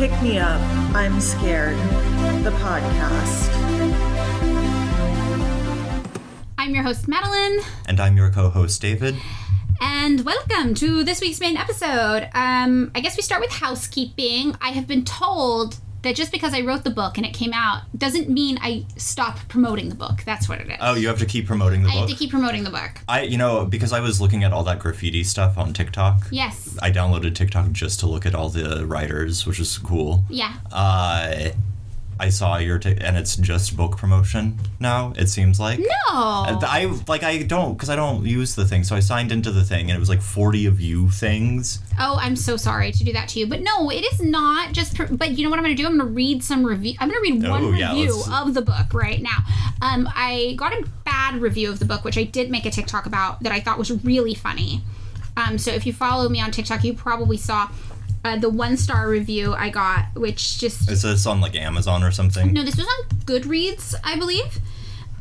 Welcome to Pick Me Up, I'm Scared, the podcast. I'm your host, Madeline, And I'm your co host, David. and welcome to this week's main episode. Um, I guess we start with housekeeping. I have been told that just because I wrote the book and it came out doesn't mean I stop promoting the book. That's what it is. Oh, you have to keep promoting the book. I have to keep promoting the book. I, you know, because I was looking at all that graffiti stuff on TikTok. Yes. I downloaded TikTok just to look at all the writers, which is cool. Yeah. Uh, I saw your, t- and it's just book promotion now, it seems like. No. I like I don't because I don't use the thing, so I signed into the thing and it was like forty of you things. Oh, I'm so sorry to do that to you, but no, it is not just. Pr- but you know what I'm going to do? I'm going to read some review. I'm going to read one Oh, yeah, review let's- of the book right now. Um, I got a bad review of the book, which I did make a TikTok about that I thought was really funny. Um, so if you follow me on TikTok, you probably saw uh, the one star review I got, which just Is this on like Amazon or something? no, this was on Goodreads, I believe.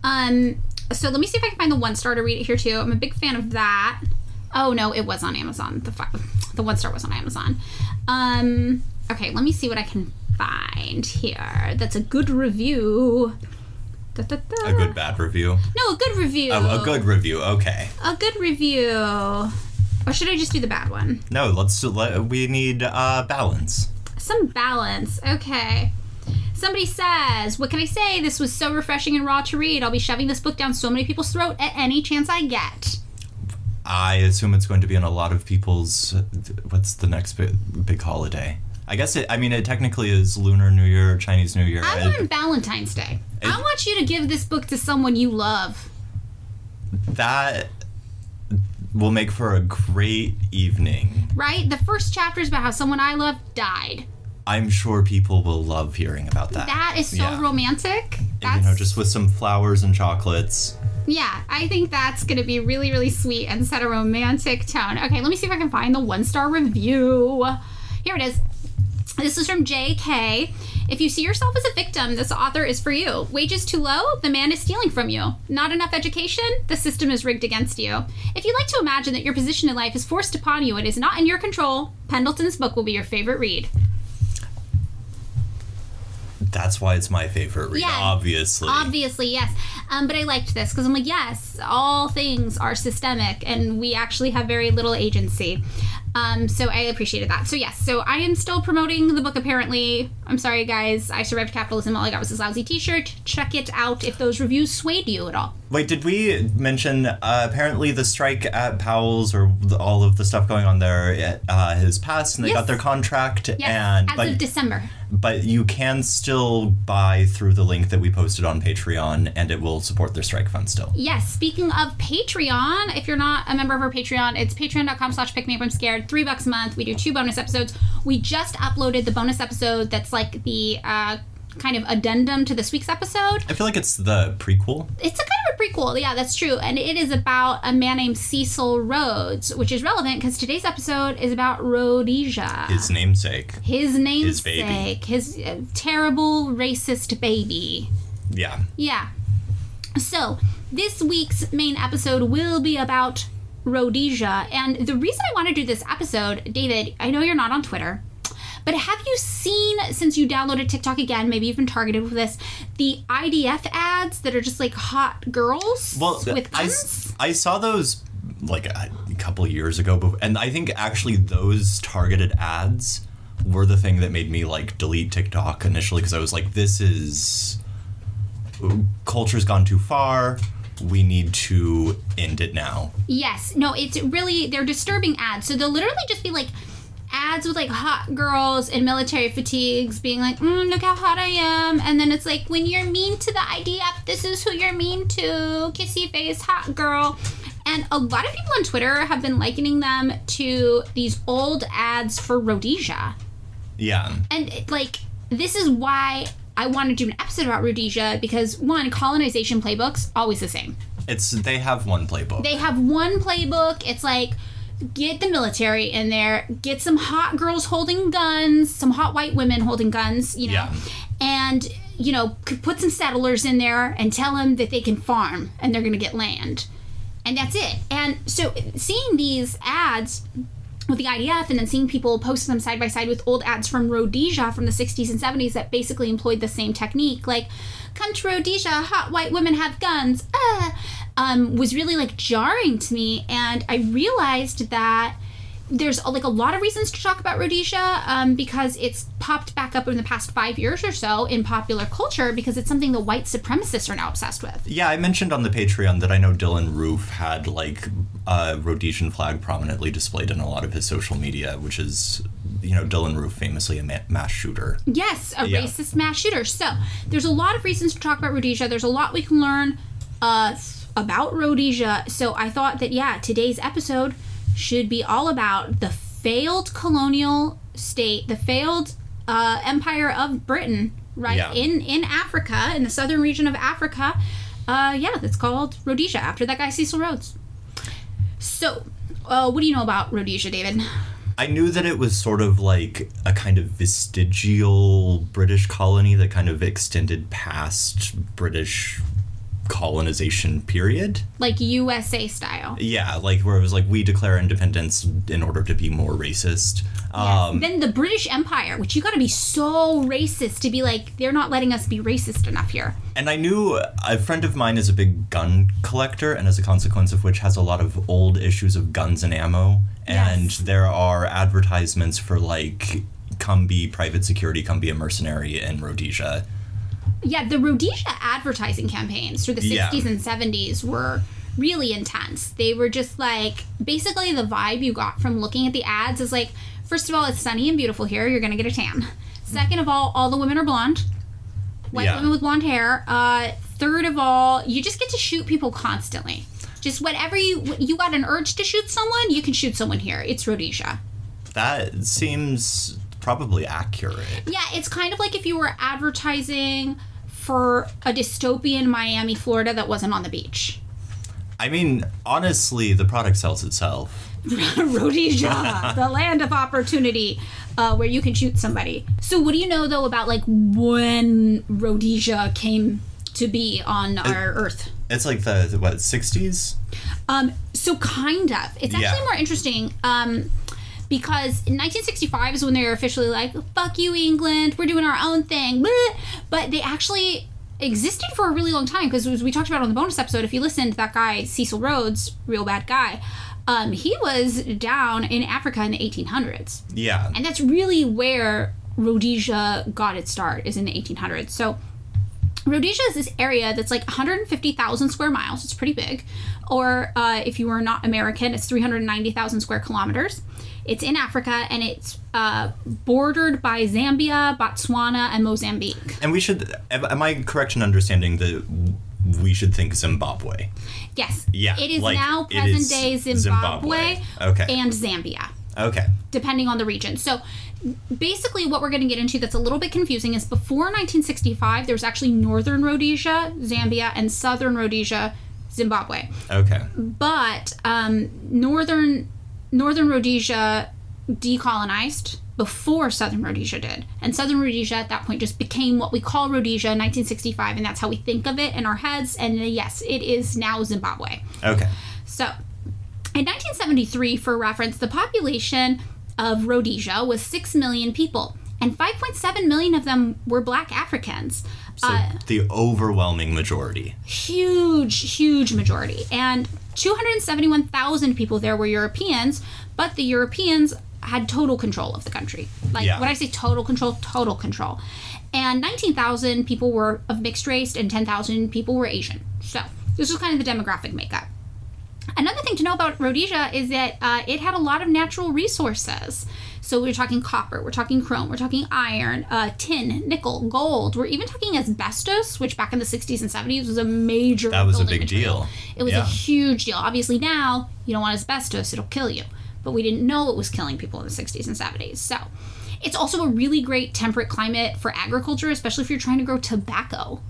Um, so let me see if I can find the one star to read it here too. I'm a big fan of that. Oh no, it was on Amazon. The fi- the one star was on Amazon. Um, okay, let me see what I can find here. That's a good review. Da, da, da. A good bad review. No, a good review. Oh, a good review. Okay. A good review. Or should I just do the bad one? No, let's let we need uh balance. Some balance. Okay. Somebody says, What can I say? This was so refreshing and raw to read. I'll be shoving this book down so many people's throat at any chance I get. I assume it's going to be on a lot of people's. What's the next big, big holiday? I guess it. I mean, it technically is Lunar New Year, Chinese New Year. I'm It- on Valentine's Day. I It- want you to give this book to someone you love. that will make for a great evening. Right? The first chapter is about how someone I love died. I'm sure people will love hearing about that. That is so Yeah. romantic. you know, just with some flowers and chocolates. yeah. I think that's gonna be really, really sweet and set a romantic tone. Okay, let me see if I can find the one star review. Here it is. This is from JK. If you see yourself as a victim, this author is for you. Wages too low? The man is stealing from you. Not enough education? The system is rigged against you. If you like to imagine that your position in life is forced upon you and is not in your control, Pendleton's book will be your favorite read. That's why it's my favorite read, Yeah. obviously. Obviously, yes. Um, but I liked this because I'm like, yes, all things are systemic and we actually have very little agency. Um, so I appreciated that. So, yes, so I am still promoting the book apparently. I'm sorry, guys. I survived capitalism. All I got was this lousy t shirt. Check it out if those reviews swayed you at all. Wait, did we mention uh, apparently the strike at Powell's or the, all of the stuff going on there uh, has passed and they Yes. got their contract Yes, and as but of December. but you can still buy through the link that we posted on Patreon and it will support their strike fund still. Yes, speaking of Patreon, if you're not a member of our Patreon, it's patreon.com slash pick me up I'm scared. Three bucks a month. We do two bonus episodes. We just uploaded the bonus episode that's like the uh, kind of addendum to this week's episode. I feel like it's the prequel. It's a kind of a prequel, yeah, that's true. And it is about a man named Cecil Rhodes, which is relevant because today's episode is about Rhodesia. His namesake. his His namesake, baby. his uh, terrible racist baby. Yeah. Yeah. So, this week's main episode will be about Rhodesia. And the reason I want to do this episode, David, I know you're not on Twitter, but have you seen, since you downloaded TikTok again, maybe you've been targeted with this, the IDF ads that are just like hot girls Well, with I, guns? I saw those like a couple years ago, and I think actually those targeted ads were the thing that made me like delete TikTok initially because I was like, this is culture's gone too far. We need to end it now. Yes. No, it's really they're disturbing ads. So they'll literally just be like ads with like hot girls in military fatigues being like, mm, look how hot I am. And then it's like, when you're mean to the IDF, this is who you're mean to. Kissy face, hot girl. And a lot of people on Twitter have been likening them to these old ads for Rhodesia. Yeah. And it, like, this is why I want to do an episode about Rhodesia because one, colonization playbooks always the same. It's they have one playbook. They have one playbook. It's like get the military in there, get some hot girls holding guns, some hot white women holding guns, you know, Yeah. and you know, put some settlers in there and tell them that they can farm and they're going to get land. And that's it. And so seeing these ads with the IDF and then seeing people post them side by side with old ads from Rhodesia from the 60s and 70s that basically employed the same technique, like "Come to Rhodesia, hot white women have guns," uh, um, was really like jarring to me, and I realized that there's like a lot of reasons to talk about Rhodesia um, because it's popped back up in the past five years or so in popular culture because it's something the white supremacists are now obsessed with. Yeah, I mentioned on the Patreon that I know Dylann Roof had like a Rhodesian flag prominently displayed in a lot of his social media, which is, you know, Dylann Roof famously a ma- mass shooter. Yes, a Yeah. racist mass shooter. So there's a lot of reasons to talk about Rhodesia. There's a lot we can learn uh, about Rhodesia. So I thought that yeah, today's episode should be all about the failed colonial state, the failed uh, empire of Britain, right Yeah. in in Africa, in the southern region of Africa. Uh, yeah, that's called Rhodesia after that guy Cecil Rhodes. So, uh, what do you know about Rhodesia, David? I knew that it was sort of like a kind of vestigial British colony that kind of extended past British colonization period. Like USA style. Yeah, like where it was like we declare independence in order to be more racist. Um, then the British Empire, which you got to be so racist to be like, they're not letting us be racist enough here. and I knew a friend of mine is a big gun collector, and as a consequence of which has a lot of old issues of guns and ammo. And Yes. there are advertisements for like, come be private security, come be a mercenary in Rhodesia. Yeah, the Rhodesia advertising campaigns through the Yeah. 60s and 70s were really intense. They were just like, basically, the vibe you got from looking at the ads is like, first of all, it's sunny and beautiful here, you're going to get a tan. Second of all, all the women are blonde. White Yeah. women with blonde hair. Uh, third of all, you just get to shoot people constantly. Just whatever you you got an urge to shoot someone, you can shoot someone here. It's Rhodesia. That seems probably accurate. Yeah, it's kind of like if you were advertising for a dystopian Miami, Florida that wasn't on the beach. I mean, honestly, the product sells itself. Rhodesia, the land of opportunity, uh, where you can shoot somebody. So, what do you know though about like when Rhodesia came to be on our Earth? It's like the, the what, 60s? Um, so kind of. It's actually Yeah. more interesting. Um, because in 1965 is when they were officially like, "Fuck you, England! We're doing our own thing." But they actually existed for a really long time because as we talked about on the bonus episode, if you listened, that guy Cecil Rhodes, real bad guy, um, he was down in Africa in the 1800s, Yeah. and that's really where Rhodesia got its start is in the 1800s. So Rhodesia is this area that's like 150,000 square miles. It's pretty big. Or uh, if you were not American, it's 390,000 square kilometers. It's in Africa and it's uh, bordered by Zambia, Botswana, and Mozambique. And we should, am I correct in understanding that we should think Zimbabwe? Yes. Yeah, It is like, now present is day Zimbabwe. Zimbabwe, Okay. and Zambia. Okay. depending on the region. So basically what we're going to get into that's a little bit confusing is before 1965 there was actually northern Rhodesia, Zambia and southern Rhodesia, Zimbabwe. Okay. But um, northern northern Rhodesia decolonized before southern Rhodesia did. And southern Rhodesia at that point just became what we call Rhodesia in 1965 and that's how we think of it in our heads and yes, it is now Zimbabwe. Okay. So, in 1973, for reference, the population of Rhodesia was 6 million people, and 5.7 million of them were black Africans. So Uh, the overwhelming majority. huge, huge majority. And 271,000 people there were Europeans, but the Europeans had total control of the country. Like, Yeah. when I say total control, total control. And 19,000 people were of mixed race, and 10,000 people were Asian. So, this was kind of the demographic makeup. Another thing to know about Rhodesia is that uh, it had a lot of natural resources. So we're talking copper, we're talking chrome, we're talking iron, uh, tin, nickel, gold. We're even talking asbestos, which back in the 60s and 70s was a major. That was a big material. deal. It was a huge deal. Obviously now you don't want asbestos; it'll kill you. But we didn't know it was killing people in the 60s and 70s. So it's also a really great temperate climate for agriculture, especially if you're trying to grow tobacco.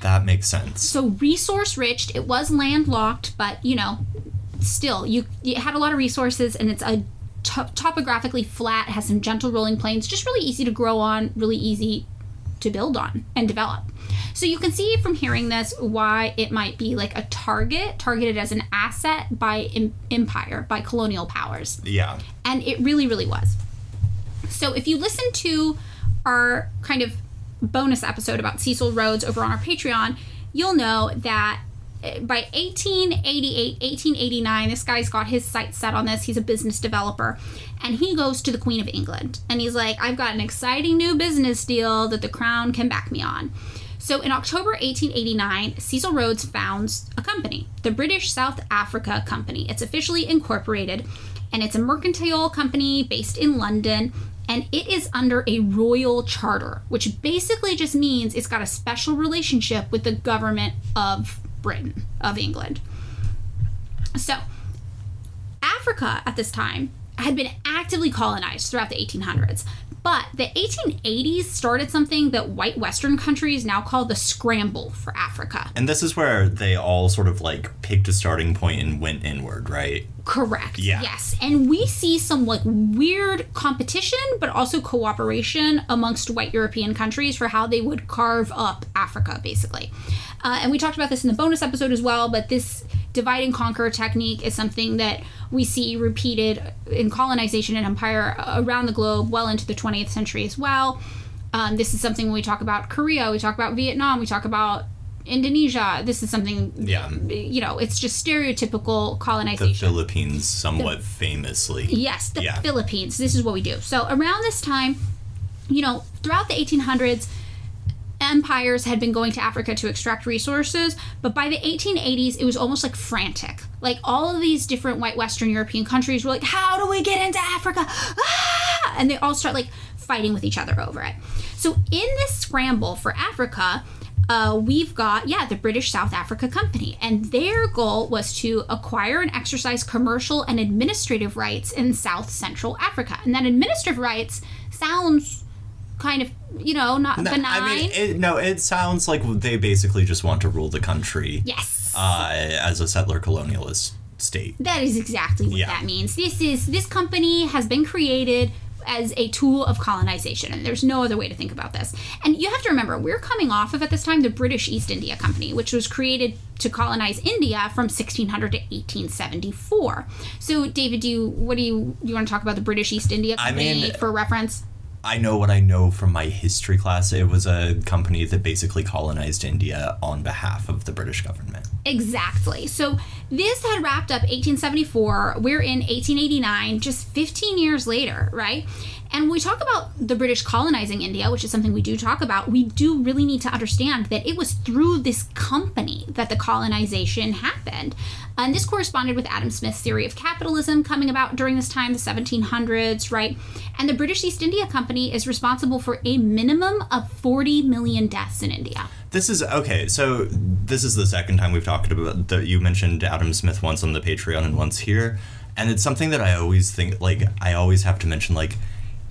That makes sense. so resource rich it was landlocked but you know still you it had a lot of resources and it's a to- topographically flat has some gentle rolling plains just really easy to grow on really easy to build on and develop. So you can see from hearing this why it might be like a target, targeted as an asset by em- empire, by colonial powers. Yeah. And it really, really was. So if you listen to our kind of bonus episode about Cecil Rhodes over on our Patreon, you'll know that by 1888, 1889, this guy's got his sights set on this. He's a business developer. And he goes to the Queen of England. And he's like, I've got an exciting new business deal that the crown can back me on. So in October 1889, Cecil Rhodes founds a company, the British South Africa Company. It's officially incorporated and it's a mercantile company based in London and it is under a royal charter, which basically just means it's got a special relationship with the government of Britain, of England. So, Africa at this time had been actively colonized throughout the 1800s, but the 1880s started something that white Western countries now call the scramble for Africa. And this is where they all sort of like picked a starting point and went inward, right? Correct. Yeah. Yes. And we see some like weird competition, but also cooperation amongst white European countries for how they would carve up Africa, basically. Uh, and we talked about this in the bonus episode as well, but this divide and conquer technique is something that we see repeated in colonization and empire around the globe well into the 20th century as well. Um, this is something when we talk about Korea, we talk about Vietnam, we talk about Indonesia. This is something, Yeah. you know, it's just stereotypical colonization. The. Philippines, somewhat famously. Yes, the Yeah. Philippines. This is what we do. So around this time, you know, throughout the 1800s, empires had been going to Africa to extract resources, but by the 1880s, it was almost like frantic. Like all of these different white Western European countries were like, "How do we get into Africa?" Ah! And they all start like fighting with each other over it. So in this scramble for Africa, uh, we've got yeah the British South Africa Company, and their goal was to acquire and exercise commercial and administrative rights in South Central Africa. And that administrative rights sounds kind of you know not No, benign. I mean, it, no, it sounds like they basically just want to rule the country yes, uh, as a settler colonialist state. that is exactly what Yeah. that means. This is this company has been created as a tool of colonization and there's no other way to think about this and you have to remember we're coming off of at this time the british east india company which was created to colonize india from 1600 to 1874 so david do you what do you you want to talk about the british east india I company mean- for reference I know what I know from my history class. It was a company that basically colonized India on behalf of the British government. Exactly. So this had wrapped up 1874. We're in 1889, just 15 years later, right? And when we talk about the British colonizing India, which is something we do talk about, we do really need to understand that it was through this company that the colonization happened. And this corresponded with Adam Smith's theory of capitalism coming about during this time, the 1700s, right? And the British East India Company is responsible for a minimum of 40 million deaths in India. This is okay. So this is the second time we've talked about that. You mentioned Adam Smith once on the Patreon and once here, and it's something that I always think like I always have to mention like.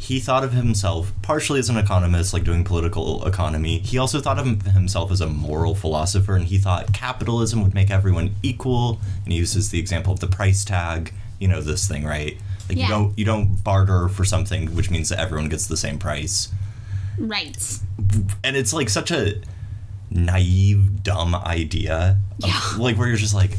He thought of himself partially as an economist, like doing political economy. He also thought of himself as a moral philosopher, and he thought capitalism would make everyone equal. And he uses the example of the price tag. You know this thing, right? Like Yeah. you don't you don't barter for something, which means that everyone gets the same price Right. and it's like such a naive, dumb idea. of- Yeah. like where you're just like,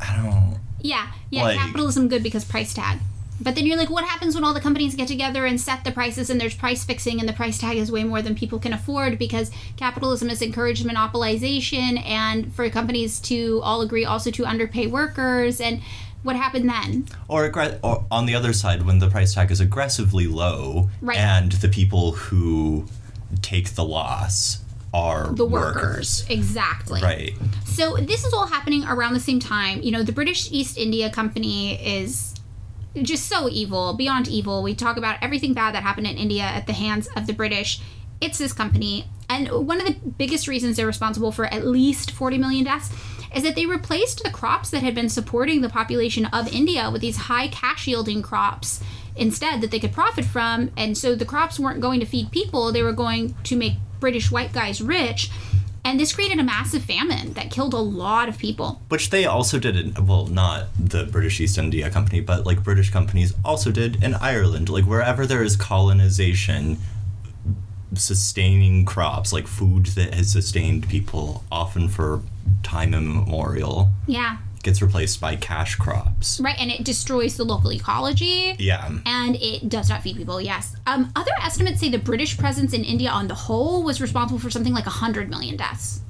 I don't. Yeah, yeah, Like- capitalism good because price tag. But then you're like, what happens when all the companies get together and set the prices and there's price fixing and the price tag is way more than people can afford because capitalism has encouraged monopolization and for companies to all agree also to underpay workers and what happened then? Or, or on the other side, when the price tag is aggressively low, Right. and the people who take the loss are The workers. Exactly. Right. So this is all happening around the same time. You know, the British East India Company is just so evil, beyond evil. We talk about everything bad that happened in India at the hands of the British. It's this company. And one of the biggest reasons they're responsible for at least 40 million deaths is that they replaced the crops that had been supporting the population of India with these high cash yielding crops instead that they could profit from. And so the crops weren't going to feed people, they were going to make British white guys rich. And this created a massive famine that killed a lot of people. Which they also did in, well, not the British East India Company, but like British companies also did in Ireland. Like wherever there is colonization, sustaining crops, like food that has sustained people, often for time immemorial, Yeah. Gets replaced by cash crops. Right, and it destroys the local ecology. Yeah. And it does not feed people, yes. Um, other estimates say the British presence in India on the whole was responsible for something like 100 million deaths.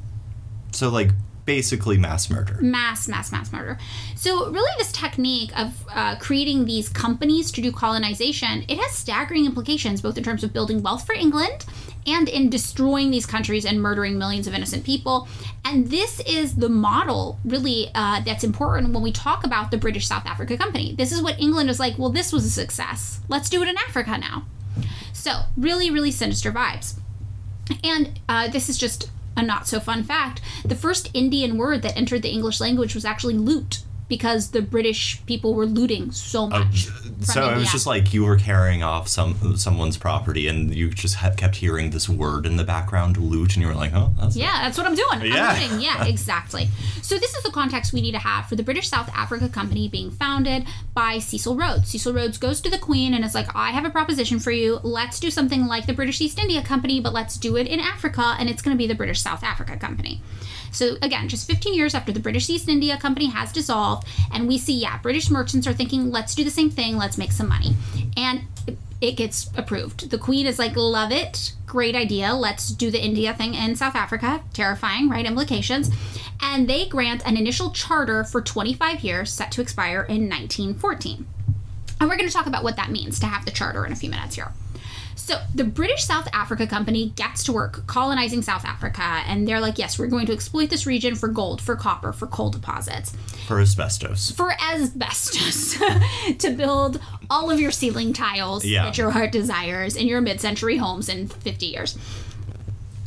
So, like, basically mass murder. mass, mass, mass murder. So really, this technique of uh, creating these companies to do colonization, it has staggering implications both in terms of building wealth for England and in destroying these countries and murdering millions of innocent people. And this is the model, really, uh, that's important when we talk about the British South Africa Company. This is what England is like. Well, this was a success. Let's do it in Africa now. So really, really sinister vibes. And uh, this is just a not so fun fact. The first Indian word that entered the English language was actually loot because the British people were looting so much. Oh, So it was just like you were carrying off some someone's property, and you just kept hearing this word in the background, loot, and you were like, "Oh, that's Yeah, that's what I'm doing. Yeah. I'm looting. Yeah, exactly. So this is the context we need to have for the British South Africa Company being founded by Cecil Rhodes. Cecil Rhodes goes to the Queen and is like, I have a proposition for you. Let's do something like the British East India Company, but let's do it in Africa, and it's going to be the British South Africa Company. So again, just 15 years after the British East India Company has dissolved, and we see, yeah, British merchants are thinking, let's do the same thing, let's make some money. And it gets approved. The Queen is like, love it, great idea, let's do the India thing in South Africa. Terrifying, right? Implications. And they grant an initial charter for 25 years set to expire in 1914. And we're going to talk about what that means to have the charter in a few minutes here. So, the British South Africa Company gets to work colonizing South Africa, and they're like, yes, we're going to exploit this region for gold, for copper, for coal deposits, for asbestos." for asbestos, to build all of your ceiling tiles Yeah. that your heart desires in your mid century homes in 50 years.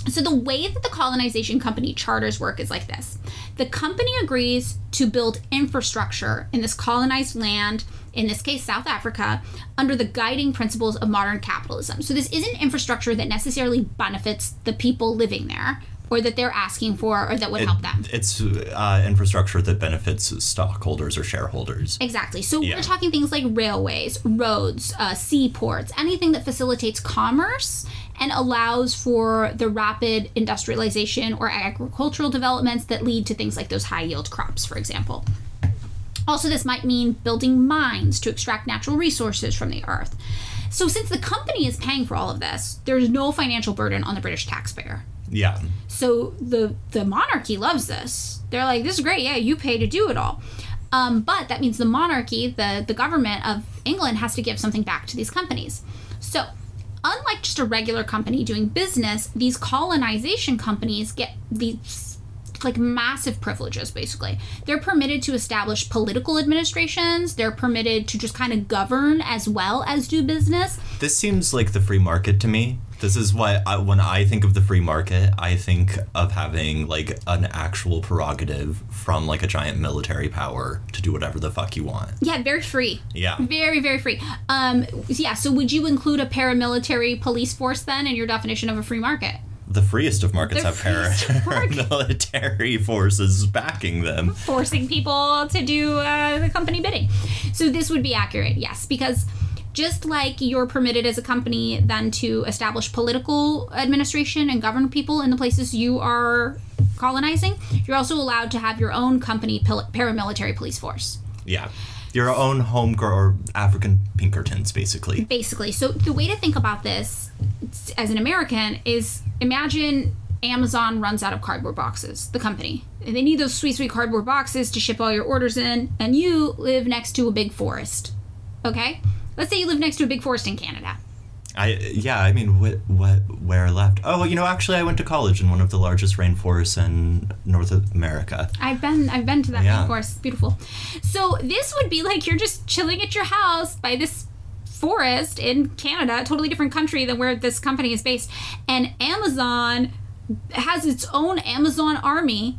So, the way that the colonization company charters work is like this the company agrees to build infrastructure in this colonized land, in this case, South Africa, under the guiding principles of modern capitalism. So, this isn't infrastructure that necessarily benefits the people living there or that they're asking for or that would help them. It's uh, infrastructure that benefits stockholders or shareholders. Exactly. So Yeah. we're talking things like railways, roads, uh, seaports, anything that facilitates commerce and allows for the rapid industrialization or agricultural developments that lead to things like those high yield crops, for example. Also, this might mean building mines to extract natural resources from the earth. So, since the company is paying for all of this, there's no financial burden on the British taxpayer. Yeah. So the the monarchy loves this. They're like, this is great. Yeah, you pay to do it all. Um, but that means the monarchy, the the government of England, has to give something back to these companies. So. Unlike just a regular company doing business, these colonization companies get these like massive privileges basically. They're permitted to establish political administrations, they're permitted to just kind of govern as well as do business. This seems like the free market to me. This is why I, when I think of the free market, I think of having like an actual prerogative from like a giant military power to do whatever the fuck you want. Yeah, very free. Yeah. Very, very free. Um, yeah, so would you include a paramilitary police force then in your definition of a free market? The freest of markets The have freest of markets. paramilitary forces backing them. Forcing people to do uh, the company bidding. So this would be accurate, yes, because just like you're permitted as a company then to establish political administration and govern people in the places you are colonizing, you're also allowed to have your own company paramilitary police force. Yeah. Your own home or African Pinkertons, basically. basically. So the way to think about this as an American is imagine Amazon runs out of cardboard boxes, the company. And they need those sweet, sweet cardboard boxes to ship all your orders in, and you live next to a big forest. Okay? Let's say you live next to a big forest in Canada. I yeah, I mean, what what where left? Oh, you know, actually, I went to college in one of the largest rainforests in North America. I've been I've been to that Yeah. rainforest. It's beautiful. So this would be like you're just chilling at your house by this forest in Canada, a totally different country than where this company is based. And Amazon has its own Amazon army.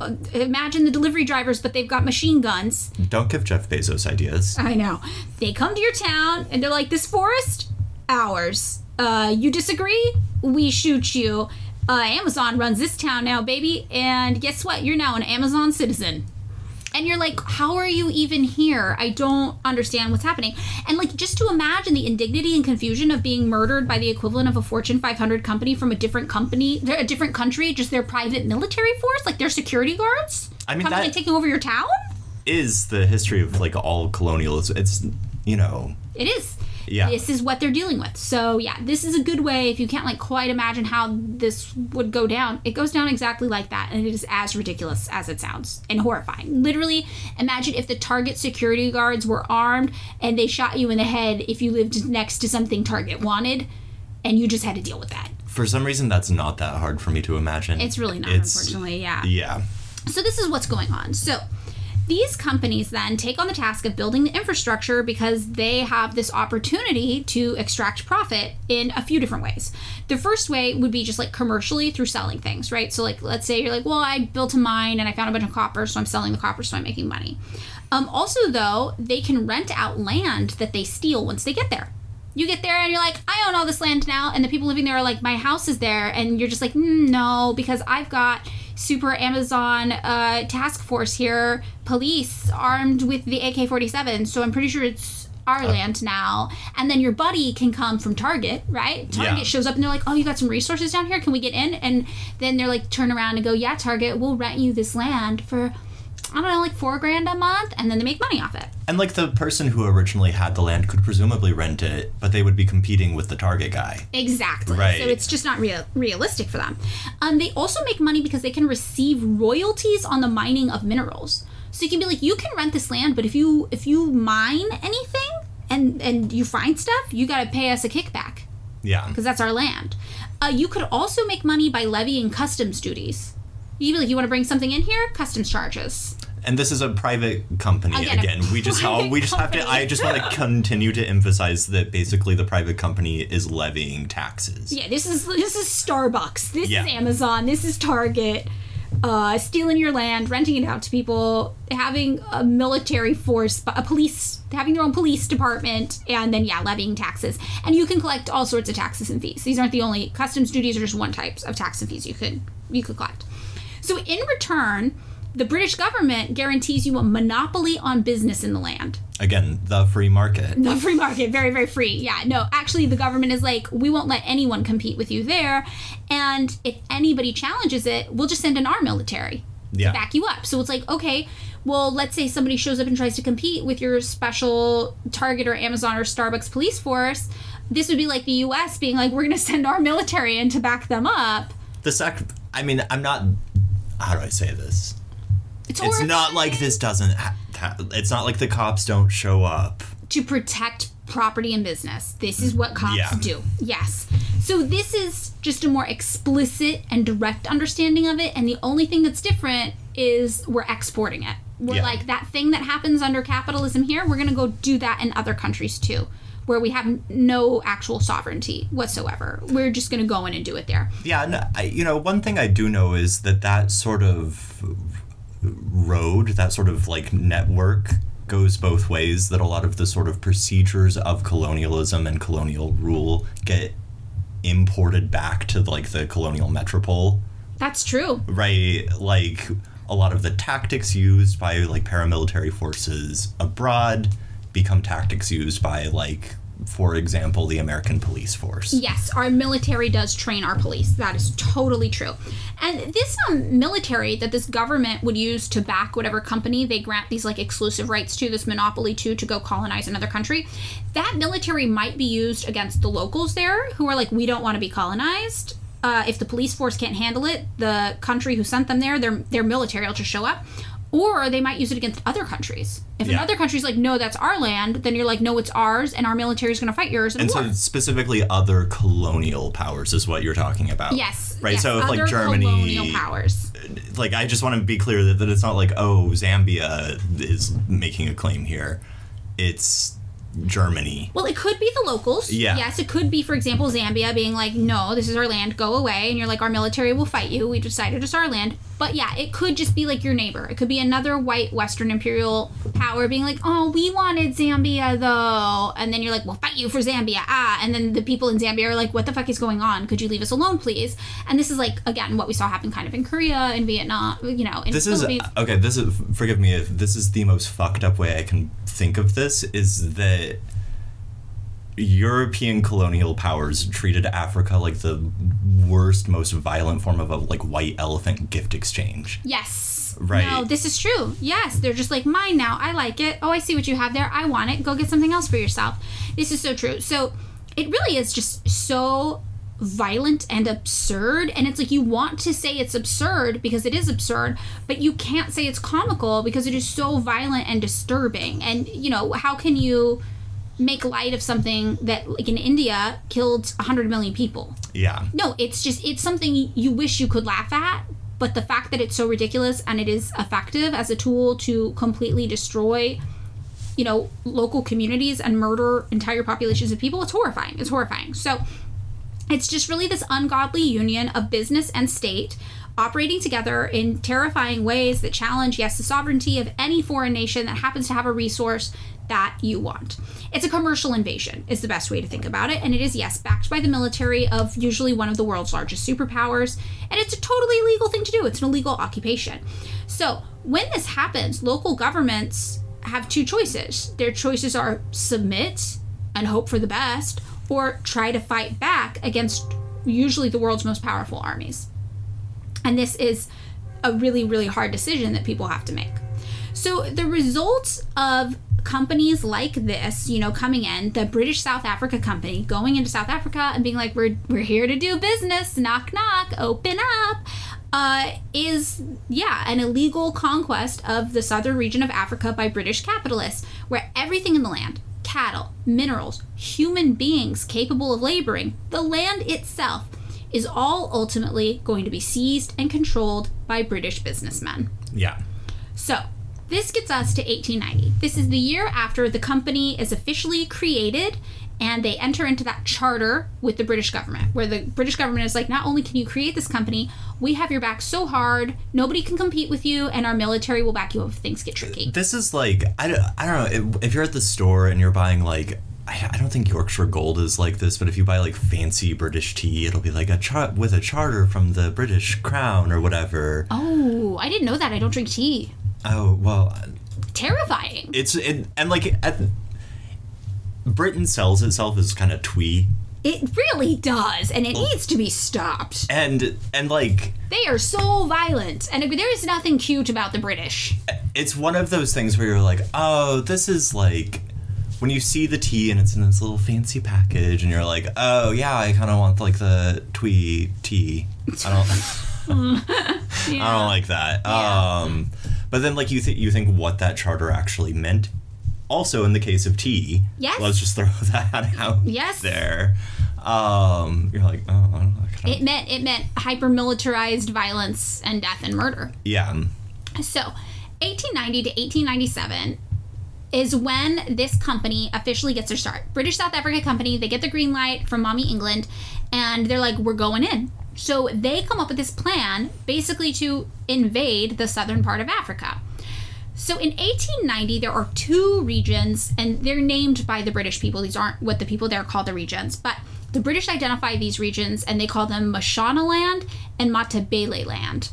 Uh, imagine the delivery drivers, but they've got machine guns. Don't give Jeff Bezos ideas. I know. They come to your town and they're like, "This forest, ours. Uh, you disagree? We shoot you." Uh, Amazon runs this town now, baby, and guess what? You're now an Amazon citizen. and you're like how are you even here i don't understand what's happening and like just to imagine the indignity and confusion of being murdered by the equivalent of a fortune 500 company from a different company they're a different country just their private military force like their security guards I mean, coming and taking over your town Is the history of like all colonialism? It's you know it is Yeah. this is what they're dealing with so yeah this is a good way if you can't like quite imagine how this would go down it goes down exactly like that and it is as ridiculous as it sounds and horrifying literally imagine if the target security guards were armed and they shot you in the head if you lived next to something target wanted and you just had to deal with that for some reason that's not that hard for me to imagine. it's really not It's- unfortunately yeah Yeah. so this is what's going on. So these companies then take on the task of building the infrastructure because they have this opportunity to extract profit in a few different ways. The first way would be just like commercially through selling things, right? So like let's say you're like, well, I built a mine and I found a bunch of copper, so I'm selling the copper, so I'm making money. Um, also, though, they can rent out land that they steal once they get there. You get there and you're like, I own all this land now, and the people living there are like, my house is there, and you're just like, "Mm, no, because I've got super Amazon uh, task force here, police armed with the AK-47, so I'm pretty sure it's our land now. And then your buddy can come from Target, right? Target Yeah. shows up and they're like, oh, you got some resources down here? Can we get in? And then they're like, turn around and go, yeah, Target, we'll rent you this land for. I don't know, like four grand a month, and then they make money off it. And like the person who originally had the land could presumably rent it, but they would be competing with the target guy. Exactly. Right. So it's just not real realistic for them. Um, they also make money because they can receive royalties on the mining of minerals. So you can be like, you can rent this land, but if you if you mine anything and and you find stuff, you got to pay us a kickback Yeah. because that's our land. Uh, you could also make money by levying customs duties. You'd like, you want to bring something in here? Customs charges. And this is a private company Again, again. we just we just have to. I just want to continue to emphasize that basically the private company is levying taxes. Yeah, this is this is Starbucks. This Yeah. is Amazon. This is Target. Uh, stealing your land, renting it out to people, having a military force, a police, having their own police department, and then yeah, levying taxes. And you can collect all sorts of taxes and fees. These aren't the only customs duties; are just one types of tax and fees you could you could collect. So in return, the British government guarantees you a monopoly on business in the land. Again, the free market. The free market, very, very free. Yeah, no, actually, the government is like, we won't let anyone compete with you there. And if anybody challenges it, we'll just send in our military Yeah. to back you up. So it's like, okay, well, let's say somebody shows up and tries to compete with your special Target or Amazon or Starbucks police force. This would be like the US being like, we're going to send our military in to back them up. The sec I mean, I'm not how do I say this? It's, It's not like this doesn't ha- ha- it's not like the cops don't show up. to protect property and business. This is mm, what cops Yeah. do. Yes. So this is just a more explicit and direct understanding of it, and the only thing that's different is we're exporting it. We're Yeah. like that thing that happens under capitalism here, we're gonna go do that in other countries too. Where we have no actual sovereignty whatsoever. We're just going to go in and do it there. Yeah, and I, you know, one thing I do know is that that sort of road, that sort of like network goes both ways that a lot of the sort of procedures of colonialism and colonial rule get imported back to like the colonial metropole That's true. right like a lot of the tactics used by like paramilitary forces abroad become tactics used by like for example the american police force Yes, our military does train our police. That is totally true. And this um, military that this government would use to back whatever company they grant these like exclusive rights to, this monopoly to, to go colonize another country, that military might be used against the locals there who are like, we don't want to be colonized. Uh, if the police force can't handle it, the country who sent them there, their their military will just show up. Or they might use it against other countries. If Yeah. another country's like, no, that's our land, then you're like, no, it's ours, and our military is going to fight yours in and war. so specifically other colonial powers is what you're talking about Yes. right yes, so if like germany colonial powers. like i just want to be clear that, that it's not like oh zambia is making a claim here it's Germany. Well, it could be the locals. Yeah. Yes, it could be, for example, Zambia being like, no, this is our land, go away. And you're like, our military will fight you. We decided it's our land. But yeah, it could just be like your neighbor. It could be another white Western imperial power being like, oh, we wanted Zambia though. And then you're like, we'll fight you for Zambia. Ah. And then the people in Zambia are like, what the fuck is going on? Could you leave us alone, please? And this is like, again, what we saw happen kind of in Korea, in Vietnam, you know, in This is okay. This is forgive me if this is the most fucked up way I can think of this. Is that European colonial powers treated Africa like the worst, most violent form of a like white elephant gift exchange. Yes. Right. No, this is true. Yes, they're just like mine now. I like it. Oh, I see what you have there. I want it. Go get something else for yourself. This is so true. So it really is just so violent and absurd and it's like you want to say it's absurd because it is absurd but you can't say it's comical because it is so violent and disturbing and you know how can you make light of something that like in india killed 100 million people Yeah. no, it's just it's something you wish you could laugh at, but the fact that it's so ridiculous and it is effective as a tool to completely destroy you know, local communities and murder entire populations of people, it's horrifying. It's horrifying. So it's just really this ungodly union of business and state operating together in terrifying ways that challenge, yes, the sovereignty of any foreign nation that happens to have a resource that you want. It's a commercial invasion, is the best way to think about it. And it is, yes, backed by the military of usually one of the world's largest superpowers. And it's a totally illegal thing to do, it's an illegal occupation. So when this happens, local governments have two choices. Their choices are submit and hope for the best, or try to fight back against usually the world's most powerful armies. And this is a really, really hard decision that people have to make. So the results of companies like this, you know, coming in, the British South Africa company going into South Africa and being like, we're, we're here to do business, knock, knock, open up, uh, is, yeah, an illegal conquest of the southern region of Africa by British capitalists, where everything in the land, cattle, minerals, human beings capable of laboring, the land itself, is all ultimately going to be seized and controlled by British businessmen. Yeah. So, this gets us to 1890. This is the year after the company is officially created and they enter into that charter with the British government, where the British government is like, not only can you create this company, we have your back so hard, nobody can compete with you, and our military will back you up if things get tricky. This is like I don't, I don't know if, you're at the store and you're buying like I, I don't think Yorkshire Gold is like this, but if you buy like fancy British tea, it'll be like a chart with a charter from the British Crown or whatever. Oh, I didn't know that. I don't drink tea. Oh well, Terrifying. it's it, and like at, Britain sells itself as kind of twee, It really does, and it needs to be stopped. and and like They are so violent, and there is nothing cute about the British. it's one of those things where you're like, oh, this is like when you see the tea and it's in this little fancy package, and you're like, oh yeah, I kind of want like the twee tea. I don't, I don't like that. Yeah. Um, but then like you think you think what that charter actually meant. Also, in the case of tea, Yes. let's just throw that out Yes. there. Um, you're like, oh, I don't know. I It meant it meant hyper militarized violence and death and murder. yeah. So, 1890 to 1897 is when this company officially gets their start. British South Africa Company, they get the green light from Mommy England and they're like, we're going in. So they come up with this plan basically to invade the southern part of Africa. So in 1890, there are two regions, and they're named by the British people. These aren't what the people there call the regions, but the British identify these regions and they call them Mashonaland and Matabele land.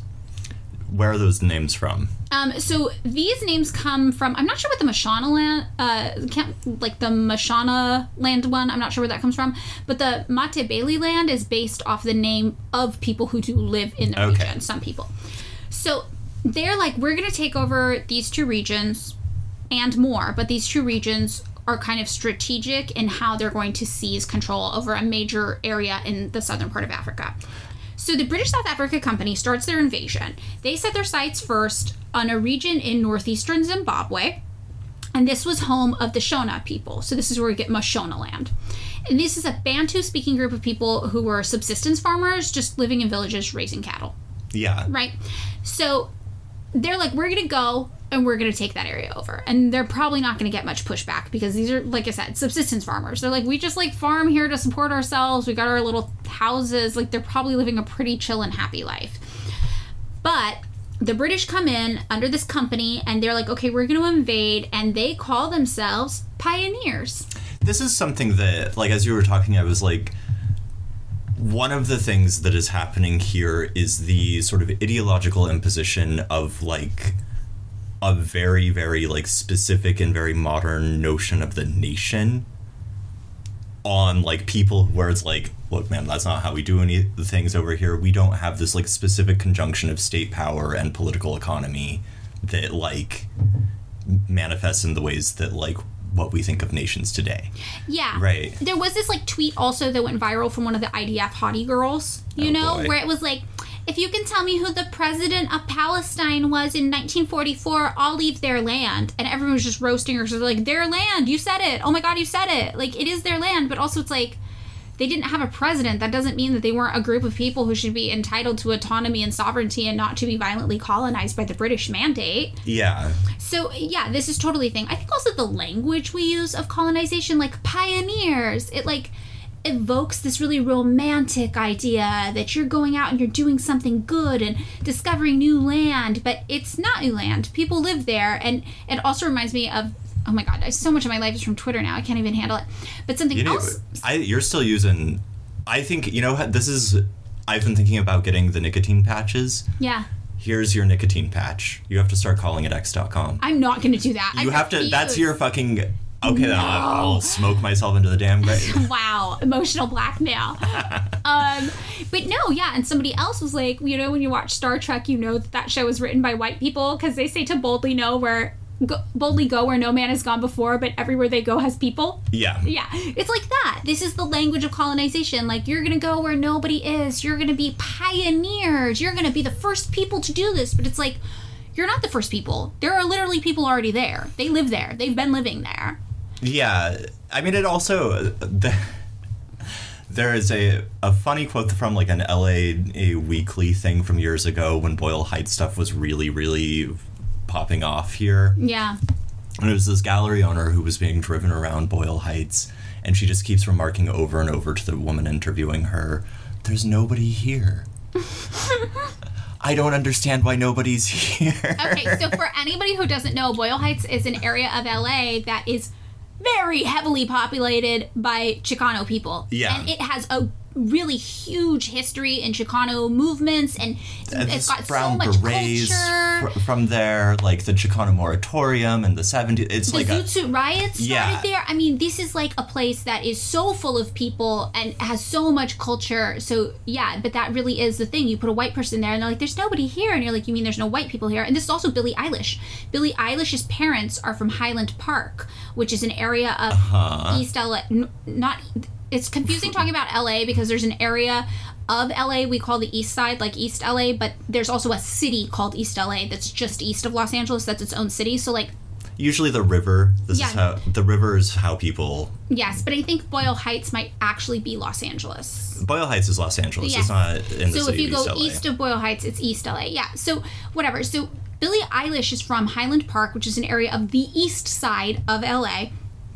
Where are those names from? Um, so these names come from I'm not sure what the Mashana land, uh, can't, like the Mashana land one. I'm not sure where that comes from, but the Matabele land is based off the name of people who do live in the Okay. region. Some people. So they're like, we're gonna take over these two regions and more, but these two regions are kind of strategic in how they're going to seize control over a major area in the southern part of Africa. So the British South Africa Company starts their invasion. They set their sights first on a region in northeastern Zimbabwe, and this was home of the Shona people. So this is where we get Mashona land. And this is a Bantu speaking group of people who were subsistence farmers just living in villages raising cattle Yeah. right? So they're like, we're gonna go and we're going to take that area over. And they're probably not going to get much pushback because these are, like I said, subsistence farmers. They're like, we just like farm here to support ourselves. We got our little houses. Like they're probably living a pretty chill and happy life. But the British come in under this company and they're like, okay, we're going to invade. And they call themselves pioneers. This is something that, like, as you were talking, I was like, one of the things that is happening here is the sort of ideological imposition of like a very very like specific and very modern notion of the nation on like people where it's like look man that's not how we do any the things over here. We don't have this like specific conjunction of state power and political economy that like manifests in the ways that like what we think of nations today Yeah. Right. There was this like tweet also that went viral from one of the IDF hottie girls, you Oh, know, boy. where it was like, if you can tell me who the president of Palestine was in 1944, I'll leave their land. And everyone was just roasting her. So they're like, their land, you said it. Oh my God, you said it. Like, it is their land. But also, it's like, they didn't have a president. That doesn't mean that they weren't a group of people who should be entitled to autonomy and sovereignty and not to be violently colonized by the British mandate. yeah So yeah, this is totally a thing. I think also the language we use of colonization, like pioneers, it like evokes this really romantic idea that you're going out and you're doing something good and discovering new land, but it's not new land. People live there, and it also reminds me of. Oh my god, I- so much of my life is from Twitter now. I can't even handle it. But something You know, else. I you're still using. I think you know this is. I've been thinking about getting the nicotine patches. Yeah, Here's your nicotine patch. You have to start calling it X.com. I'm not going to do that. I You have to. That's your fucking. Okay, then I'll, I'll smoke myself into the damn grave. wow emotional blackmail um but no yeah and somebody else was like you know when you watch star trek you know that that show was written by white people because they say to boldly know where go, boldly go where no man has gone before but everywhere they go has people. Yeah. yeah. It's like that. This is the language of colonization. Like you're gonna go where nobody is. You're gonna be pioneers. You're gonna be the first people to do this. But it's like you're not the first people. There are literally people already there. They live there. They've been living there. Yeah, I mean, it also the, there is a a funny quote from like an LA a weekly thing from years ago when Boyle Heights stuff was really really popping off here. yeah And it was this gallery owner who was being driven around Boyle Heights, and she just keeps remarking over and over to the woman interviewing her, "There's nobody here." I don't understand why nobody's here. Okay, so for anybody who doesn't know, Boyle Heights is an area of LA that is very heavily populated by Chicano people. Yeah. And it has a really huge history in Chicano movements and And it's this got brown so much berets culture. fr- from there, like the Chicano moratorium and the 70s. It's the like Zoot a riots started Yeah. there. I mean, this is like a place that is so full of people and has so much culture. So yeah, but that really is the thing. You put a white person there, and they're like, "There's nobody here," and you're like, "You mean there's no white people here?" And this is also Billie Eilish. Billie Eilish's parents are from Highland Park, which is an area of Uh-huh. East LA. n- Not. It's confusing talking about LA because there's an area of LA we call the East Side, like East LA, but there's also a city called East LA that's just east of Los Angeles. That's its own city. So like usually the river. This Yeah. is how the river is how people. Yes, but I think Boyle Heights might actually be Los Angeles. Boyle Heights is Los Angeles. Yes. It's not in the city. So if you go East east of Boyle Heights, it's East LA. Yeah. So whatever. So Billie Eilish is from Highland Park, which is an area of the east side of LA,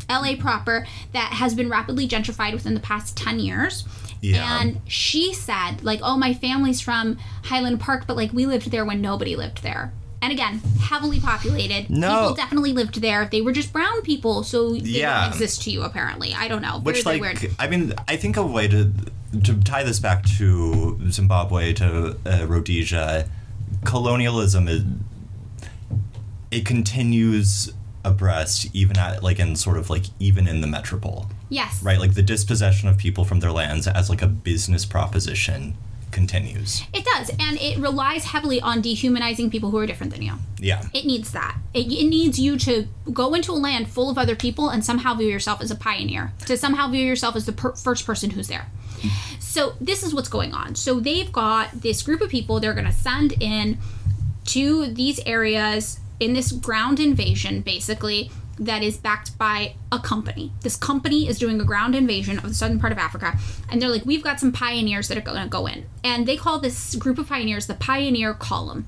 LA proper, that has been rapidly gentrified within the past 10 years. Yeah. And she said, like, oh, my family's from Highland Park, but like we lived there when nobody lived there. And again, heavily populated. No. People definitely lived there. They were just brown people, so they Yeah. don't exist to you, apparently. I don't know. Which, Very, like. I mean, I think a way to to tie this back to Zimbabwe to uh, Rhodesia, colonialism is it continues abreast even at like in sort of like even in the metropole, Yes. right? Like the dispossession of people from their lands as like a business proposition continues. It does, and it relies heavily on dehumanizing people who are different than you. Yeah. It needs that. It, it needs you to go into a land full of other people and somehow view yourself as a pioneer, to somehow view yourself as the per- first person who's there. So this is what's going on. So they've got this group of people they're going to send in to these areas in this ground invasion, basically, that is backed by a company. This company is doing a ground invasion of the southern part of Africa, and they're like, we've got some pioneers that are going to go in. And they call this group of pioneers the Pioneer Column.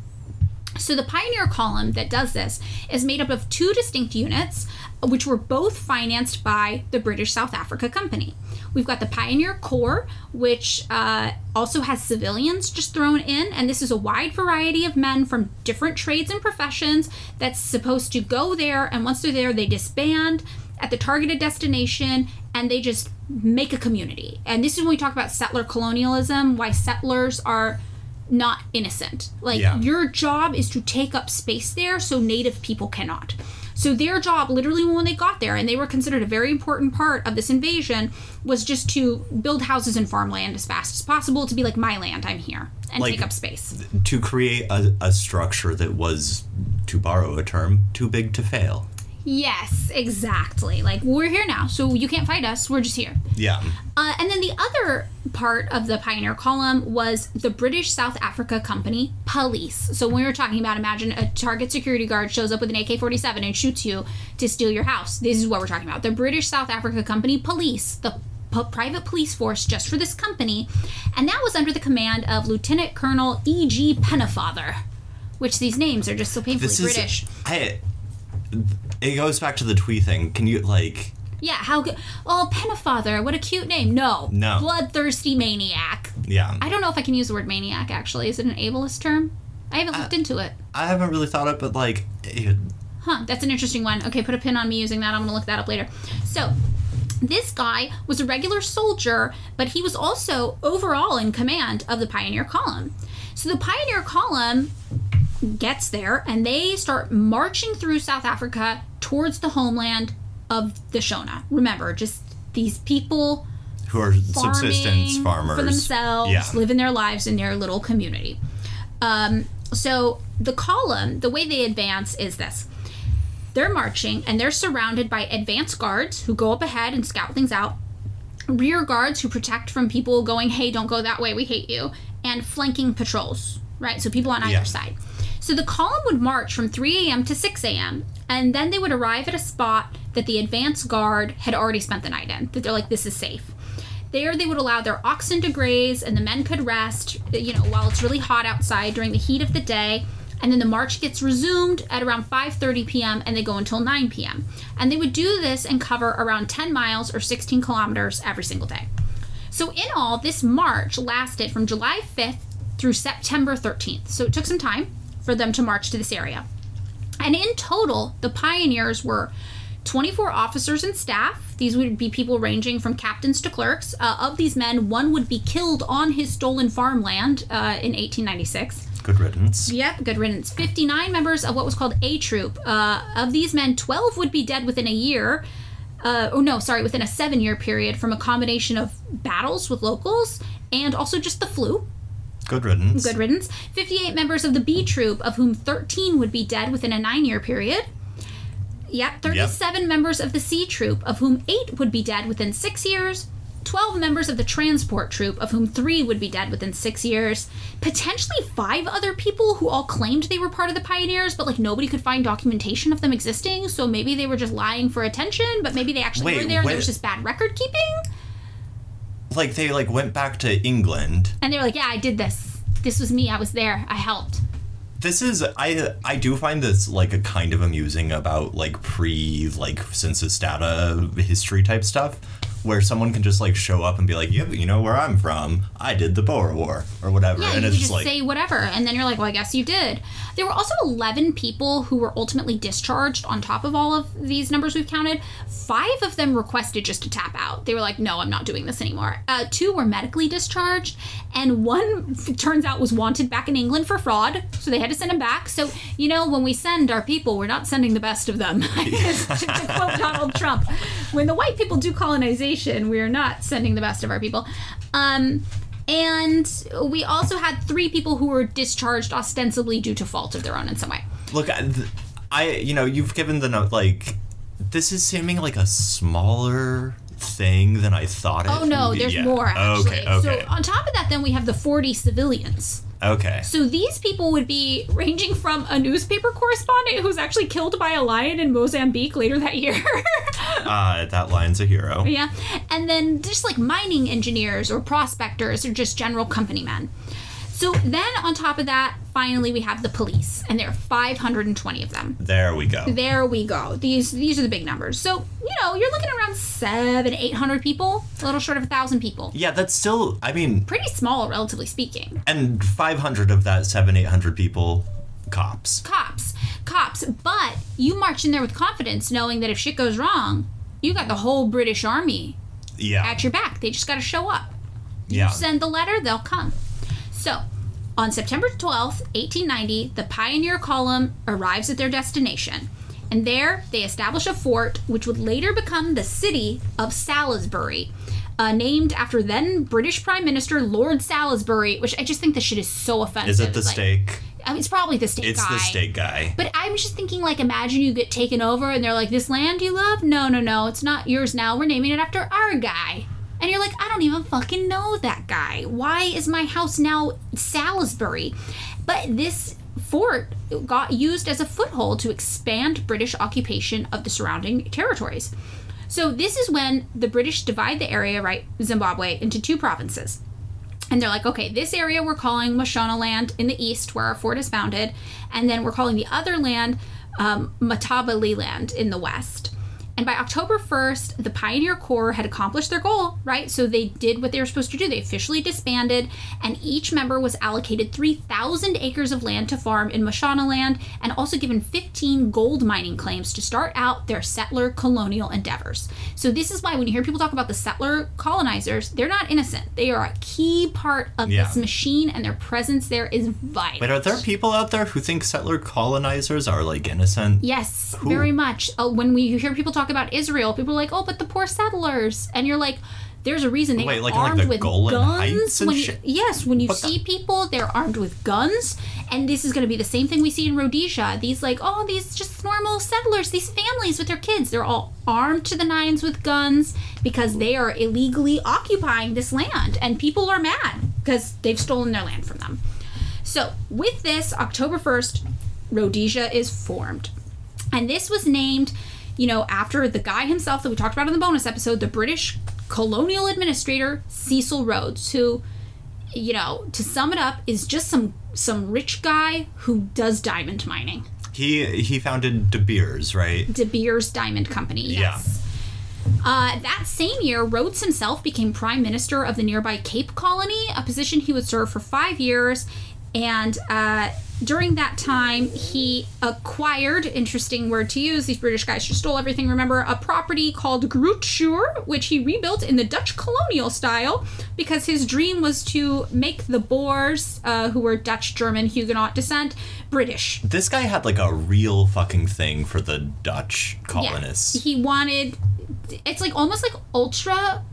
So the Pioneer Column that does this is made up of two distinct units, which were both financed by the British South Africa Company. We've got the Pioneer Corps, which uh, also has civilians just thrown in, and this is a wide variety of men from different trades and professions that's supposed to go there, and once they're there, they disband at the targeted destination and they just make a community. And this is when we talk about settler colonialism, why settlers are not innocent. Like Yeah. your job is to take up space there so native people cannot. So their job literally when they got there and they were considered a very important part of this invasion was just to build houses and farmland as fast as possible to be like my land, I'm here and Like- take up space. to create a, a structure that was, to borrow a term, too big to fail. Yes, exactly. Like we're here now, so you can't fight us. We're just here. Yeah. Uh, and then the other part of the Pioneer column was the British South Africa Company police. So when we were talking about, imagine a Target security guard shows up with an AK 47 and shoots you to steal your house. This is what we're talking about. The British South Africa Company police, the p- private police force just for this company. And that was under the command of Lieutenant Colonel E.G. Pennefather, which these names are just so painfully This British. is. I. It goes back to the twee thing. Can you like? Yeah, how good. Oh, Pennefather, what a cute name. No. No. Bloodthirsty maniac. Yeah. I don't know if I can use the word maniac actually. Is it an ableist term? I haven't uh, looked into it. I haven't really thought it, but like, it, Huh, that's an interesting one. Okay, put a pin on me using that. I'm going to look that up later. So, this guy was a regular soldier, but he was also overall in command of the Pioneer Column. So, the Pioneer Column gets there and they start marching through South Africa towards the homeland of the Shona. Remember, just these people who are subsistence farmers for themselves, Yeah. living their lives in their little community. Um, so the column, the way they advance is this. They're marching and they're surrounded by advance guards who go up ahead and scout things out, rear guards who protect from people going, hey, don't go that way, we hate you, and flanking patrols, right? So people on either Yeah. side. So the column would march from 3 a.m. to 6 a.m., and then they would arrive at a spot that the advance guard had already spent the night in, that they're like, this is safe. There, they would allow their oxen to graze, and the men could rest, you know, while it's really hot outside during the heat of the day. And then the march gets resumed at around 5:30 p.m. and they go until 9 p.m. And they would do this and cover around 10 miles or 16 kilometers every single day. So in all, this march lasted from July 5th through September 13th. So it took some time for them to march to this area. And in total, the pioneers were 24 officers and staff. These would be people ranging from captains to clerks. Uh, of these men, one would be killed on his stolen farmland uh, in 1896. Good riddance. Yep, good riddance. 59 members of what was called A Troop. Uh, of these men, 12 would be dead within a year. Uh, oh, no, sorry, within a seven year period from a combination of battles with locals and also just the flu. Good riddance. Good riddance. 58 members of the B Troop, of whom 13 would be dead within a nine year period. Yep, 37 members of the C Troop, of whom 8 would be dead within 6 years. 12 members of the Transport Troop, of whom 3 would be dead within 6 years. Potentially 5 other people who all claimed they were part of the Pioneers, but like nobody could find documentation of them existing, so maybe they were just lying for attention, but maybe they actually Wait, were there and there was just bad record keeping. Like they like went back to England. And they were like, yeah, I did this. This was me. I was there. I helped. This is I I do find this like a kind of amusing about like pre like census data history type stuff where someone can just like show up and be like, "Yep, you know where I'm from. I did the Boer War or whatever." Yeah, and you it's could just like say whatever, and then you're like, well, I guess you did. There were also 11 people who were ultimately discharged on top of all of these numbers we've counted. Five of them requested just to tap out. They were like, no, I'm not doing this anymore. Uh, two were medically discharged, and one, turns out, was wanted back in England for fraud, so they had to send him back. So, you know, when we send our people, we're not sending the best of them. to, to quote Donald Trump, when the white people do colonization, we are not sending the best of our people. Um, and we also had three people who were discharged ostensibly due to fault of their own in some way. look I, I you know, you've given the note like this is seeming like a smaller thing than I thought it Oh no, would be. there's Yeah. more actually. Okay, okay. So on top of that, then we have the 40 civilians. Okay. So these people would be ranging from a newspaper correspondent who's actually killed by a lion in Mozambique later that year. Uh, that lion's a hero. yeah. And then just like mining engineers or prospectors or just general company men. So then on top of that, finally we have the police, and there are 520 of them. There we go. There we go. These these are the big numbers. So you know you're looking around seven, eight hundred people, a little short of a thousand people. Yeah, that's still. I mean, Pretty small, relatively speaking. and 500 of that seven, 800 people, cops. Cops, cops. But you march in there with confidence, knowing that if shit goes wrong, you got the whole British Army Yeah. at your back. They just got to show up. You yeah. send the letter, they'll come. So, on September 12th, 1890, the Pioneer Column arrives at their destination. And there, they establish a fort which would later become the city of Salisbury, uh, named after then British Prime Minister Lord Salisbury, which I just think this shit is so offensive. Is it the like- steak? I mean, it's probably the steak guy. It's guy. the steak guy. But I'm just thinking, like, imagine you get taken over and they're like, this land you love? No, no, no, it's not yours now. We're naming it after our guy. And you're like, I don't even fucking know that guy. Why is my house now Salisbury? But this fort got used as a foothold to expand British occupation of the surrounding territories. So this is when the British divide the area, right, Zimbabwe, into two provinces. And they're like, okay, this area we're calling Mashonaland in the east, where our fort is founded, and then we're calling the other land um, Matabele land in the west. And by October 1st, the Pioneer Corps had accomplished their goal, right? So they did what they were supposed to do. They officially disbanded, and each member was allocated 3,000 acres of land to farm in Mashonaland and also given 15 gold mining claims to start out their settler colonial endeavors. So this is why when you hear people talk about the settler colonizers, they're not innocent. They are a key part of Yeah. this machine, and their presence there is vital. But are there people out there who think settler colonizers are like innocent? Yes, very much. Uh, when we hear people talk about Israel, people are like, "Oh, but the poor settlers," and you're like, "There's a reason they Wait, are like in, like, armed the with Golan guns." Heights and when you- shit? yes, when you What the- see people, they're armed with guns, and this is going to be the same thing we see in Rhodesia. These like, oh, these just normal settlers, these families with their kids, they're all armed to the nines with guns because they are illegally occupying this land, and people are mad because they've stolen their land from them. So, with this, October 1st, Rhodesia is formed. And this was named, you know, after the guy himself that we talked about in the bonus episode, the British colonial administrator Cecil Rhodes, who, you know, to sum it up, is just some some rich guy who does diamond mining. He he founded De Beers, right? De Beers Diamond Company. Yeah. Yes. Uh, that same year, Rhodes himself became prime minister of the nearby Cape Colony, a position he would serve for five years. And uh, during that time, he acquired, interesting word to use, these British guys just stole everything, remember, a property called Groote Schuur, which he rebuilt in the Dutch colonial style because his dream was to make the Boers, uh, who were Dutch, German, Huguenot descent, British. This guy had like a real fucking thing for the Dutch colonists. He wanted it's like almost like ultra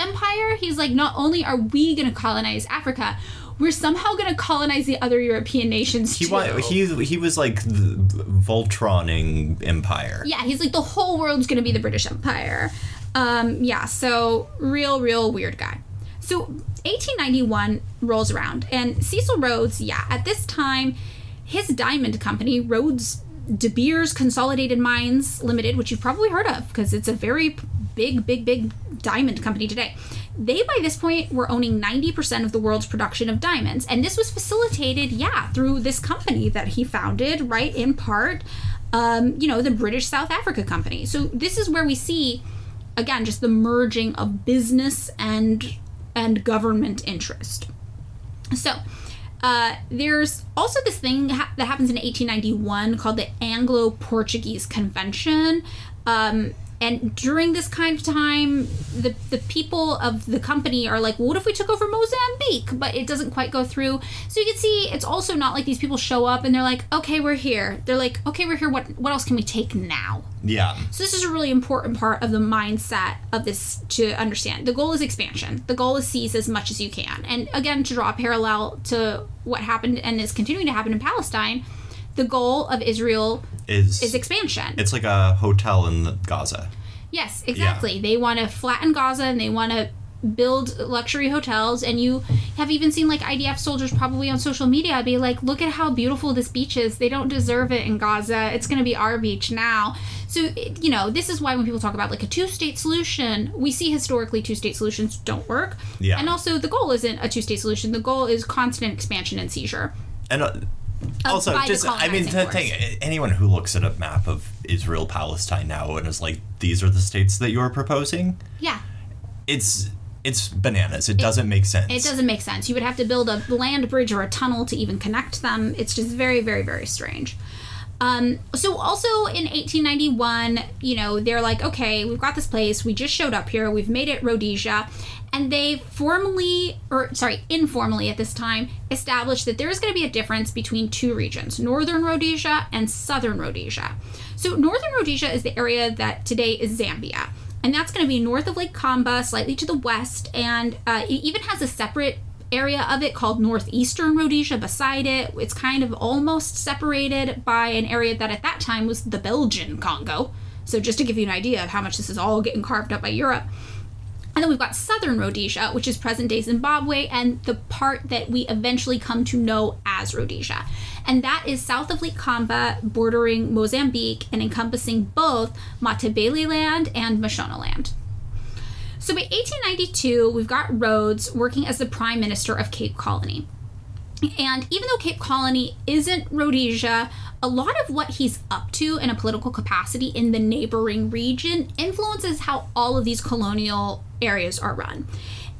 empire. He's like not only are we going to colonize Africa, we're somehow going to colonize the other European nations He too. wa- he he was like the Voltroning Empire. yeah, he's like the whole world's going to be the British Empire. Um, yeah, so real, real weird guy. So 1891 rolls around, and Cecil Rhodes, yeah, at this time, his diamond company, Rhodes De Beers Consolidated Mines Limited, which you've probably heard of because it's a very big, big, big diamond company today. They, by this point, were owning 90% of the world's production of diamonds. And this was facilitated, yeah, through this company that he founded, right, in part, um, you know, the British South Africa Company. So this is where we see, again, just the merging of business and and government interest. So, uh, there's also this thing ha- that happens in 1891 called the Anglo Portuguese Convention. Um, and during this kind of time, the, the people of the company are like, well, what if we took over Mozambique? But it doesn't quite go through. So you can see it's also not like these people show up and they're like, okay, we're here. They're like, okay, we're here. What, what else can we take now? Yeah. So this is a really important part of the mindset of this to understand. The goal is expansion. The goal is seize as much as you can. And again, to draw a parallel to what happened and is continuing to happen in Palestine, the goal of Israel Is is expansion. it's like a hotel in the Gaza. Yes, exactly. They want to flatten Gaza and they want to build luxury hotels and you have even seen like IDF soldiers probably on social media be like look at how beautiful this beach is they don't deserve it in Gaza it's going to be our beach now so it- you know this is why when people talk about like a two-state solution we see historically two-state solutions don't work Yeah. and also the goal isn't a two-state solution the goal is constant expansion and seizure And uh, also, just I mean, to force. think anyone who looks at a map of Israel Palestine now and is like, these are the states that you're proposing, yeah it's it's bananas. It, doesn't make sense. It doesn't make sense. You would have to build a land bridge or a tunnel to even connect them. It's just very, very, very strange. Um, so also in 1891, you know, they're like, okay, we've got this place. We just showed up here. We've made it Rhodesia. And they formally, or sorry, informally at this time, established that there is going to be a difference between two regions, Northern Rhodesia and Southern Rhodesia. So Northern Rhodesia is the area that today is Zambia. And that's going to be north of Lake Kariba, slightly to the west, and uh, it even has a separate area of it called Northeastern Rhodesia beside it. It's kind of almost separated by an area that at that time was the Belgian Congo. So just to give you an idea of how much this is all getting carved up by Europe. And then we've got southern Rhodesia, which is present day Zimbabwe, and the part that we eventually come to know as Rhodesia. And that is south of Lake Kariba, bordering Mozambique and encompassing both Matabeleland and Mashonaland. So by 1892, we've got Rhodes working as the prime minister of Cape Colony. And even though Cape Colony isn't Rhodesia, a lot of what he's up to in a political capacity in the neighboring region influences how all of these colonial areas are run.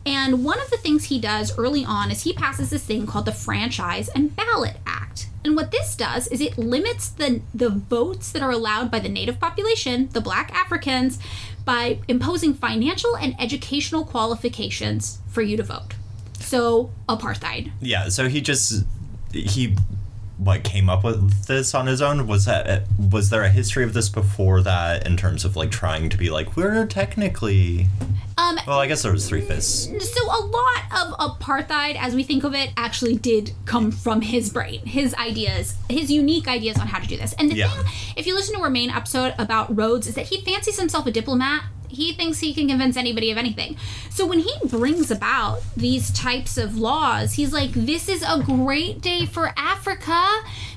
And one of the things he does early on is he passes this thing called the Franchise and Ballot Act. And what this does is it limits the, the votes that are allowed by the native population, the black Africans, by imposing financial and educational qualifications for you to vote. So, apartheid. yeah. So he just he what came up with this on his own was that was there a history of this before that in terms of like trying to be like we're technically Um, well I guess there was three fifths so a lot of apartheid as we think of it actually did come from his brain his ideas his unique ideas on how to do this and the Yeah. thing if you listen to our main episode about rhodes is that he fancies himself a diplomat he thinks he can convince anybody of anything. So when he brings about these types of laws he's like this is a great day for africa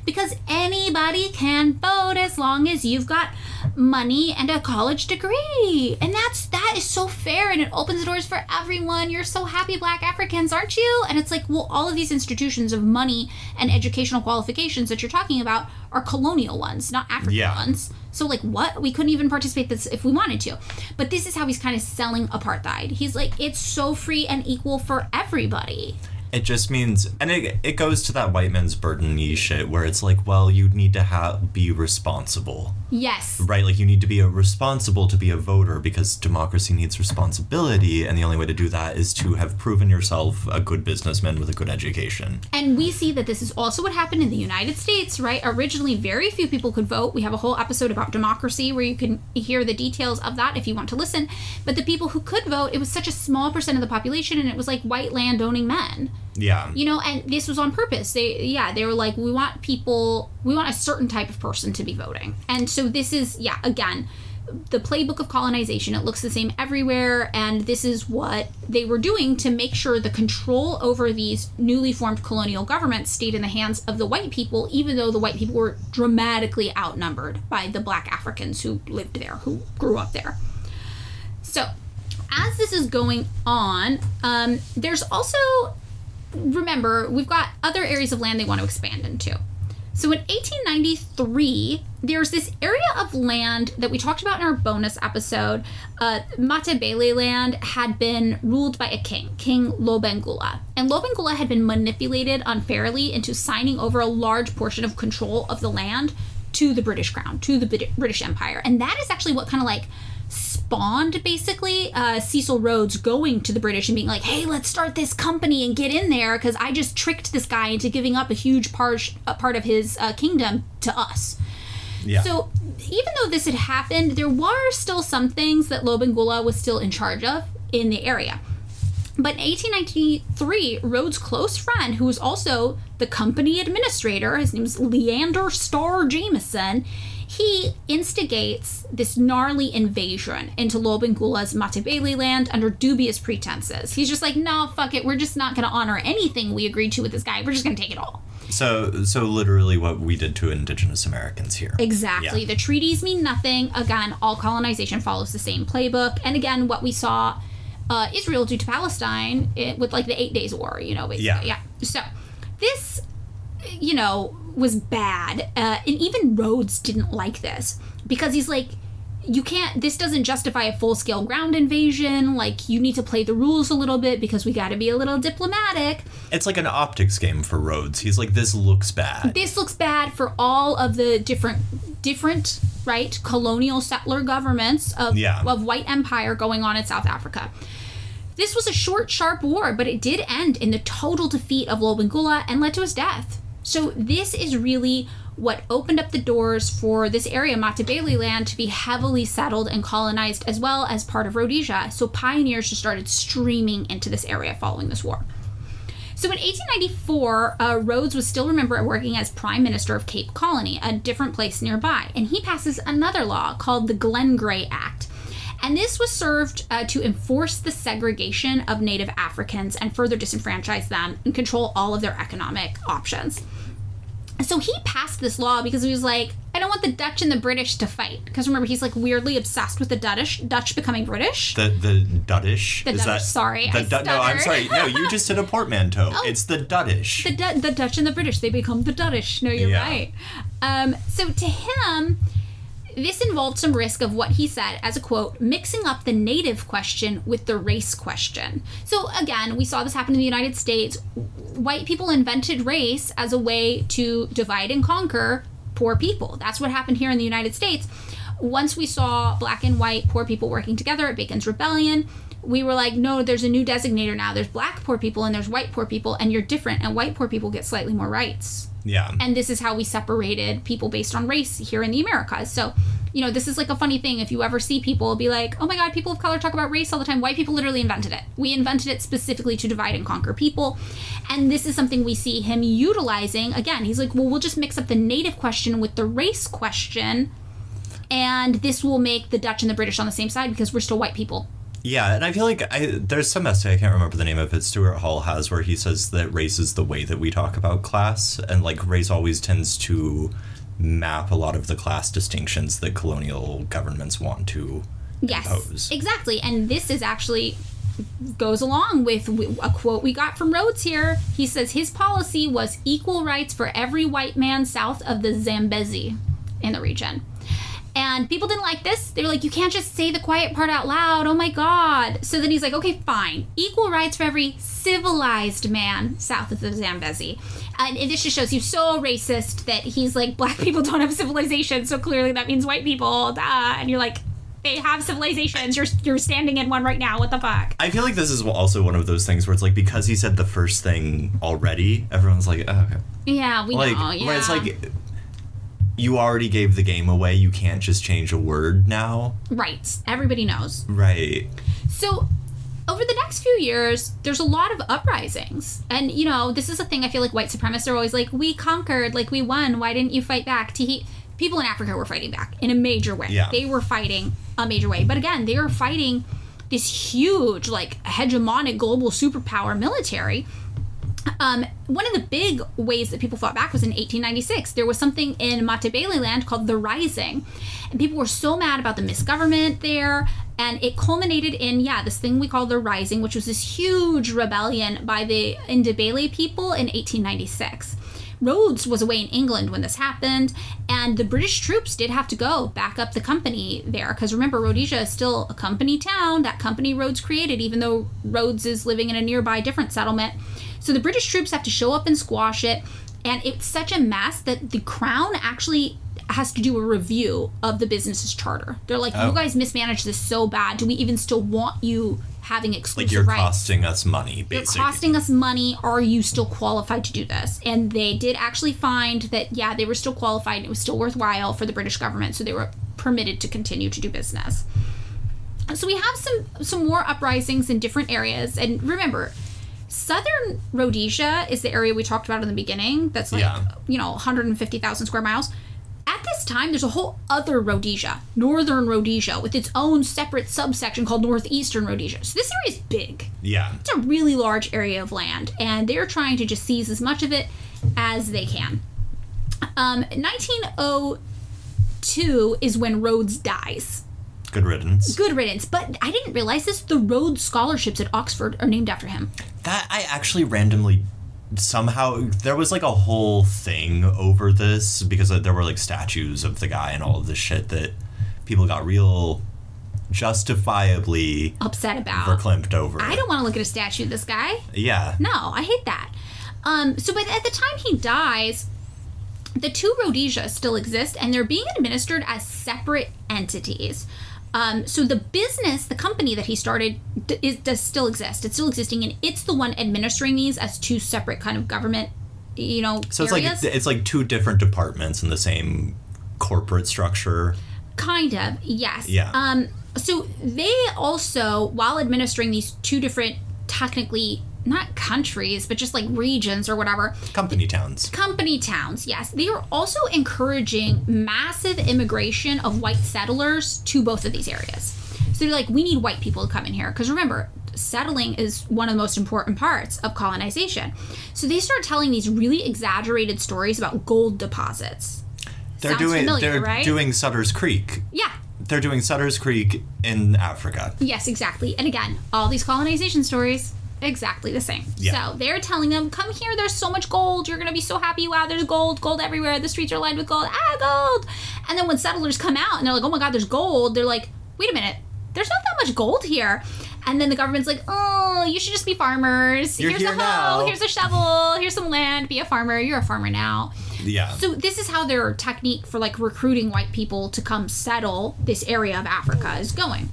because anybody can vote as long as you've got money and a college degree. And that's that is so fair and it opens doors for everyone. You're so happy black africans aren't you? And it's like well all of these institutions of money and educational qualifications that you're talking about are colonial ones not african Yeah. ones. So like what? We couldn't even participate this if we wanted to. But this is how he's kind of selling apartheid. He's like it's so free and equal for everybody it just means and it, it goes to that white man's burden shit where it's like well you need to be responsible yes right like you need to be a responsible to be a voter because democracy needs responsibility and the only way to do that is to have proven yourself a good businessman with a good education And we see that this is also what happened in the United States, right? Originally, very few people could vote. We have a whole episode about democracy where you can hear the details of that if you want to listen. But the people who could vote, it was such a small percent of the population, and it was like white landowning men, yeah you know. And this was on purpose. They, yeah, they were like, we want people, we want a certain type of person to be voting. And so this is, yeah, again, the playbook of colonization. It looks the same everywhere, and this is what they were doing to make sure the control over these newly formed colonial governments stayed in the hands of the white people, even though the white people were dramatically outnumbered by the black Africans who lived there, who grew up there. So, as this is going on, um, there's also remember, we've got other areas of land they want to expand into. So in 1893, there's this area of land that we talked about in our bonus episode. Uh, Matabele land had been ruled by a king, King Lobengula. And Lobengula had been manipulated unfairly into signing over a large portion of control of the land to the British crown, to the Brit- British Empire. And that is actually what kind of like spawned basically uh, Cecil Rhodes going to the British and being like, "Hey, let's start this company and get in there because I just tricked this guy into giving up a huge part a part of his uh, kingdom to us." yeah So even though this had happened, there were still some things that Lobengula was still in charge of in the area. But in 1893, Rhodes' close friend, who was also the company administrator, his name's Leander Starr Jameson, he instigates this gnarly invasion into Lobengula's Matabele land under dubious pretenses. He's just like, no, fuck it. We're just not going to honor anything we agreed to with this guy. We're just going to take it all. So, so literally, what we did to Indigenous Americans here. Exactly. Yeah. The treaties mean nothing. Again, all colonization follows the same playbook. And again, what we saw uh, Israel do to Palestine it, with like the Eight Days War, you know, basically. Yeah. yeah. So this, you know, was bad. Uh, and even Rhodes didn't like this because he's like, you can't, this doesn't justify a full scale ground invasion. Like, you need to play the rules a little bit because we got to be a little diplomatic. It's like an optics game for Rhodes. He's like, this looks bad. this looks bad for all of the different different right colonial settler governments of, Yeah. of white empire going on in south africa this was a short sharp war but it did end in the total defeat of lobengula and led to his death so this is really what opened up the doors for this area matabele land to be heavily settled and colonized as well as part of rhodesia so pioneers just started streaming into this area following this war so in 1894, uh, Rhodes was still remembered working as Prime Minister of Cape Colony, a different place nearby, and he passes another law called the Glen Grey Act. And this was served uh, to enforce the segregation of Native Africans and further disenfranchise them and control all of their economic options. So he passed this law because he was like, I don't want the Dutch and the British to fight. Because remember, he's like weirdly obsessed with the Dutch, Dutch becoming British. The the Duttish. The is Duttish, that sorry, The Du- no, I'm sorry. No, you just did a portmanteau. It's the Duttish. the, Du- the Dutch and the British, they become the Duttish. No, you're Yeah. right. Um, so to him, this involved some risk of what he said as a quote, mixing up the native question with the race question. So again, we saw this happen in the United States. White people invented race as a way to divide and conquer poor people. That's what happened here in the United States. Once we saw black and white poor people working together at Bacon's Rebellion, we were like, no, there's a new designator now. There's black poor people and there's white poor people, and you're different, and white poor people get slightly more rights yeah. and this is how we separated people based on race here in the Americas. So, you know, this is like a funny thing. If you ever see people be like, oh my God, people of color talk about race all the time, white people literally invented it. We invented it specifically to divide and conquer people. And this is something we see him utilizing. Again, he's like, well, we'll just mix up the native question with the race question. And this will make the Dutch and the British on the same side because we're still white people. Yeah, and I feel like I there's some essay I can't remember the name of it. Stuart Hall has where he says that race is the way that we talk about class, and like race always tends to map a lot of the class distinctions that colonial governments want to Yes, impose. exactly. And this is actually goes along with a quote we got from Rhodes here. He says his policy was equal rights for every white man south of the Zambezi in the region. And people didn't like this. They were like, you can't just say the quiet part out loud. Oh my God. So then he's like, okay, fine. Equal rights for every civilized man south of the Zambezi. And this just shows he's so racist that he's like, black people don't have civilization. So clearly that means white people. Duh. And you're like, they have civilizations. You're, you're standing in one right now. What the fuck? I feel like this is also one of those things where it's like because he said the first thing already, everyone's like, oh, okay. Yeah, we Like, know. Yeah. where it's like you already gave the game away. You can't just change a word now, right. Everybody knows. right? So, over the next few years, there's a lot of uprisings. And, you know, this is a thing I feel like white supremacists are always like, we conquered, like, we won. Why didn't you fight back? Tahi- People in Africa were fighting back in a major way. Yeah. They were fighting a major way. But again, they were fighting this huge, like, hegemonic global superpower military. Um, one of the big ways that people fought back was in 1896. There was something in Matabele land called the Rising. And people were so mad about the misgovernment there. And it culminated in, yeah, this thing we call the Rising, which was this huge rebellion by the Ndebele people in 1896. Rhodes was away in England when this happened, and the British troops did have to go back up the company there. Because remember, Rhodesia is still a company town that company Rhodes created, even though Rhodes is living in a nearby different settlement. So the British troops have to show up and squash it, and it's such a mess that the Crown actually has to do a review of the business's charter. They're like, Oh. you guys mismanaged this so bad. Do we even still want you having Like you're rights? costing us money, You're costing us money. Are you still qualified to do this? And they did actually find that, yeah, they were still qualified and it was still worthwhile for the British government, so they were permitted to continue to do business. So we have some some more uprisings in different areas, and remember, southern Rhodesia is the area we talked about in the beginning. That's like Yeah. you know 150,000 square miles. At at this time, there's a whole other Rhodesia, Northern Rhodesia, with its own separate subsection called Northeastern Rhodesia. So this area is big. Yeah. It's a really large area of land, and they're trying to just seize as much of it as they can. Um, 1902 is when Rhodes dies. Good riddance. Good riddance. But I didn't realize this. The Rhodes scholarships at Oxford are named after him. That I actually randomly somehow there was like a whole thing over this because there were like statues of the guy and all of this shit that people got real justifiably Upset about. verklempt over. I don't want to look at a statue of this guy. Yeah. No, I hate that. Um, so, but at the time he dies, the two Rhodesia still exist and they're being administered as separate entities. Um, so the business, the company that he started, d- is, does still exist. It's still existing, and it's the one administering these as two separate kind of government, you know, So it's like it's like two different departments in the same corporate structure. Kind of, yes. Yeah. Um, so they also, while administering these two different, technically not countries, but just like regions or whatever, Company towns. company towns, yes, they are also encouraging massive immigration of white settlers to both of these areas. So they're like, we need white people to come in here. Because remember, settling is one of the most important parts of colonization. So they start telling these really exaggerated stories about gold deposits. They're Sounds doing familiar, they're right? doing Sutter's Creek. Yeah, They're doing Sutter's Creek in Africa. Yes, exactly. And again, all these colonization stories, exactly the same. Yeah. So they're telling them, come here, there's so much gold. You're going to be so happy. Wow, there's gold, gold everywhere. The streets are lined with gold. Ah, gold. And then when settlers come out and they're like, oh my God, there's gold, they're like, wait a minute, there's not that much gold here. And then the government's like, oh, you should just be farmers. You're here's here a hoe, now." here's a shovel, here's some land, be a farmer. You're a farmer now. Yeah. So this is how their technique for like recruiting white people to come settle this area of Africa is going.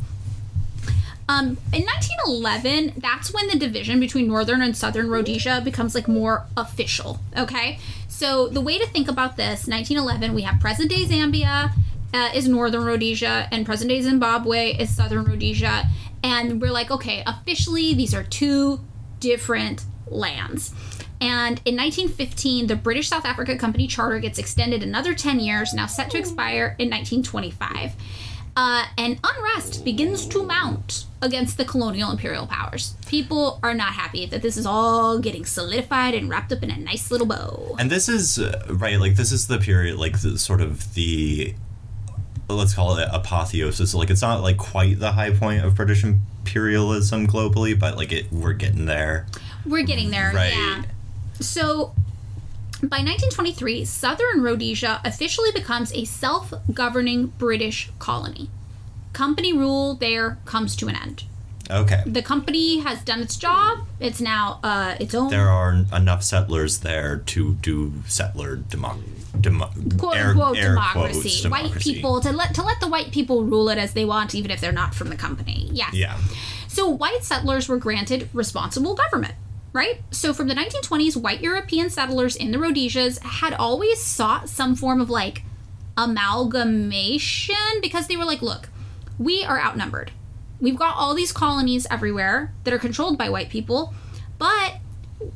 Um, in 1911, that's when the division between northern and southern Rhodesia becomes like more official. Okay, so the way to think about this, 1911, we have present day Zambia uh, is northern Rhodesia, and present day Zimbabwe is southern Rhodesia, and we're like, okay, officially these are two different lands. And in 1915, the British South Africa Company Charter gets extended another 10 years, now set to expire in 1925. Uh, and unrest begins to mount against the colonial imperial powers. People are not happy that this is all getting solidified and wrapped up in a nice little bow. And this is uh, right, like this is the period, like the, sort of the let's call it apotheosis. Like it's not like quite the high point of British imperialism globally, but like it, we're getting there. We're getting there, Right. yeah. So by 1923, Southern Rhodesia officially becomes a self governing British colony. Company rule there comes to an end. Okay. The company has done its job. It's now uh, its own There are enough settlers there to do settler democ demo- quote air- unquote air democracy. quotes, White democracy. people to let to let the white people rule it as they want, even if they're not from the company. Yes. Yeah. So white settlers were granted responsible government, right? So from the 1920s, white European settlers in the Rhodesias had always sought some form of like amalgamation because they were like, look, we are outnumbered. We've got all these colonies everywhere that are controlled by white people, but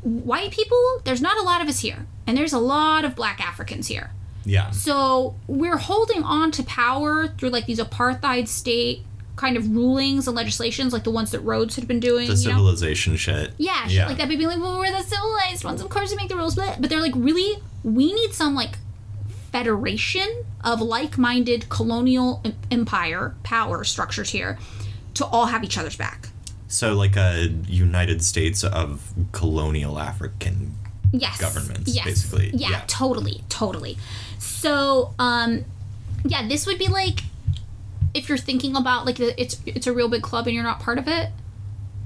white people, there's not a lot of us here. And there's a lot of black Africans here. Yeah. So we're holding on to power through like these apartheid state kind of rulings and legislations, like the ones that Rhodes had been doing. The you know? civilization shit. Yeah, shit like that. Being like, well, we're the civilized ones. Of course, we make the rules. But, but they're like, really, we need some like federation of like-minded colonial empire power structures here to all have each other's back. So like a United States of colonial African yes governments, yes. basically. yeah, Yeah. totally totally so um yeah this would be like if you're thinking about like the, it's it's a real big club and you're not part of it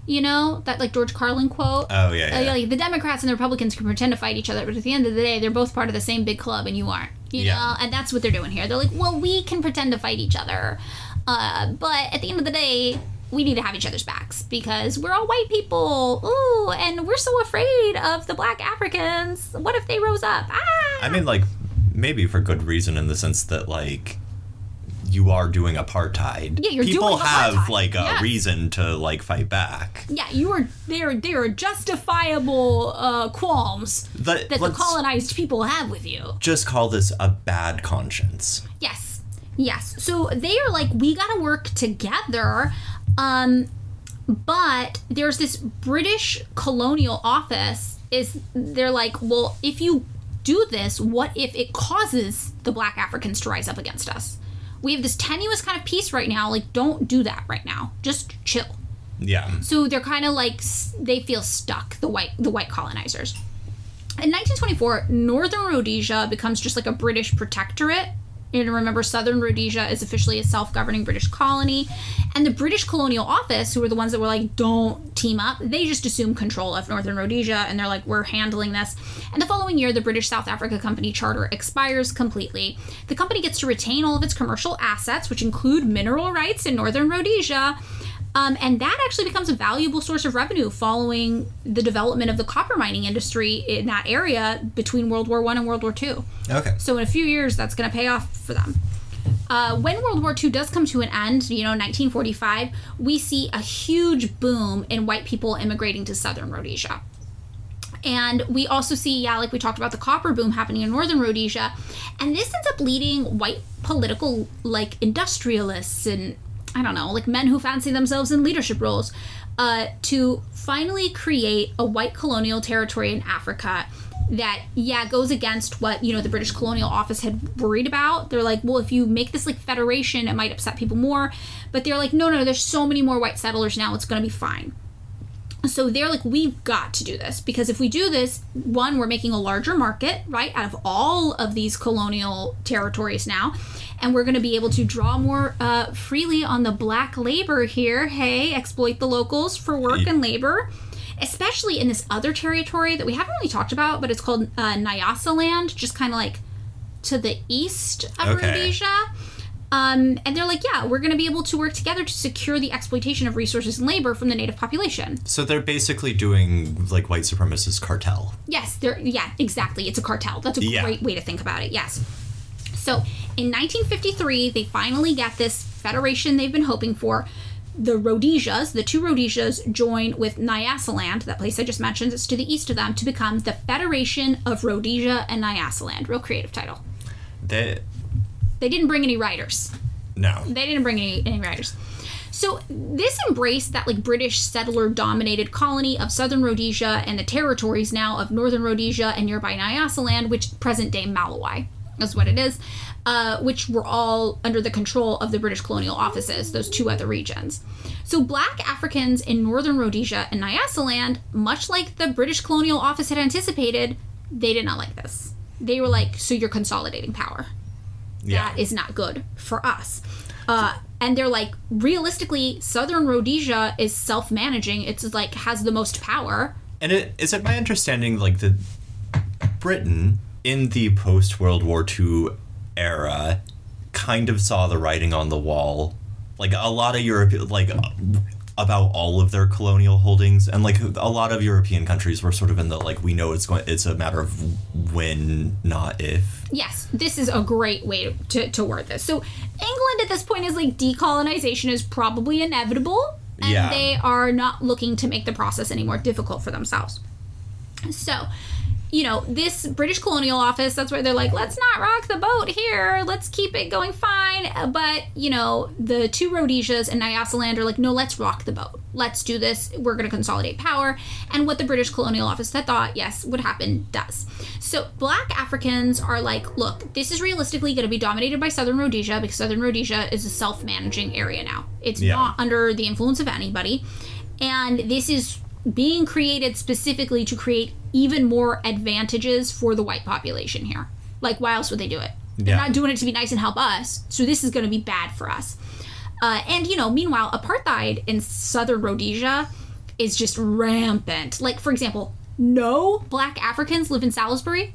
you know that like george carlin quote Oh yeah. Uh, yeah. like the democrats and the republicans can pretend to fight each other but at the end of the day they're both part of the same big club and you aren't you Yeah. know and that's what they're doing here they're like well we can pretend to fight each other uh, but at the end of the day we need to have each other's backs because we're all white people ooh and we're so afraid of the black africans what if they rose up ah I mean, like, maybe for good reason in the sense that, like, you are doing apartheid. Yeah, you're People doing have apartheid. like a Yes. reason to like fight back. Yeah, you are there. There are justifiable uh, qualms The- that the colonized people have with you. just call this a bad conscience. Yes. Yes. So they are like, we got to work together. Um, but there's this British colonial office is they're like, well, if you do this, what if it causes the black Africans to rise up against us? We have this tenuous kind of peace right now. Like, don't do that right now. Just chill. Yeah. So they're kind of like they feel stuck. The white the white colonizers. In 1924, Northern Rhodesia becomes just like a British protectorate. And remember, Southern Rhodesia is officially a self-governing British colony, and the British Colonial Office, who were the ones that were like, "Don't team up," they just assume control of Northern Rhodesia, and they're like, "We're handling this." And the following year, the British South Africa Company charter expires completely. The company gets to retain all of its commercial assets, which include mineral rights in Northern Rhodesia, um, and that actually becomes a valuable source of revenue following the development of the copper mining industry in that area between World War One and World War Two. Okay. So in a few years, that's going to pay off for them. Uh, when World War II does come to an end, you know, 1945, we see a huge boom in white people immigrating to southern Rhodesia. And we also see, yeah, like we talked about the copper boom happening in northern Rhodesia. And this ends up leading white political, like industrialists and I don't know, like men who fancy themselves in leadership roles, uh, to finally create a white colonial territory in Africa that, yeah, goes against what, you know, the British Colonial Office had worried about. They're like, well, if you make this like federation, it might upset people more. But they're like, no, no, there's so many more white settlers now, it's going to be fine. So they're like, we've got to do this because if we do this, one, we're making a larger market, right, out of all of these colonial territories now. And we're going to be able to draw more uh, freely on the black labor here. Hey, exploit the locals for work and labor, especially in this other territory that we haven't really talked about, but it's called uh, Nyasaland, just kind of like to the east of Okay. Rhodesia. Um, and they're like, yeah, we're going to be able to work together to secure the exploitation of resources and labor from the native population. So they're basically doing like white supremacist cartel. Yes, they're yeah, exactly. It's a cartel. That's a Yeah. great way to think about it. Yes. So in 1953, they finally get this federation they've been hoping for. The Rhodesias, the two Rhodesias, join with Nyasaland, that place I just mentioned, it's to the east of them, to become the Federation of Rhodesia and Nyasaland. Real creative title. They They didn't bring any writers. no. They didn't bring any, any writers. So this embraced that like British settler dominated colony of southern Rhodesia and the territories now of northern Rhodesia and nearby Nyasaland, which present day Malawi is what it is, uh, which were all under the control of the British colonial offices, those two other regions. So black Africans in northern Rhodesia and Nyasaland, much like the British colonial office had anticipated, they did not like this. They were like, so you're consolidating power Yeah. that is not good for us. Uh, and they're like, realistically, Southern Rhodesia is self-managing. It's like has the most power. And it is it my understanding like that Britain in the post World War II era kind of saw the writing on the wall. Like a lot of Europe like about all of their colonial holdings and like a lot of European countries were sort of in the like we know it's going it's a matter of when not if. Yes, this is a great way to, to word this. So England at this point is like decolonization is probably inevitable, and Yeah. they are not looking to make the process any more difficult for themselves. So, you know, this British Colonial Office, that's where they're like, let's not rock the boat here. Let's keep it going fine. Uh, But, you know, the two Rhodesias and Nyasaland are like, no, let's rock the boat. Let's do this. We're going to consolidate power. And what the British Colonial Office had thought, yes, would happen, does. So, black Africans are like, look, this is realistically going to be dominated by Southern Rhodesia because Southern Rhodesia is a self managing area now. It's Yeah. not under the influence of anybody. And this is being created specifically to create even more advantages for the white population here. Like, why else would they do it? They're Yeah. not doing it to be nice and help us, so this is going to be bad for us. Uh, and, you know, meanwhile, apartheid in southern Rhodesia is just rampant. Like, for example, no black Africans live in Salisbury,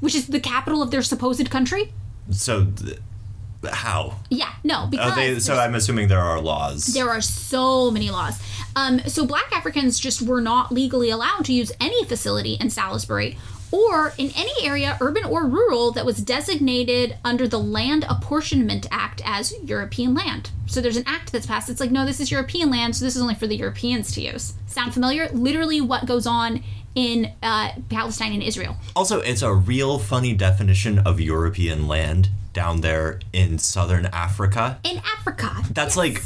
which is the capital of their supposed country. So th- How? Yeah, no, because they, so I'm assuming there are laws. there are so many laws. Um, so black Africans just were not legally allowed to use any facility in Salisbury or in any area, urban or rural, that was designated under the Land Apportionment Act as European land. So there's an act that's passed. It's like, no, this is European land, so this is only for the Europeans to use. Sound familiar? Literally, what goes on in uh, Palestine and Israel. Also, it's a real funny definition of European land down there in southern Africa. In Africa. That's Yes. like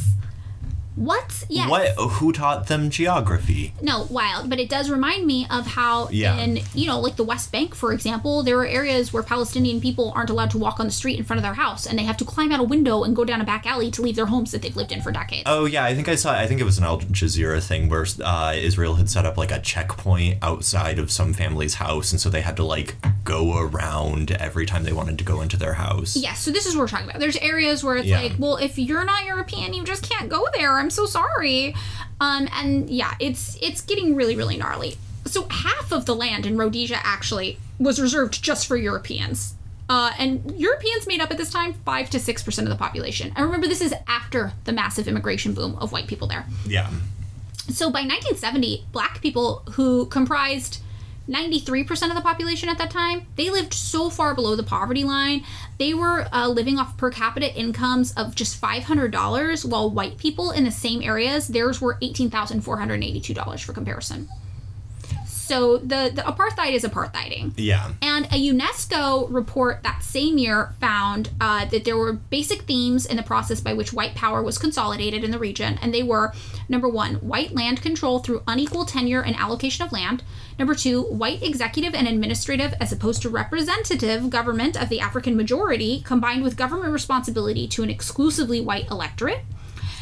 What? Yes. what? Who taught them geography? No, wild, but it does remind me of how Yeah. in you know, like the West Bank, for example, there are areas where Palestinian people aren't allowed to walk on the street in front of their house, and they have to climb out a window and go down a back alley to leave their homes that they've lived in for decades. Oh yeah, I think I saw. I think it was an Al Jazeera thing where uh, Israel had set up like a checkpoint outside of some family's house, and so they had to like go around every time they wanted to go into their house. Yes, so this is what we're talking about. There's areas where it's Yeah. like, well, if you're not European, you just can't go there. I'm so sorry. Um, and yeah, it's it's getting really really gnarly. So half of the land in Rhodesia actually was reserved just for Europeans. Uh, and Europeans made up at this time five to six percent of the population. And remember, this is after the massive immigration boom of white people there. Yeah. So by 1970, black people who comprised 93% of the population at that time, they lived so far below the poverty line. They were uh, living off per capita incomes of just $500, while white people in the same areas, theirs were $18,482 for comparison. So the, the apartheid is apartheiding. Yeah. And a UNESCO report that same year found uh, that there were basic themes in the process by which white power was consolidated in the region. And they were number one, white land control through unequal tenure and allocation of land. Number two, white executive and administrative as opposed to representative government of the African majority, combined with government responsibility to an exclusively white electorate.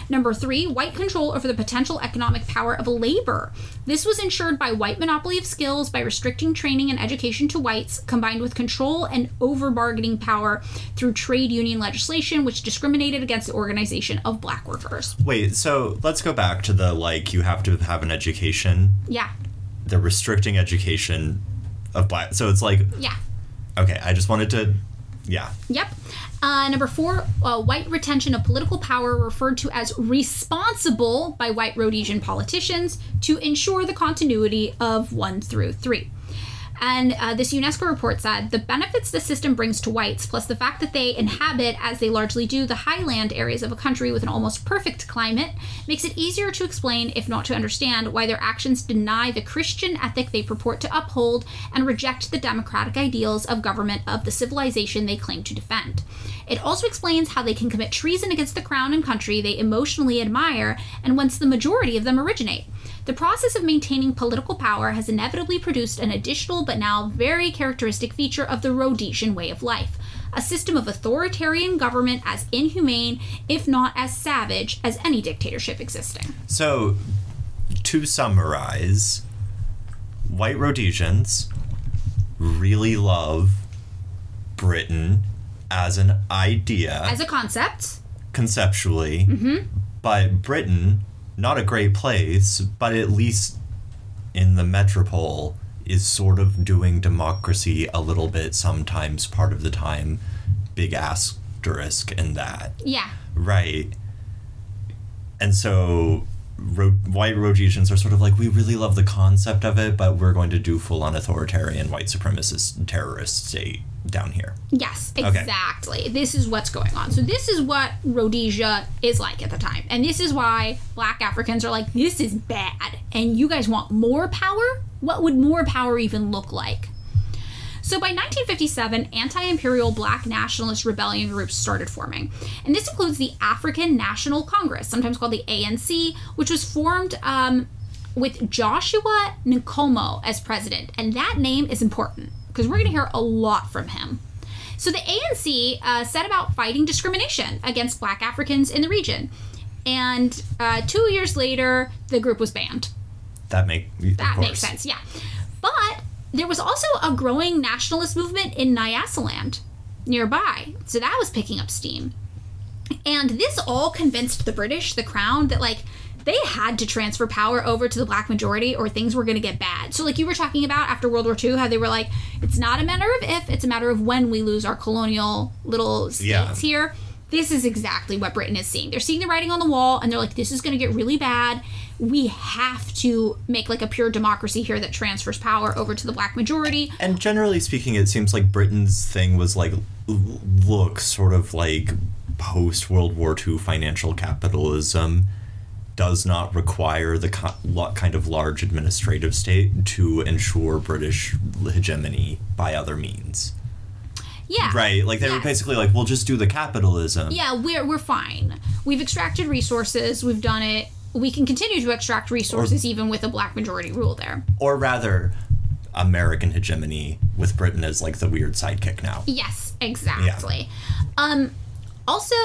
Number three, white control over the potential economic power of labor. This was ensured by white monopoly of skills by restricting training and education to whites, combined with control and over bargaining power through trade union legislation, which discriminated against the organization of black workers. Wait. So let's go back to the like you have to have an education. Yeah, They're restricting education of black. So it's like yeah. okay. I just wanted to. Yeah. Yep. Uh, number four, uh, white retention of political power referred to as responsible by white Rhodesian politicians to ensure the continuity of one through three. And uh, this UNESCO report said the benefits the system brings to whites, plus the fact that they inhabit, as they largely do, the highland areas of a country with an almost perfect climate, makes it easier to explain, if not to understand, why their actions deny the Christian ethic they purport to uphold and reject the democratic ideals of government of the civilization they claim to defend. It also explains how they can commit treason against the crown and country they emotionally admire and whence the majority of them originate. The process of maintaining political power has inevitably produced an additional but now very characteristic feature of the Rhodesian way of life a system of authoritarian government as inhumane, if not as savage, as any dictatorship existing. So, to summarize, white Rhodesians really love Britain as an idea, As a concept, conceptually, mm-hmm. but Britain, not a great place, but at least in the metropole, is sort of doing democracy a little bit sometimes, part of the time. Big asterisk in that. yeah. Right. And so Ro- white Rhodesians are sort of like, we really love the concept of it, but we're going to do full on authoritarian white supremacist terrorist state down here. Yes, exactly. This is what's going on. So this is what Rhodesia is like at the time. And this is why black Africans are like, this is bad. And you guys want more power? What would more power even look like? So by 1957, anti-imperial black nationalist rebellion groups started forming. And this includes the African National Congress, sometimes called the ANC, which was formed um, with Joshua Nkomo as president. And that name is important because we're going to hear a lot from him. So the ANC uh, set about fighting discrimination against black Africans in the region. And uh, two years later, the group was banned. That make That makes sense, yeah. But there was also a growing nationalist movement in Nyasaland nearby. So that was picking up steam. And this all convinced the British, the crown, that like they had to transfer power over to the black majority or things were going to get bad. So like you were talking about after World War II how they were like it's not a matter of if, it's a matter of when we lose our colonial little states Yeah. here. this is exactly what Britain is seeing. They're seeing the writing on the wall and they're like, this is going to get really bad. We have to make like a pure democracy here that transfers power over to the black majority. And generally speaking, it seems like Britain's thing was like, look, sort of like post World War II financial capitalism does not require the kind of large administrative state to ensure British hegemony by other means. Yeah. Right? Like they were basically like, we'll just do the capitalism. Yeah, we're we're fine. We've extracted resources. We've done it. We can continue to extract resources even with a black majority rule there. Or rather, American hegemony with Britain as like the weird sidekick now. Yes, exactly. Um, also,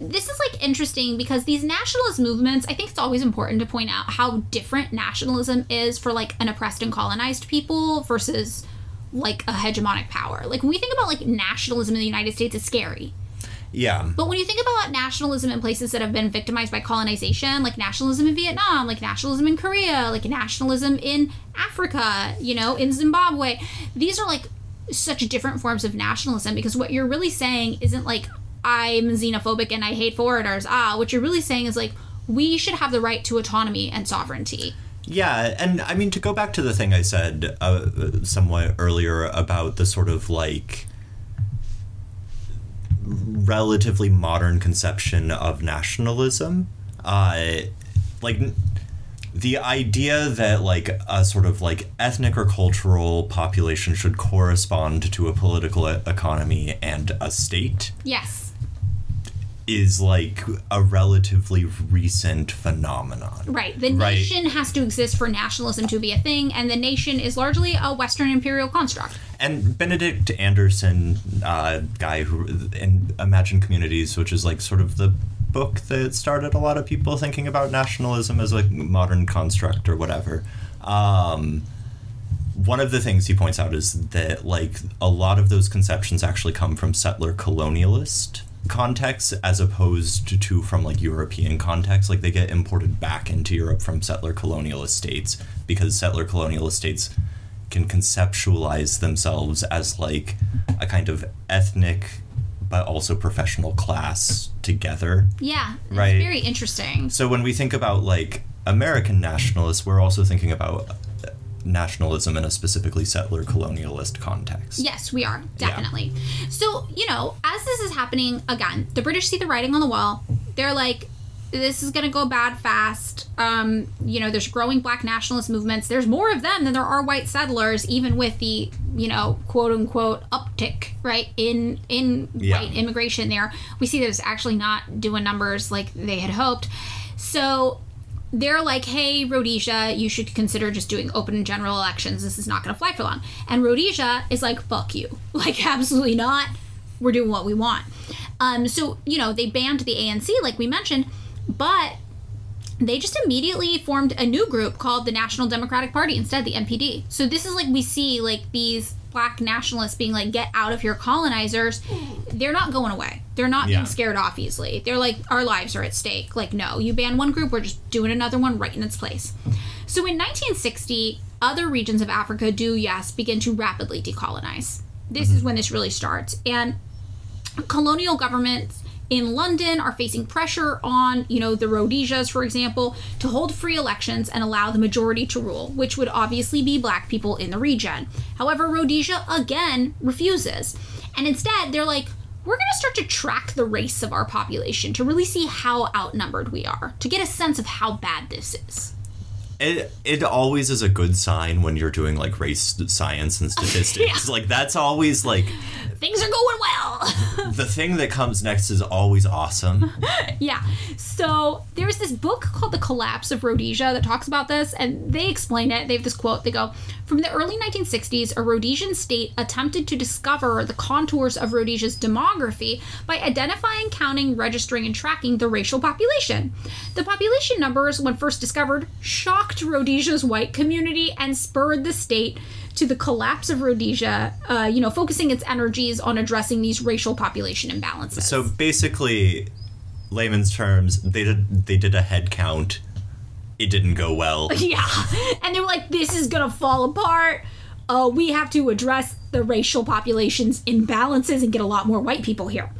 this is like interesting because these nationalist movements, I think it's always important to point out how different nationalism is for like an oppressed and colonized people versus like a hegemonic power. Like when we think about like nationalism in the United States, it's scary. Yeah. But when you think about nationalism in places that have been victimized by colonization, like nationalism in Vietnam, like nationalism in Korea, like nationalism in Africa, you know, in Zimbabwe, these are like such different forms of nationalism because what you're really saying isn't like, I'm xenophobic and I hate foreigners. Ah, what you're really saying is like, we should have the right to autonomy and sovereignty. Yeah, and I mean to go back to the thing I said uh, somewhat earlier about the sort of like relatively modern conception of nationalism, uh, like the idea that like a sort of like ethnic or cultural population should correspond to a political economy and a state Yes. Is like a relatively recent phenomenon. Right. The Right. nation has to exist for nationalism to be a thing, and the nation is largely a Western imperial construct. And Benedict Anderson, uh, guy who in Imagine Communities, which is like sort of the book that started a lot of people thinking about nationalism as a modern construct or whatever. Um, one of the things he points out is that like a lot of those conceptions actually come from settler colonialist contexts as opposed to from like European contexts. Like they get imported back into Europe from settler colonialist states because settler colonialist states can conceptualize themselves as like a kind of ethnic but also professional class together. Yeah. It's Right. very interesting. So when we think about like American nationalists, we're also thinking about nationalism in a specifically settler colonialist context. Yes, we are Yeah. definitely. So you know, as this is happening again, the British see the writing on the wall. They're like, "This is gonna go bad fast." Um, you know, there's growing black nationalist movements. There's more of them than there are white settlers, even with the you know quote unquote uptick right in in Yeah. white immigration. There, we see that it's actually not doing numbers like they had hoped. So they're like, hey, Rhodesia, you should consider just doing open general elections. This is not going to fly for long. And Rhodesia is like, fuck you. Like, absolutely not. We're doing what we want. Um, so, you know, they banned the ANC, like we mentioned, but they just immediately formed a new group called the National Democratic Party instead, the NPD. So this is like we see like these black nationalists being like, get out of here, colonizers. They're not going away. They're not Yeah. being scared off easily. They're like, our lives are at stake. Like, no, you ban one group, we're just doing another one right in its place. So in 1960, other regions of Africa do, yes, begin to rapidly decolonize. This mm-hmm. is when this really starts. And colonial governments in London are facing pressure on, you know, the Rhodesias, for example, to hold free elections and allow the majority to rule, which would obviously be black people in the region. However, Rhodesia again refuses. And instead, they're like, we're going to start to track the race of our population to really see how outnumbered we are, to get a sense of how bad this is. It it always is a good sign when you're doing like race science and statistics. Yeah. Like that's always like Things are going well. the thing that comes next is always awesome. Yeah. So there's this book called The Collapse of Rhodesia that talks about this, and they explain it. They have this quote. They go, From the early 1960s, a Rhodesian state attempted to discover the contours of Rhodesia's demography by identifying, counting, registering, and tracking the racial population. The population numbers, when first discovered, shocked Rhodesia's white community and spurred the state to the collapse of Rhodesia, uh, you know, focusing its energies on addressing these racial population imbalances. So basically, layman's terms, they did they did a head count. It didn't go well. Yeah. And they were like, this is to fall apart. Uh, we have to address the racial population's imbalances and get a lot more white people here.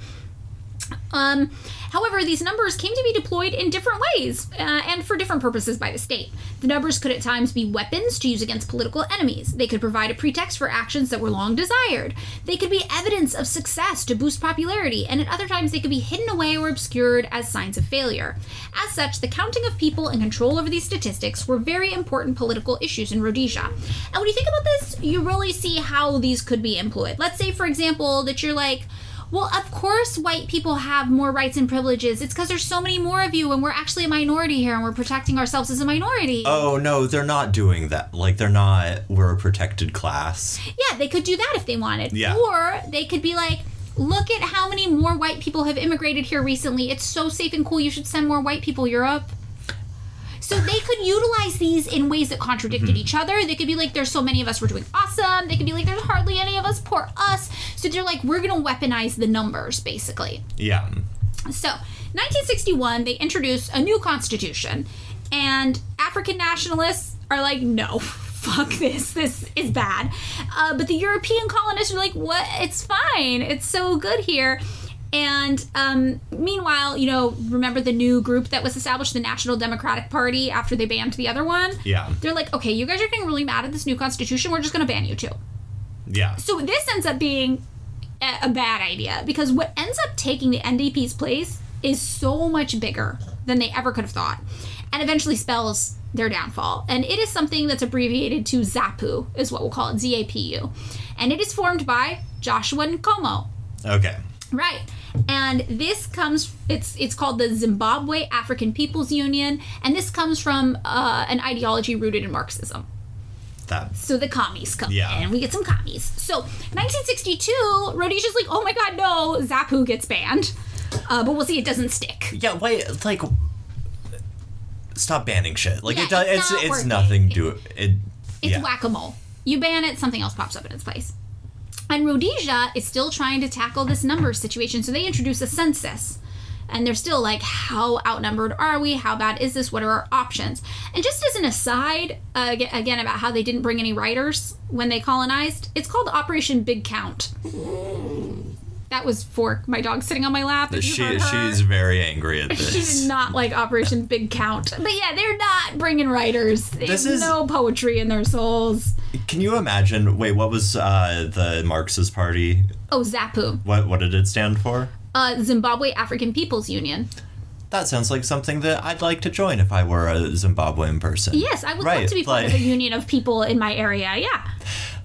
Um, however, these numbers came to be deployed in different ways uh, and for different purposes by the state. The numbers could at times be weapons to use against political enemies. They could provide a pretext for actions that were long desired. They could be evidence of success to boost popularity, and at other times they could be hidden away or obscured as signs of failure. As such, the counting of people and control over these statistics were very important political issues in Rhodesia. And when you think about this, you really see how these could be employed. Let's say, for example, that you're like, well, of course, white people have more rights and privileges. It's because there's so many more of you, and we're actually a minority here, and we're protecting ourselves as a minority. Oh no, they're not doing that. Like they're not. We're a protected class. Yeah, they could do that if they wanted. Yeah. Or they could be like, look at how many more white people have immigrated here recently. It's so safe and cool. You should send more white people Europe. So they could utilize these in ways that contradicted Mm-hmm. each other. They could be like, there's so many of us, we're doing awesome. They could be like, there's hardly any of us, poor us. So they're like, we're going to weaponize the numbers, basically. Yeah. So, 1961, they introduced a new constitution, and African nationalists are like, no, fuck this, this is bad. Uh, but the European colonists are like, what? It's fine, it's so good here. And um, meanwhile, you know, remember the new group that was established, the National Democratic Party, after they banned the other one? Yeah. They're like, okay, you guys are getting really mad at this new constitution. We're just going to ban you too. Yeah. So this ends up being a, a bad idea because what ends up taking the NDP's place is so much bigger than they ever could have thought, and eventually spells their downfall. And it is something that's abbreviated to ZAPU, is what we'll call it, Z-A-P-U, and it is formed by Joshua Nkomo. Okay. Right. And this comes it's it's called the Zimbabwe African People's Union and this comes from uh, an ideology rooted in Marxism. That. So the commies come Yeah. and We get some commies. So 1962, Rhodesia's like, oh my god, no, Zapu gets banned. Uh, but we'll see, it doesn't stick. Yeah. Wait. Like. Stop banning shit. Like Yeah, it does. it's It's not it's, nothing. Do it. It's yeah. whack a mole. You ban it, something else pops up in its place. And Rhodesia is still trying to tackle this numbers situation, so they introduce a census. And they're still like, how outnumbered are we? How bad is this? What are our options? And just as an aside, uh, again, about how they didn't bring any writers when they colonized, it's called Operation Big Count. That was Fork, my dog sitting on my lap. She she's very angry at She this. did not like Operation Big Count. But yeah, they're not bringing writers. They This have is- no poetry in their souls. Can you imagine? Wait, what was uh, the Marxist Party? Oh, ZAPU. What what did it stand for? Uh, Zimbabwe African People's Union. That sounds like something that I'd like to join if I were a Zimbabwean person. Yes, I would love Right, to be part of like- a union of people in my area. Yeah.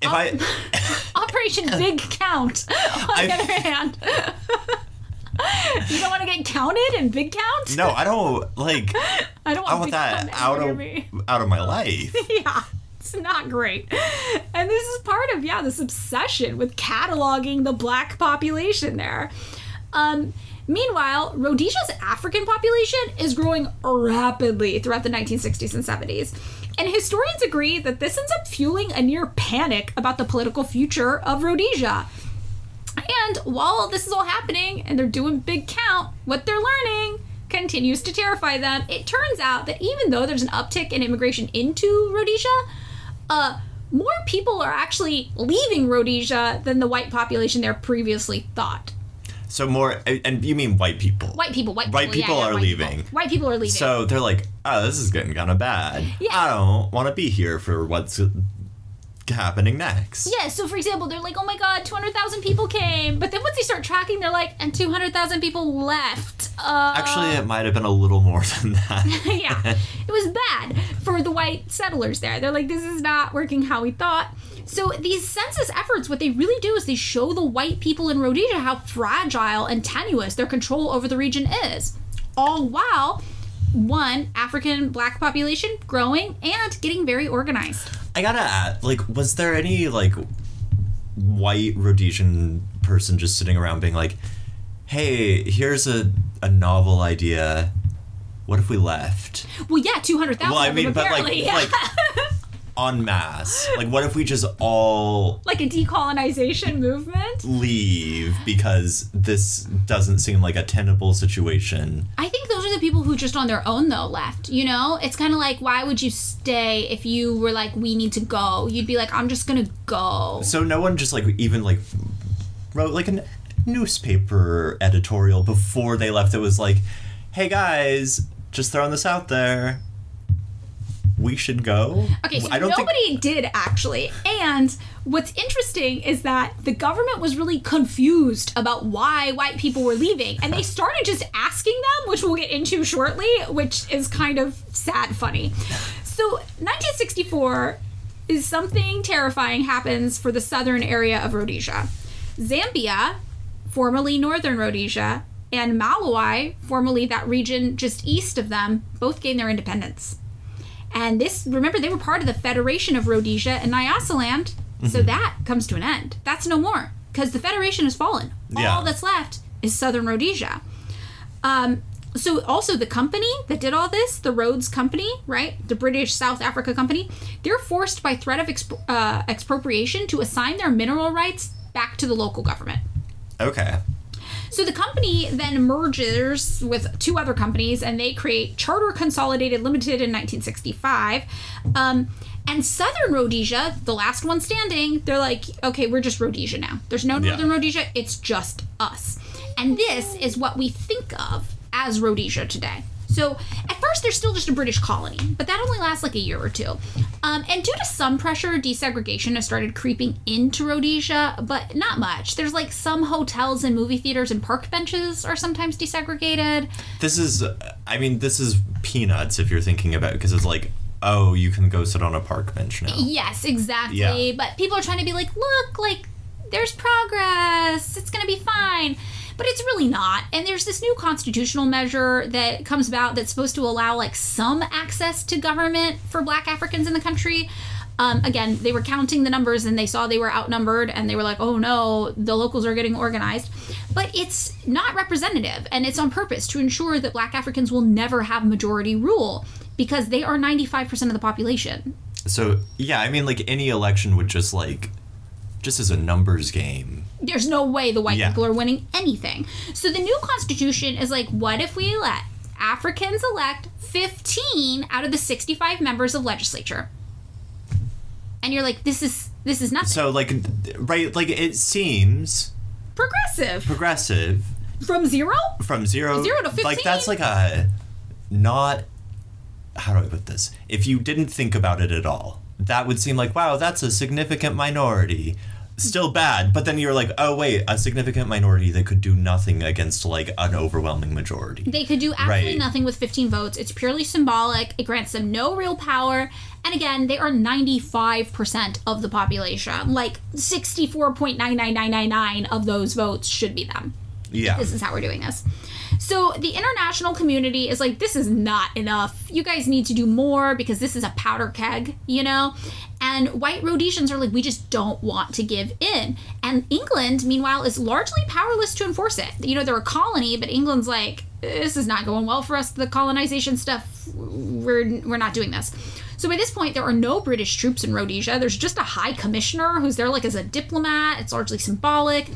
If I Operation Big Count, on the other hand. you don't want to get counted in Big Count? no, I don't like. I don't want, I want that out of me. out of my life. yeah it's not great and this is part of yeah this obsession with cataloging the black population there um meanwhile rhodesia's african population is growing rapidly throughout the 1960s and 70s and historians agree that this ends up fueling a near panic about the political future of rhodesia and while this is all happening and they're doing big count, what they're learning continues to terrify them. It turns out that even though there's an uptick in immigration into Rhodesia, uh, more people are actually leaving Rhodesia than the white population there previously thought. So more, and you mean white people? White people, white people, White people yeah, are white leaving. People. White people are leaving. So they're like, oh, this is getting kind of bad. Yeah. I don't want to be here for what's happening next. Yeah, so for example, they're like, oh my god, 200,000 people came. But then once they start tracking, they're like, and 200,000 people left. Uh, Actually, it might have been a little more than that. yeah, it was bad for the white settlers there. They're like, this is not working how we thought. So these census efforts, what they really do is they show the white people in Rhodesia how fragile and tenuous their control over the region is. All while one African black population growing and getting very organized. I gotta add, like, was there any like white Rhodesian person just sitting around being like, "Hey, here's a a novel idea. What if we left?" Well, yeah, two hundred thousand. Well, I mean, but like, yeah. like en masse. Like, what if we just all like a decolonization movement. leave because this doesn't seem like a tenable situation? I think those are the people who just on their own though left. You know, it's kind of like why would you stay if you were like we need to go? You'd be like I'm just gonna go. So no one just like even like wrote like a newspaper editorial before they left that was like, "Hey guys, just throwing this out there. We should go." Okay, so I don't nobody think did actually. And what's interesting is that the government was really confused about why white people were leaving. And they started just asking them, which we'll get into shortly, which is kind of sad funny. So 1964 is something terrifying happens for the southern area of Rhodesia. Zambia, formerly northern Rhodesia, and Malawi, formerly that region just east of them, both gain their independence. And this, remember, they were part of the Federation of Rhodesia and Nyasaland. So that comes to an end. That's no more because the Federation has fallen. Yeah. All that's left is Southern Rhodesia. Um, so also the company that did all this, the Rhodes Company, right, the British South Africa Company, they're forced by threat of exp- uh, expropriation to assign their mineral rights back to the local government. Okay. So the company then merges with two other companies and they create Charter Consolidated Limited in 1965. Um, and Southern Rhodesia, the last one standing, they're like, okay, we're just Rhodesia now. There's no Yeah. Northern Rhodesia, it's just us. And this is what we think of as Rhodesia today. So at first, they're still just a British colony, but that only lasts like a year or two. Um, and due to some pressure, desegregation has started creeping into Rhodesia, but not much. There's like some hotels and movie theaters and park benches are sometimes desegregated. This is, I mean, this is peanuts if you're thinking about it, because it's like, oh, you can go sit on a park bench now. Yes, exactly. Yeah. But people are trying to be like, look, like there's progress. It's going to be fine. But it's really not. And there's this new constitutional measure that comes about that's supposed to allow like some access to government for black Africans in the country. Um, again, they were counting the numbers and they saw they were outnumbered and they were like, oh no, the locals are getting organized. But it's not representative and it's on purpose to ensure that black Africans will never have majority rule because they are 95% of the population. So, yeah, I mean, like, any election would just, like, just as a numbers game. There's no way the white Yeah. people are winning anything. So the new constitution is like, what if we let Africans elect 15 out of the 65 members of legislature? And you're like, this is this is nothing. So, like, right, like, it seems Progressive progressive from zero. from zero, Zero to 15. Like, that's like a not, how do I put this? If you didn't think about it at all, that would seem like, wow, that's a significant minority. Still bad, but then you're like, oh wait, a significant minority that could do nothing against like an overwhelming majority. They could do absolutely Right. nothing with 15 votes. It's purely symbolic. It grants them no real power. And again, they are 95% of the population. Like 64.99999 of those votes should be them. Yeah. this is how we're doing this. So the international community is like, this is not enough. You guys need to do more because this is a powder keg, you know? And white Rhodesians are like, we just don't want to give in. And England, meanwhile, is largely powerless to enforce it. You know, they're a colony, but England's like, this is not going well for us. The colonization stuff, we're, we're not doing this. So by this point, there are no British troops in Rhodesia. There's just a high commissioner who's there like as a diplomat. It's largely symbolic.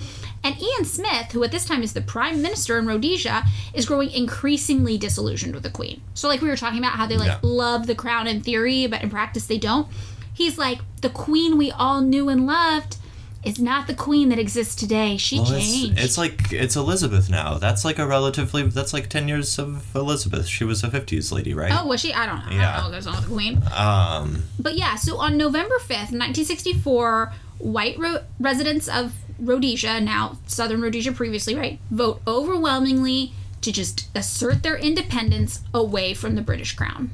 And Ian Smith, who at this time is the prime minister in Rhodesia, is growing increasingly disillusioned with the queen. So, like we were talking about how they like Yeah. love the crown in theory, but in practice they don't. He's like, the queen we all knew and loved is not the queen that exists today. She Well, changed. it's like it's Elizabeth now. That's like a relatively. That's like ten years of Elizabeth. She was a fifties lady, right? Oh, was she? I don't know. I Yeah. don't know what goes on with the queen. Um. But yeah, so on November 5th, 1964, white ro- residents of Rhodesia, now Southern Rhodesia previously, right, vote overwhelmingly to just assert their independence away from the British crown.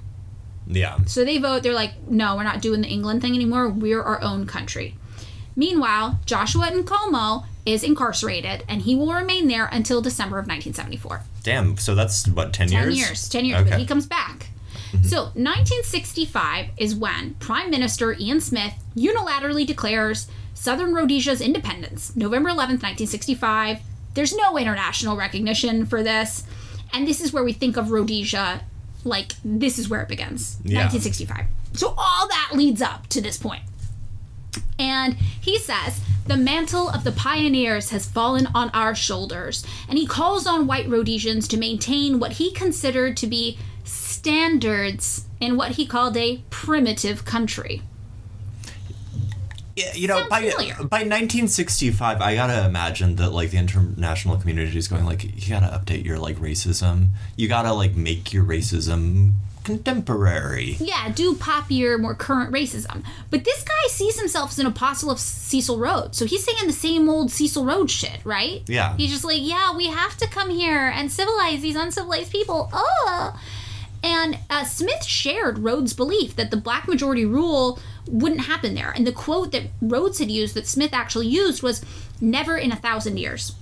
Yeah. So they vote, they're like, no, we're not doing the England thing anymore. We're our own country. Meanwhile, Joshua Nkomo is incarcerated and he will remain there until December of 1974. Damn. So that's what ten, 10 years. years. 10 years, Okay. but he comes back. Mm-hmm. So, 1965 is when Prime Minister Ian Smith unilaterally declares Southern Rhodesia's independence, November 11th, 1965. There's no international recognition for this. And this is where we think of Rhodesia like this is where it begins. Yeah. 1965. So, all that leads up to this point. And he says, the mantle of the pioneers has fallen on our shoulders. And he calls on white Rhodesians to maintain what he considered to be standards in what he called a primitive country. Yeah, you know, by familiar. by 1965, I gotta imagine that like the international community is going like, you gotta update your like racism. You gotta like make your racism contemporary. Yeah, do poppier, more current racism. But this guy sees himself as an apostle of Cecil Rhodes. So he's saying the same old Cecil Rhodes shit, right? Yeah. He's just like, yeah, we have to come here and civilize these uncivilized people. Oh. And uh, Smith shared Rhodes' belief that the black majority rule wouldn't happen there. And the quote that Rhodes had used, that Smith actually used, was never in a thousand years.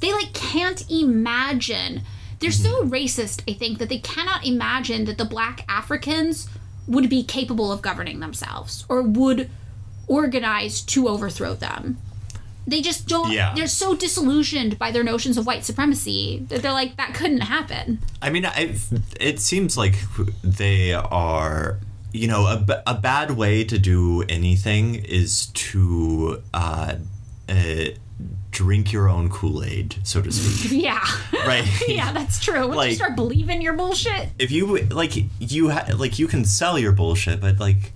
They like can't imagine. They're so mm-hmm. racist, I think, that they cannot imagine that the black Africans would be capable of governing themselves or would organize to overthrow them. They just don't. Yeah. They're so disillusioned by their notions of white supremacy that they're like, that couldn't happen. I mean, I, it seems like they are, you know, a, b- a bad way to do anything is to uh, uh, drink your own Kool Aid, so to speak. Yeah. right? yeah, that's true. Once you start believing your bullshit. If you like, you ha- like you can sell your bullshit, but like,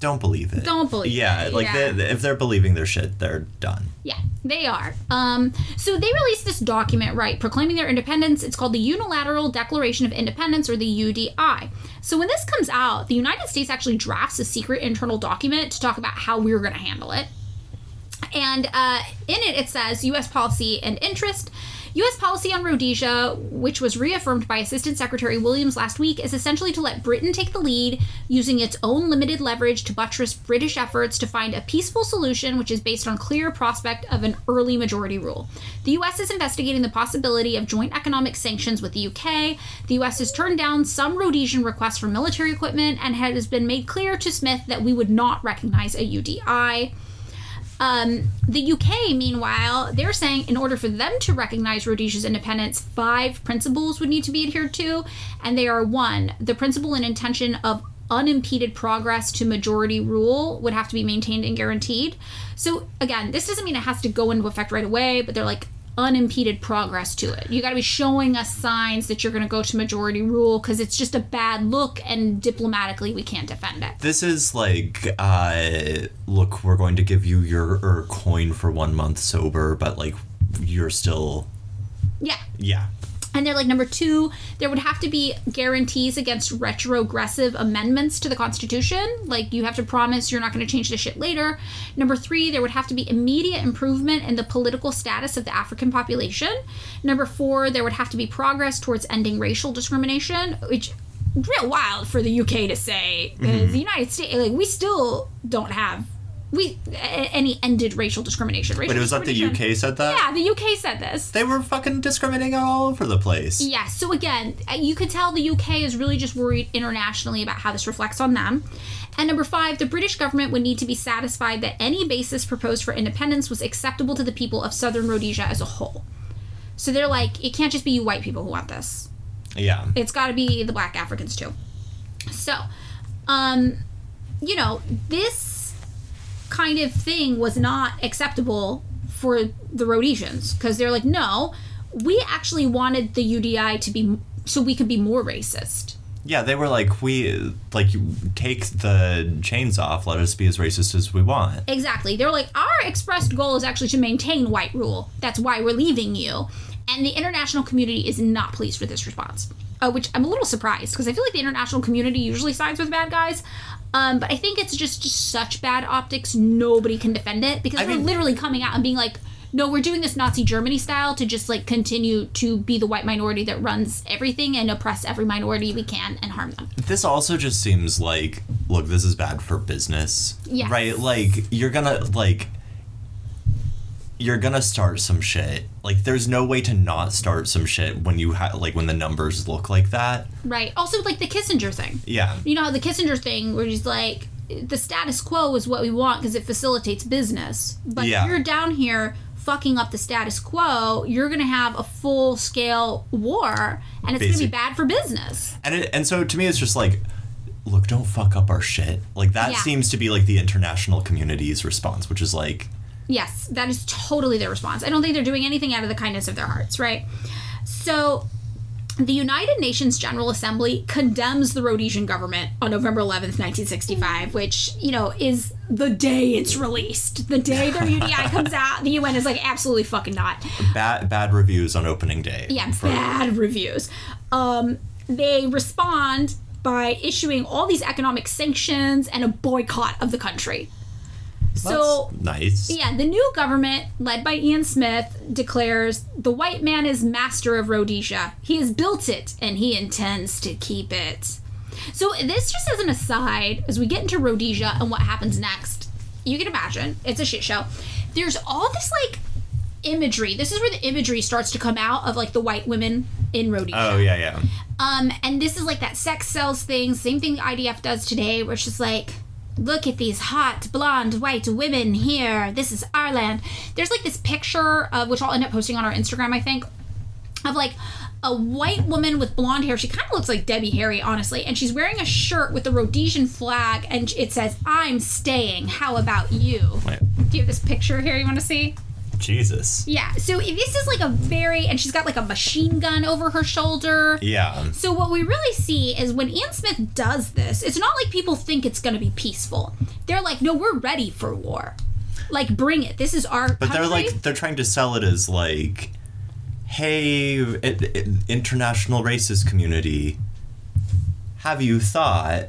don't believe it. Don't believe Yeah, it, like yeah. They, if they're believing their shit, they're done. Yeah, they are. Um, so they released this document, right, proclaiming their independence. It's called the Unilateral Declaration of Independence, or the UDI. So when this comes out, the United States actually drafts a secret internal document to talk about how we're going to handle it. And uh, in it, it says U.S. policy and interest. U.S. policy on Rhodesia, which was reaffirmed by Assistant Secretary Williams last week, is essentially to let Britain take the lead, using its own limited leverage to buttress British efforts to find a peaceful solution, which is based on clear prospect of an early majority rule. The U.S. is investigating the possibility of joint economic sanctions with the UK. The U.S. has turned down some Rhodesian requests for military equipment and has been made clear to Smith that we would not recognize a UDI. Um, the UK, meanwhile, they're saying in order for them to recognize Rhodesia's independence, five principles would need to be adhered to, and they are one, the principle and intention of unimpeded progress to majority rule would have to be maintained and guaranteed. So, again, this doesn't mean it has to go into effect right away, but they're like, unimpeded progress to it. You got to be showing us signs that you're going to go to majority rule because it's just a bad look and diplomatically we can't defend it. This is like, uh, look, we're going to give you your er, coin for one month sober, but like, you're still, Yeah. yeah. And they're like number two, there would have to be guarantees against retrogressive amendments to the Constitution. Like you have to promise you're not going to change the shit later. Number three, there would have to be immediate improvement in the political status of the African population. Number four, there would have to be progress towards ending racial discrimination, which real wild for the UK to say because mm-hmm. the United States, like we still don't have we any ended racial discrimination. Racial But it was that the UK said that? Yeah, the UK said this. They were fucking discriminating all over the place. Yeah, so again, uh, you could tell the UK is really just worried internationally about how this reflects on them. And number five, the British government would need to be satisfied that any basis proposed for independence was acceptable to the people of southern Rhodesia as a whole. So they're like, it can't just be you white people who want this. Yeah. It's got to be the black Africans too. So, um, you know, this kind of thing was not acceptable for the Rhodesians because they're like, no, we actually wanted the UDI to be so we could be more racist. Yeah, they were like, we, like, take the chains off, let us be as racist as we want. Exactly. They're like, our expressed goal is actually to maintain white rule. That's why we're leaving you. And the international community is not pleased with this response, uh, which I'm a little surprised because I feel like the international community usually sides with bad guys. Um, but I think it's just, just such bad optics, nobody can defend it because I they're mean- literally coming out and being like, no, we're doing this Nazi Germany style to just like continue to be the white minority that runs everything and oppress every minority we can and harm them. This also just seems like, look, this is bad for business. Yes. Right? Like, you're gonna, like, you're gonna start some shit. Like, there's no way to not start some shit when you have, like, when the numbers look like that. Right. Also, like the Kissinger thing. Yeah. you know how the Kissinger thing, where he's like, the status quo is what we want because it facilitates business. But Yeah. if you're down here fucking up the status quo, you're going to have a full scale war and it's going to be bad for business. And it, and so to me, it's just like, look, don't fuck up our shit. Like, that Yeah. seems to be, like, the international community's response, which is like, Yes, that is totally their response. I don't think they're doing anything out of the kindness of their hearts, right? So the United Nations General Assembly condemns the Rhodesian government on November 11th, 1965, which, you know, is the day it's released. The day their UDI comes out, the UN is like, absolutely fucking not. Bad bad reviews on opening day. Yeah, for- bad reviews. Um, they respond by issuing all these economic sanctions and a boycott of the country. So, That's nice. yeah, the new government, led by Ian Smith, declares the white man is master of Rhodesia. He has built it and he intends to keep it. So, this just as an aside, as we get into Rhodesia and what happens next, you can imagine it's a shit show. There's all this like imagery. This is where the imagery starts to come out of like the white women in Rhodesia. Oh yeah, yeah. Um, and this is like that sex sells thing, same thing the IDF does today, where it's just like, look at these hot blonde white women here. This is our land. There's like this picture of which I'll end up posting on our Instagram, I think, of like a white woman with blonde hair. She kind of looks like Debbie Harry, honestly, and she's wearing a shirt with the Rhodesian flag, and it says, "I'm staying. How about you?" Wait, Do you have this picture here? You want to see? Jesus. Yeah. So this is like a very, and she's got like a machine gun over her shoulder. Yeah. So what we really see is when Ian Smith does this, it's not like people think it's going to be peaceful. They're like, no, we're ready for war. Like, bring it. This is our. But they're like they're trying to sell it as like, hey, international racist community, have you thought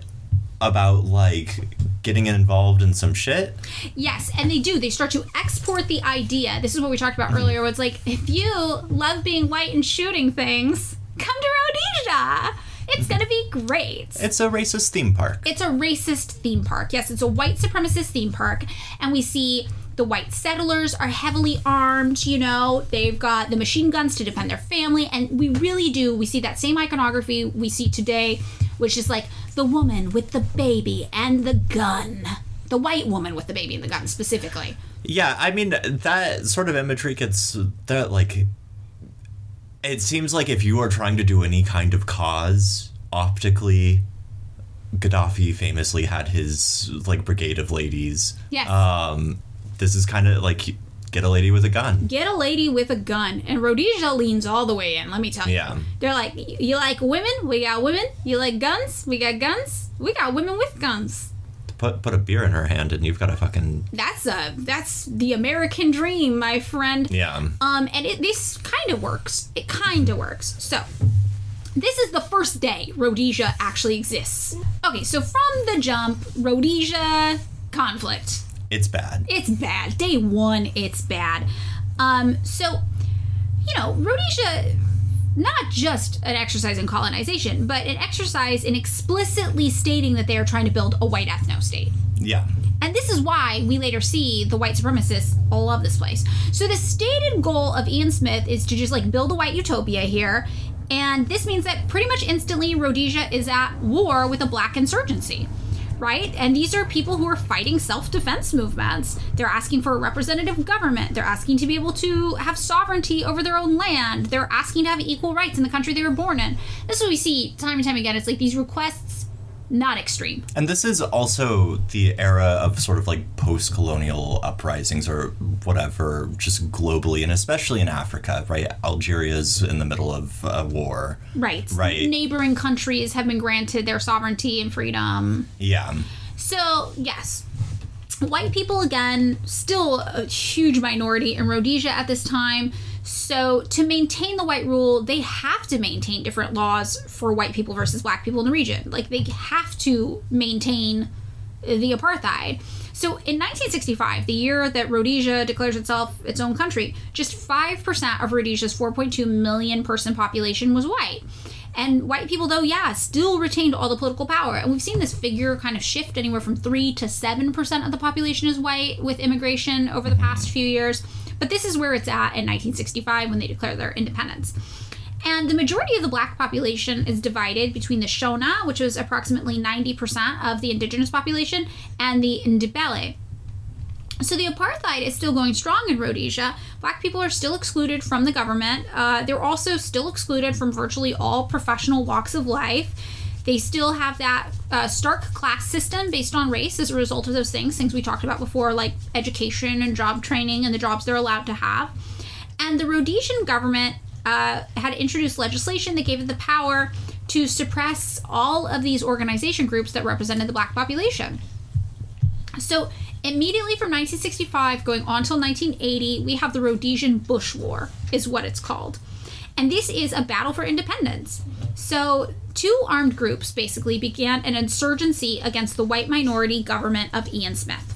about like getting involved in some shit? yes, and they do. They start to export the idea. This is what we talked about mm-hmm. earlier. Where it's like, if you love being white and shooting things, come to Rhodesia. It's mm-hmm. going to be great. It's a racist theme park. it's a racist theme park. Yes, it's a white supremacist theme park. And we see the white settlers are heavily armed, you know, they've got the machine guns to defend their family. And we really do, we see that same iconography we see today, which is like the woman with the baby and the gun. The white woman with the baby and the gun, specifically. Yeah, I mean that sort of imagery gets that like. It seems like if you are trying to do any kind of cause optically, Gaddafi famously had his like brigade of ladies. Yes. Um, this is kind of like get a lady with a gun. Get a lady with a gun. And Rhodesia leans all the way in, let me tell you. Yeah. They're like, you like women? We got women. You like guns? We got guns. We got women with guns. Put put a beer in her hand and you've got a fucking That's a that's the American dream, my friend. yeah. Um, and it this kind of works. It kind of works. So, this is the first day Rhodesia actually exists. Okay, so from the jump, Rhodesia conflict. It's bad. It's bad. Day one, it's bad. Um, so, you know, Rhodesia, not just an exercise in colonization, but an exercise in explicitly stating that they are trying to build a white ethno state. Yeah. And this is why we later see the white supremacists all love this place. So the stated goal of Ian Smith is to just like build a white utopia here. And this means that pretty much instantly Rhodesia is at war with a black insurgency. Right? And these are people who are fighting self defense movements. They're asking for a representative government. They're asking to be able to have sovereignty over their own land. They're asking to have equal rights in the country they were born in. This is what we see time and time again. It's like these requests, not extreme. And this is also the era of sort of like post colonial uprisings or whatever, just globally and especially in Africa, right? Algeria's in the middle of a war. Right. Right. Neighboring countries have been granted their sovereignty and freedom. Yeah. So, yes. White people, again, still a huge minority in Rhodesia at this time. So, to maintain the white rule, they have to maintain different laws for white people versus black people in the region. Like, they have to maintain the apartheid. So, in 1965, the year that Rhodesia declares itself its own country, just 5% of Rhodesia's 4.2 million person population was white. And white people, though, yeah, still retained all the political power. And we've seen this figure kind of shift anywhere from 3 to 7% of the population is white with immigration over the past few years. But this is where it's at in 1965 when they declare their independence. And the majority of the black population is divided between the Shona, which was approximately 90% of the indigenous population, and the Ndebele. So the apartheid is still going strong in Rhodesia. Black people are still excluded from the government. Uh, they're also still excluded from virtually all professional walks of life. They still have that uh, stark class system based on race as a result of those things, things we talked about before, like education and job training and the jobs they're allowed to have. And the Rhodesian government uh, had introduced legislation that gave it the power to suppress all of these organization groups that represented the black population. So, immediately from 1965 going on till 1980, we have the Rhodesian Bush War, is what it's called. And this is a battle for independence. So, two armed groups basically began an insurgency against the white minority government of Ian Smith.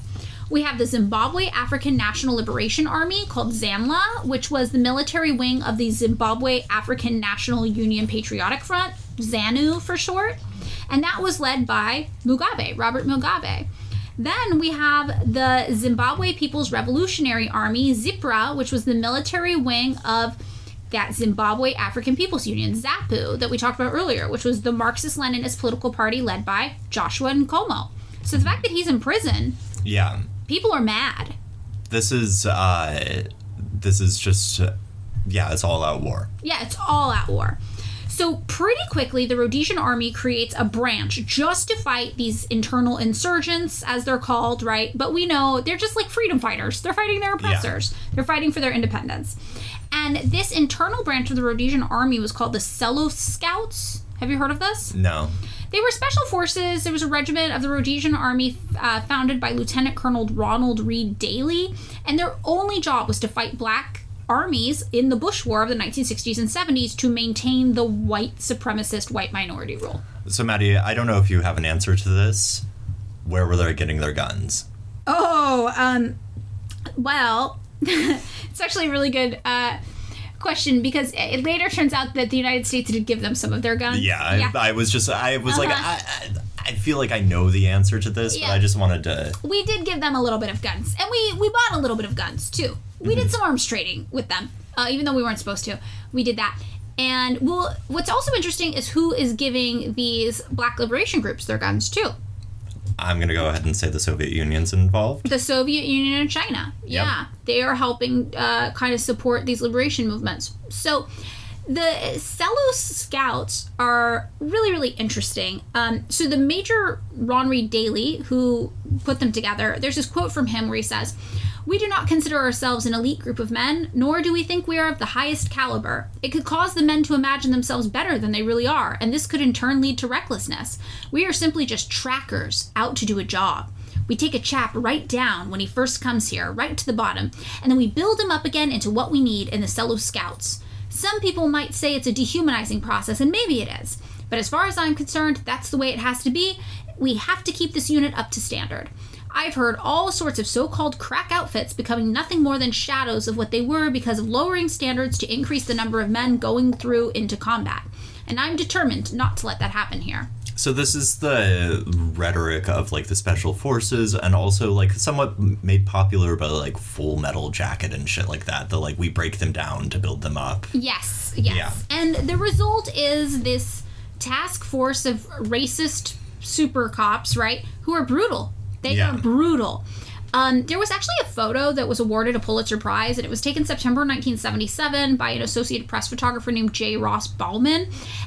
We have the Zimbabwe African National Liberation Army called ZANLA, which was the military wing of the Zimbabwe African National Union Patriotic Front, ZANU for short. And that was led by Mugabe, Robert Mugabe. Then we have the Zimbabwe People's Revolutionary Army, ZIPRA, which was the military wing of that Zimbabwe African People's Union, ZAPU, that we talked about earlier, which was the Marxist Leninist political party led by Joshua Nkomo. So the fact that he's in prison, Yeah. people are mad. This is uh this is just uh, yeah, it's all out war. Yeah, it's all at war. So, pretty quickly, the Rhodesian army creates a branch just to fight these internal insurgents, as they're called, right? But we know they're just like freedom fighters. They're fighting their oppressors, they're fighting for their independence. And this internal branch of the Rhodesian army was called the Selous Scouts. Have you heard of this? No. They were special forces. There was a regiment of the Rhodesian Army uh, founded by Lieutenant Colonel Ronald Reid Daly, and their only job was to fight black armies in the Bush War of the 1960s and 70s to maintain the white supremacist white minority rule. So Maddie, I don't know if you have an answer to this. Where were they getting their guns? Oh, um, well, it's actually a really good uh, question because it later turns out that the United States did give them some of their guns. Yeah, I, I was just I was like Uh-huh. I, I I feel like I know the answer to this, Yeah. but I just wanted to we did give them a little bit of guns, and we we bought a little bit of guns too. We did some arms trading with them, uh, even though we weren't supposed to. We did that. And well, what's also interesting is who is giving these black liberation groups their guns too. I'm gonna go ahead and say the Soviet Union's involved. The Soviet Union and China. Yeah, they are helping uh, kind of support these liberation movements. So the Selous Scouts are really, really interesting. Um, so the major Ron Reid Daly, who put them together, there's this quote from him where he says, "We do not consider ourselves an elite group of men, nor do we think we are of the highest caliber. It could cause the men to imagine themselves better than they really are, and this could in turn lead to recklessness. We are simply just trackers out to do a job." We take a chap right down when he first comes here, right to the bottom, and then we build him up again into what we need in the Selous Scouts. Some people might say it's a dehumanizing process, and maybe it is. But as far as I'm concerned, that's the way it has to be. We have to keep this unit up to standard. I've heard all sorts of so called crack outfits becoming nothing more than shadows of what they were because of lowering standards to increase the number of men going through into combat. And I'm determined not to let that happen here. So this is the rhetoric of like the special forces and also like somewhat made popular by like full metal jacket and shit like that. The like we break them down to build them up. Yes, yes. Yeah. And the result is this task force of racist super cops, right? Who are brutal. They Yeah. are brutal. Um, there was actually a photo that was awarded a Pulitzer Prize, and it was taken September 1977 by an Associated Press photographer named J. Ross Baughman.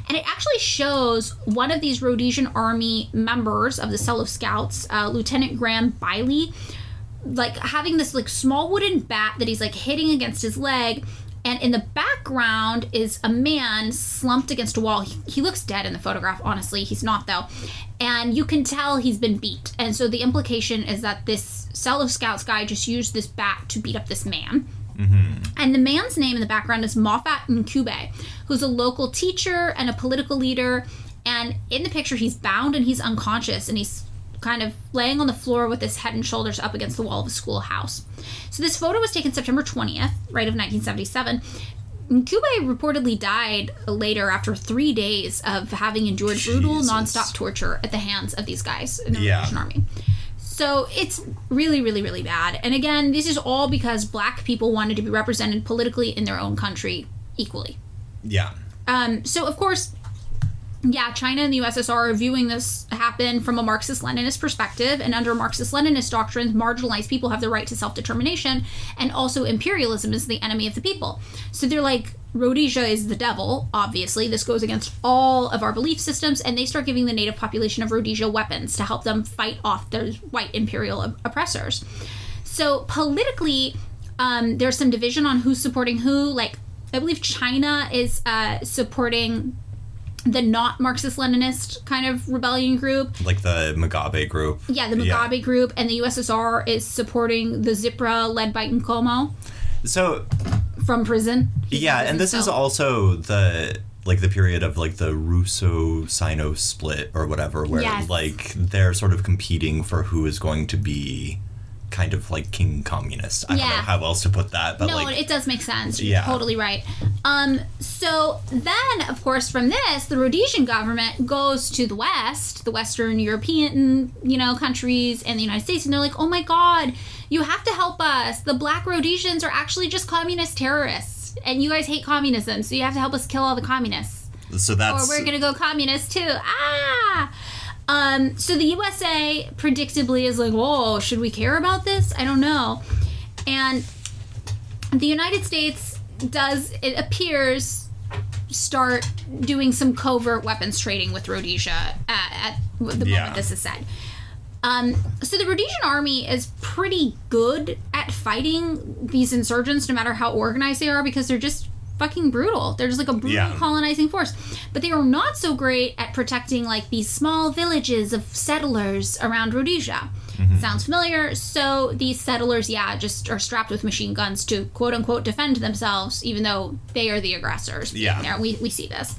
And it actually shows one of these Rhodesian Army members of the Selous Scouts, uh, Lieutenant Graham Biley, like having this like small wooden bat that he's like hitting against his leg and in the background is a man slumped against a wall. He, he looks dead in the photograph honestly. He's not though. And you can tell he's been beat. And so the implication is that this Selous Scouts guy just used this bat to beat up this man. Mm-hmm. And the man's name in the background is Moffat Ncube, who's a local teacher and a political leader. And in the picture, he's bound and he's unconscious, and he's kind of laying on the floor with his head and shoulders up against the wall of a schoolhouse. So this photo was taken September 20th, right of 1977. Ncube reportedly died later after three days of having endured brutal, Jesus. nonstop torture at the hands of these guys in the Yeah. Rhodesian army. So it's really, really, really bad. And again, this is all because black people wanted to be represented politically in their own country equally. Yeah. Um, so, of course, yeah, China and the USSR are viewing this happen from a Marxist Leninist perspective, and under Marxist Leninist doctrines, marginalized people have the right to self determination, and also imperialism is the enemy of the people. So they're like, Rhodesia is the devil, obviously. This goes against all of our belief systems, and they start giving the native population of Rhodesia weapons to help them fight off their white imperial op- oppressors. So politically, um, there's some division on who's supporting who. Like I believe China is uh, supporting the not Marxist Leninist kind of rebellion group. Like the Mugabe group. Yeah, the Mugabe group, and the USSR is supporting the ZIPRA led by Nkomo So from prison. Yeah, and this is also the like the period of like the Russo Sino split or whatever, where Yes. like they're sort of competing for who is going to be kind of like king communist. I don't know how else to put that, but no, like it does make sense. You're Yeah. totally right. Um, so then, of course, from this, the Rhodesian government goes to the West, the Western European, you know, countries, and the United States, and they're like, "Oh my God, you have to help us. The Black Rhodesians are actually just communist terrorists, and you guys hate communism, so you have to help us kill all the communists, so or that's we're gonna go communist too." Ah. Um, so the USA predictably is like, "Whoa, should we care about this? I don't know," and the United States does, it appears, start doing some covert weapons trading with Rhodesia at, at the Yeah. moment this is said. Um, so the Rhodesian army is pretty good at fighting these insurgents, no matter how organized they are, because they're just fucking brutal. They're just like a brutal Yeah. colonizing force. But they are not so great at protecting like these small villages of settlers around Rhodesia. Sounds familiar? So these settlers, yeah, just are strapped with machine guns to quote unquote defend themselves, even though they are the aggressors. Yeah. there. We, we see this.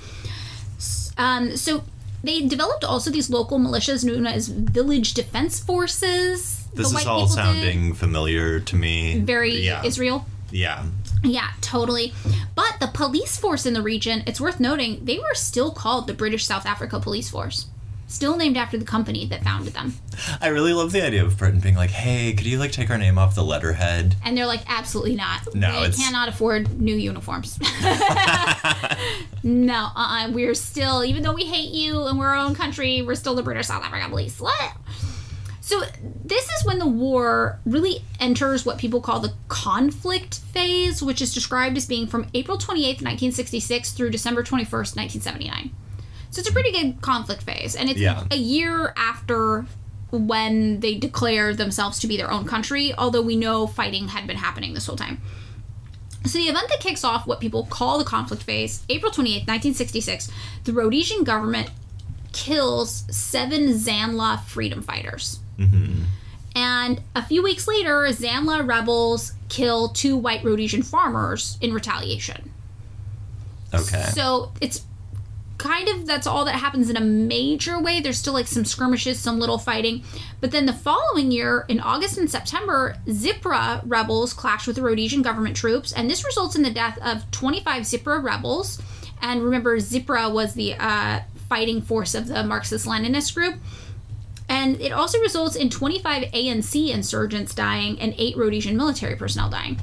Um, so they developed also these local militias known as village defense forces. this is all people did. sounding familiar to me. very yeah. Israel. Yeah. Yeah, totally. But the police force in the region, it's worth noting, they were still called the British South Africa Police Force. Still named after the company that founded them. I really love the idea of Britain being like, "Hey, could you like take our name off the letterhead?" And they're like, absolutely not. No, we it's- cannot afford new uniforms. no, uh-uh. We're still, even though we hate you and we're our own country, we're still the British South Africa Police. What? So this is when the war really enters what people call the conflict phase, which is described as being from April 28th, 1966 through December 21st, 1979. So it's a pretty good conflict phase. And it's Yeah. a year after when they declare themselves to be their own country, although we know fighting had been happening this whole time. So the event that kicks off what people call the conflict phase, April 28th, 1966, the Rhodesian government kills seven Zanla freedom fighters. And a few weeks later, Zanla rebels kill two white Rhodesian farmers in retaliation. Okay. So it's kind of that's all that happens in a major way. There's still like some skirmishes, some little fighting. But then the following year, in August and September, Zipra rebels clash with the Rhodesian government troops, and this results in the death of 25 Zipra rebels. And remember, Zipra was the uh, fighting force of the Marxist Leninist group. And it also results in 25 ANC insurgents dying and eight Rhodesian military personnel dying.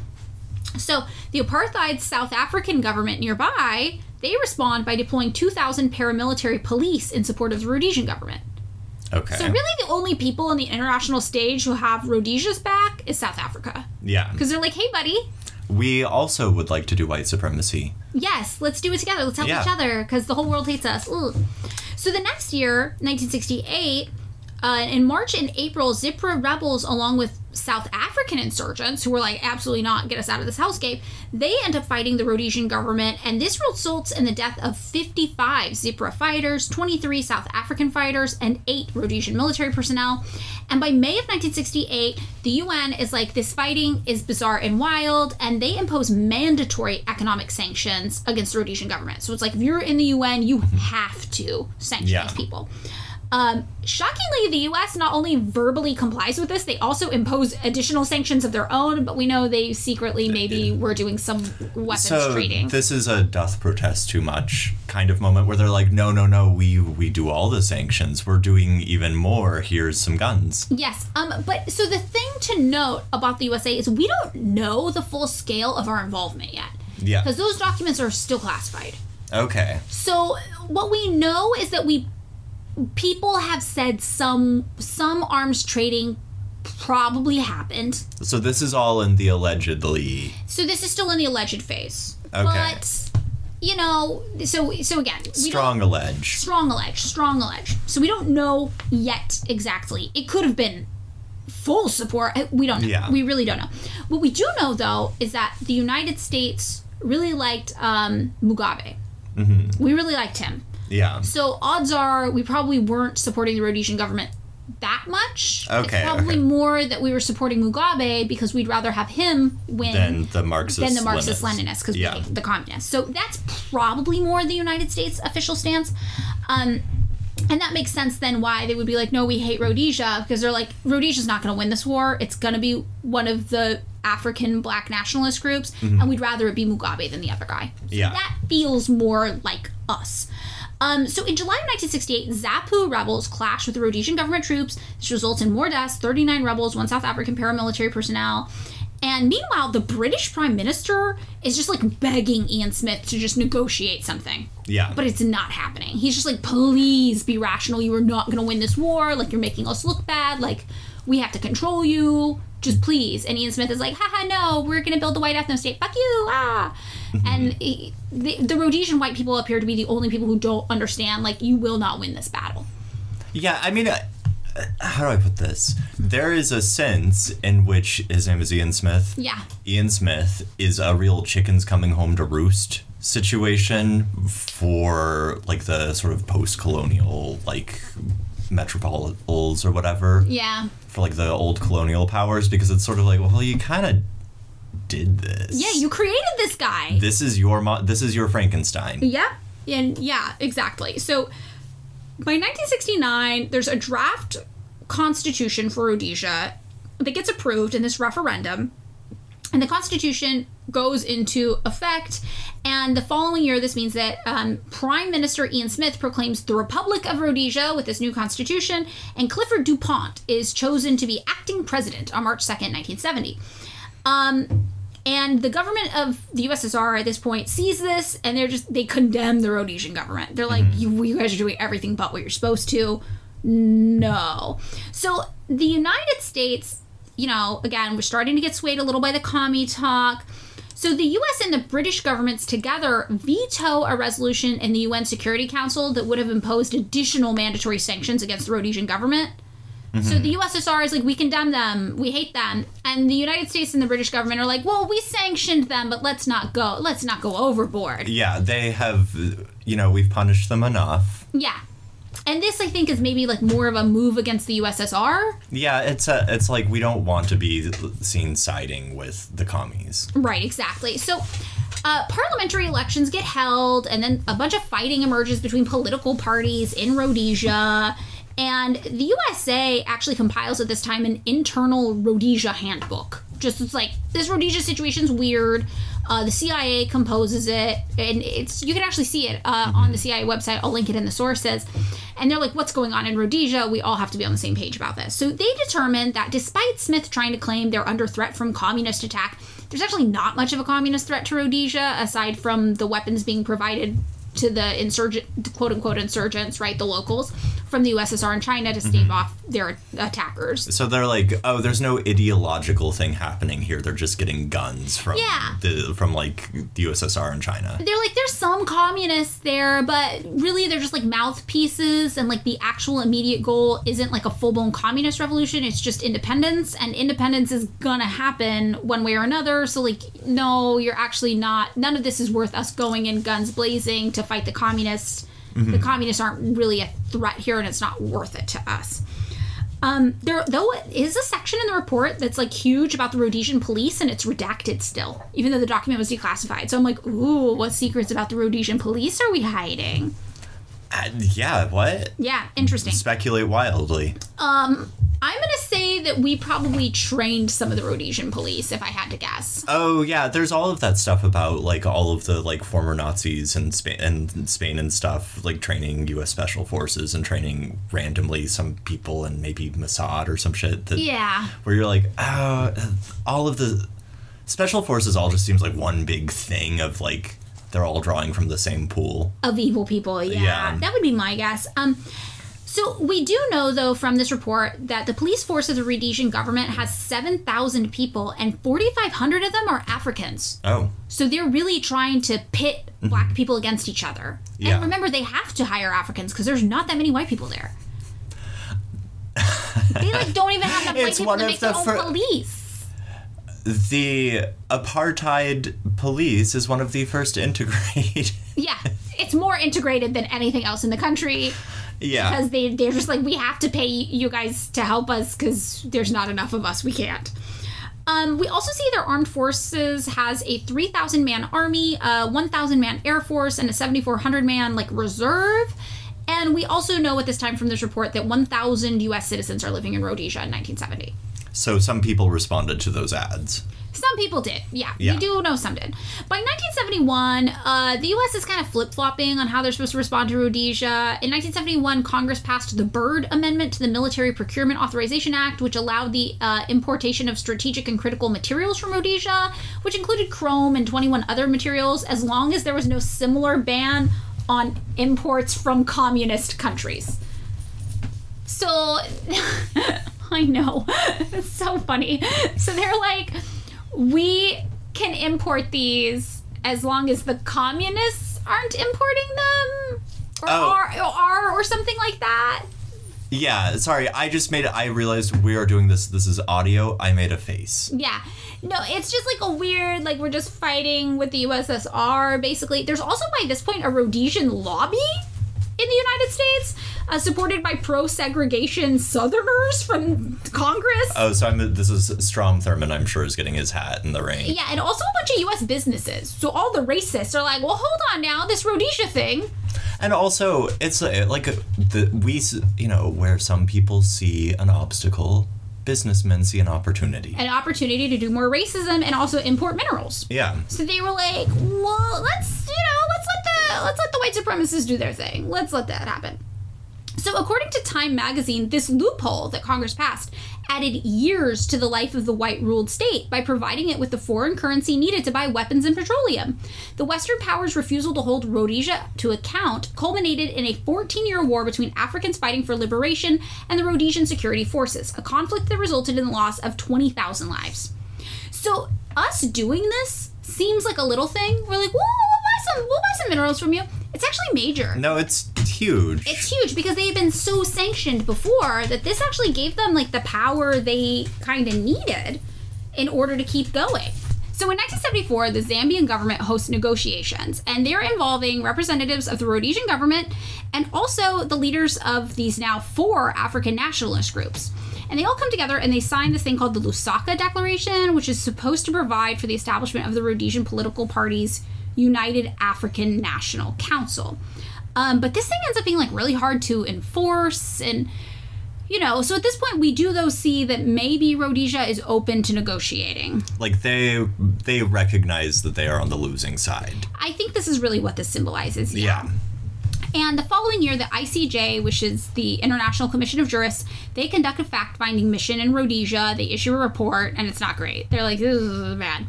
So the apartheid South African government nearby, they respond by deploying 2,000 paramilitary police in support of the Rhodesian government. okay. So really, the only people on the international stage who have Rhodesia's back is South Africa, yeah. because they're like, "Hey, buddy, We also would like to do white supremacy. yes, let's do it together. Let's help Yeah. each other, because the whole world hates us." Ugh. So the next year, 1968. Uh, in March and April, Zipra rebels, along with South African insurgents who were like, absolutely not, get us out of this hellscape, they end up fighting the Rhodesian government, and this results in the death of 55 Zipra fighters, 23 South African fighters, and 8 Rhodesian military personnel. And by May of 1968, the UN is like, this fighting is bizarre and wild, and they impose mandatory economic sanctions against the Rhodesian government. So it's like, if you're in the UN, you have to sanction Yeah. these people. Um, shockingly, the U.S. not only verbally complies with this, they also impose additional sanctions of their own. But we know they secretly maybe were doing some weapons So trading. this is a doth protest too much kind of moment where they're like, no, no, no, we we do all the sanctions. We're doing even more. Here's some guns. yes. Um. But so the thing to note about the USA is we don't know the full scale of our involvement yet Yeah. because those documents are still classified. Okay. So what we know is that we people have said some some arms trading probably happened. So this is all in the allegedly. So this is still in the alleged phase. Okay. But you know, so so again, Strong allege. strong allege, strong allege. So we don't know yet exactly. It could have been full support. We don't know. Yeah. We really don't know. What we do know though is that the United States really liked um, Mugabe. Mm-hmm. We really liked him. Yeah. So odds are we probably weren't supporting the Rhodesian government that much. Okay, It's probably okay. more that we were supporting Mugabe because we'd rather have him win Then the Marxist than the Marxist Leninists because Yeah. the communists. So that's probably more the United States official stance. Um, and that makes sense then why they would be like, no, we hate Rhodesia because they're like, Rhodesia's not going to win this war. It's going to be one of the African black nationalist groups, and we'd rather it be Mugabe than the other guy. So Mm-hmm. Yeah. that feels more like us. Um, so in July of 1968, Zapu rebels clash with the Rhodesian government troops. This results in more deaths 39 rebels, one South African paramilitary personnel. And meanwhile, the British Prime Minister is just like begging Ian Smith to just negotiate something. Yeah. But it's not happening. He's just like, please be rational. You are not going to win this war. Like, you're making us look bad. Like, we have to control you. Just please. And Ian Smith is like, haha, no, we're going to build the white ethno state. Fuck you. Ah. and he- the, the Rhodesian white people appear to be the only people who don't understand, like, you will not win this battle. Yeah, I mean, uh, how do I put this? There is a sense in which his name is Ian Smith. Yeah. Ian Smith is a real chickens coming home to roost situation for like the sort of post-colonial like metropolis or whatever Yeah. for like the old colonial powers because it's sort of like well you kind of did this Yeah, you created this guy. this is your mo- this is your Frankenstein Yep. And yeah, exactly. So by 1969, there's a draft constitution for Rhodesia that gets approved in this referendum. And the constitution goes into effect. And the following year, this means that um, Prime Minister Ian Smith proclaims the Republic of Rhodesia with this new constitution. And Clifford DuPont is chosen to be acting president on March 2nd, 1970. Um, and the government of the USSR at this point sees this, and they're just they condemn the Rhodesian government. They're like, mm-hmm. you, you guys are doing everything but what you're supposed to. No. So the United States, you know, again, we're starting to get swayed a little by the commie talk. So the US and the British governments together veto a resolution in the UN Security Council that would have imposed additional mandatory sanctions against the Rhodesian government. So the USSR is like, we condemn them, we hate them, and the United States and the British government are like, well, we sanctioned them, but let's not go, let's not go overboard. yeah they have you know we've punished them enough Yeah, and this I think is maybe like more of a move against the USSR. Yeah, it's a, it's like we don't want to be seen siding with the commies. Right, exactly. So. Uh, parliamentary elections get held, and then a bunch of fighting emerges between political parties in Rhodesia. And the USA actually compiles at this time an internal Rhodesia handbook. Just it's like this Rhodesia situation's weird. Uh, the CIA composes it, and it's you can actually see it uh, on the CIA website. I'll link it in the sources. And they're like, "What's going on in Rhodesia? We all have to be on the same page about this." So they determined that despite Smith trying to claim they're under threat from communist attack, there's actually not much of a communist threat to Rhodesia aside from the weapons being provided to the insurgent, quote unquote insurgents, right, the locals from the USSR and China to stave mm-hmm. off their attackers. So they're like, oh, there's no ideological thing happening here. They're just getting guns from Yeah. the from like the USSR and China. They're like, there's some communists there, but really they're just like mouthpieces, and like the actual immediate goal isn't like a full blown communist revolution. It's just independence, and independence is gonna happen one way or another. So, like, no, you're actually not, none of this is worth us going in guns blazing to fight the communists. The communists aren't really a threat here, and it's not worth it to us. Um, there though is a section in the report that's like huge about the Rhodesian police, and it's redacted still, even though the document was declassified. So I'm like, ooh, what secrets about the Rhodesian police are we hiding? Uh, yeah, what? Yeah, interesting. Speculate wildly. Um, I'm gonna say that we probably trained some of the Rhodesian police, if I had to guess. Oh yeah, there's all of that stuff about like all of the like former Nazis and Spain and Spain and stuff, like training U.S. Special Forces and training randomly some people and maybe Mossad or some shit. That, Yeah, Where you're like, oh, all of the special forces all just seems like one big thing of like they're all drawing from the same pool. of evil people. Yeah, Yeah. that would be my guess. Um, so we do know though from this report that the police force of the Rhodesian government has seven thousand people, and forty five hundred of them are Africans. Oh, So they're really trying to pit black people against each other. Mm-hmm. Yeah. And remember, they have to hire Africans because there's not that many white people there. they like don't even have enough white It's people one to of make their the own fir- police. The apartheid police is one of the first to integrate. Yeah, it's more integrated than anything else in the country yeah. because they they're just like we have to pay you guys to help us because there's not enough of us. We can't. Um, we also see their armed forces has a 3,000 man army, a 1,000 man air force, and a 7,400 man like reserve. And we also know at this time from this report that 1,000 U.S. citizens are living in Rhodesia in 1970. So some people responded to those ads. Some people did, yeah. Yeah. We do know some did. By 1971, uh, the U.S. is kind of flip flopping on how they're supposed to respond to Rhodesia. In 1971, Congress passed the Byrd Amendment to the Military Procurement Authorization Act, which allowed the uh, importation of strategic and critical materials from Rhodesia, which included chrome and 21 other materials, as long as there was no similar ban on imports from communist countries. So I know. It's so funny. So they're like, we can import these as long as the communists aren't importing them. Or Oh. are, or are or something like that. Yeah, sorry, I just made I realized we are doing this this is audio. I made a face. Yeah. No, it's just like a weird, like we're just fighting with the USSR, basically. There's also by this point a Rhodesian lobby in the United States, uh, supported by pro segregation Southerners from Congress. Oh, so I'm this is Strom Thurmond, I'm sure, is getting his hat in the ring. Yeah, and also a bunch of U.S. businesses. So all the racists are like, well, hold on now, this Rhodesia thing. And also, it's uh, like uh, the we you know where some people see an obstacle, businessmen see an opportunity. An opportunity to do more racism and also import minerals. Yeah. So they were like, well, let's, you know, let's let the let's let the white supremacists do their thing. Let's let that happen. So according to Time magazine, this loophole that Congress passed added years to the life of the white ruled state by providing it with the foreign currency needed to buy weapons and petroleum. The Western powers' refusal to hold Rhodesia to account culminated in a 14 year war between Africans fighting for liberation and the Rhodesian security forces, a conflict that resulted in the loss of 20,000 lives. So us doing this seems like a little thing. We're like, buy some, we'll buy some minerals from you. It's actually major. No, it's huge. It's huge because they had been so sanctioned before that this actually gave them like the power they kind of needed in order to keep going. So in 1974, the Zambian government hosts negotiations, and they're involving representatives of the Rhodesian government and also the leaders of these now four African nationalist groups. And they all come together and they sign this thing called the Lusaka Declaration, which is supposed to provide for the establishment of the Rhodesian political party's United African National Council. Um, but this thing ends up being like really hard to enforce and you know so at this point we do though see that maybe rhodesia is open to negotiating like they they recognize that they are on the losing side. i think this is really what this symbolizes Yeah. and the following year the icj which is the international commission of jurists they conduct a fact-finding mission in rhodesia they issue a report and it's not great they're like this is bad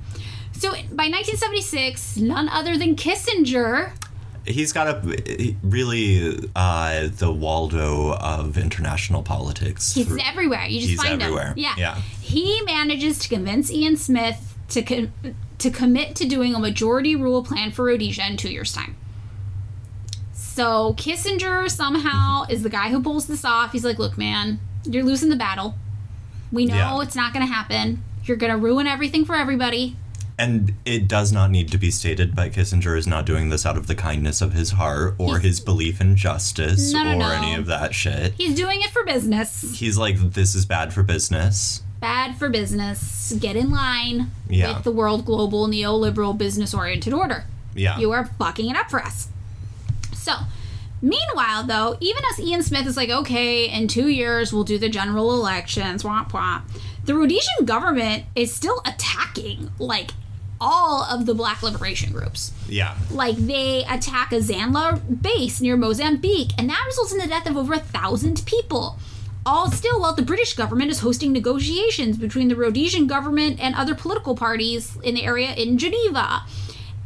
so by 1976 none other than kissinger He's got a really uh, the Waldo of international politics. He's everywhere. You just He's find everywhere. him. Yeah. Yeah. He manages to convince Ian Smith to con- to commit to doing a majority rule plan for Rhodesia in two years' time. So Kissinger somehow is the guy who pulls this off. He's like, "Look, man, you're losing the battle. We know Yeah. it's not going to happen. You're going to ruin everything for everybody." And it does not need to be stated, but Kissinger is not doing this out of the kindness of his heart or his belief in justice No, no, or no. any of that shit. He's doing it for business. He's like, this is bad for business. Bad for business. Get in line Yeah. with the world global neoliberal business oriented order. Yeah. You are fucking it up for us. So, meanwhile, though, even as Ian Smith is like, okay, in two years we'll do the general elections, womp womp, the Rhodesian government is still attacking, like, all of the black liberation groups. yeah. Like, they attack a Zanla base near Mozambique, and that results in the death of over a thousand people. All still while the British government is hosting negotiations between the Rhodesian government and other political parties in the area in Geneva.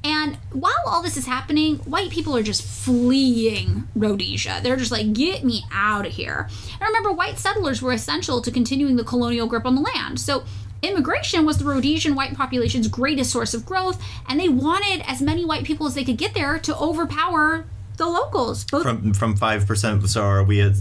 And while all this is happening, white people are just fleeing Rhodesia. They're just like, get me out of here. And remember, white settlers were essential to continuing the colonial grip on the land. So immigration was the Rhodesian white population's greatest source of growth, and they wanted as many white people as they could get there to overpower the locals. Both From from five percent. So are we at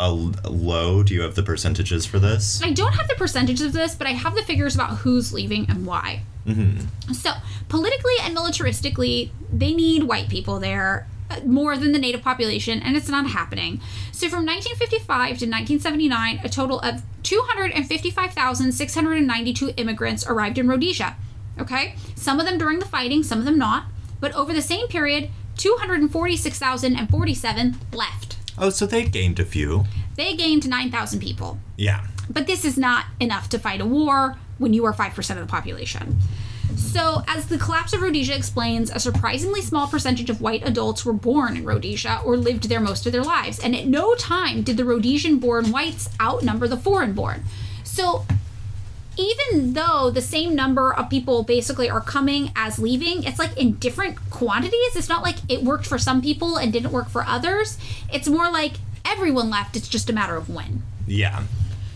a low? Do you have the percentages for this? I don't have the percentages of this, but I have the figures about who's leaving and why. Mm-hmm. So, politically and militaristically, they need white people there more than the native population, and it's not happening. So, from 1955 to 1979, a total of 255,692 immigrants arrived in Rhodesia. Okay? Some of them during the fighting, some of them not. But over the same period, 246,047 left. Oh, so they gained a few. They gained 9,000 people. Yeah. But this is not enough to fight a war when you are 5% of the population. So, as the collapse of Rhodesia explains, a surprisingly small percentage of white adults were born in Rhodesia or lived there most of their lives. And at no time did the Rhodesian born whites outnumber the foreign born. So, even though the same number of people basically are coming as leaving, it's like in different quantities. It's not like it worked for some people and didn't work for others. It's more like everyone left, it's just a matter of when. Yeah.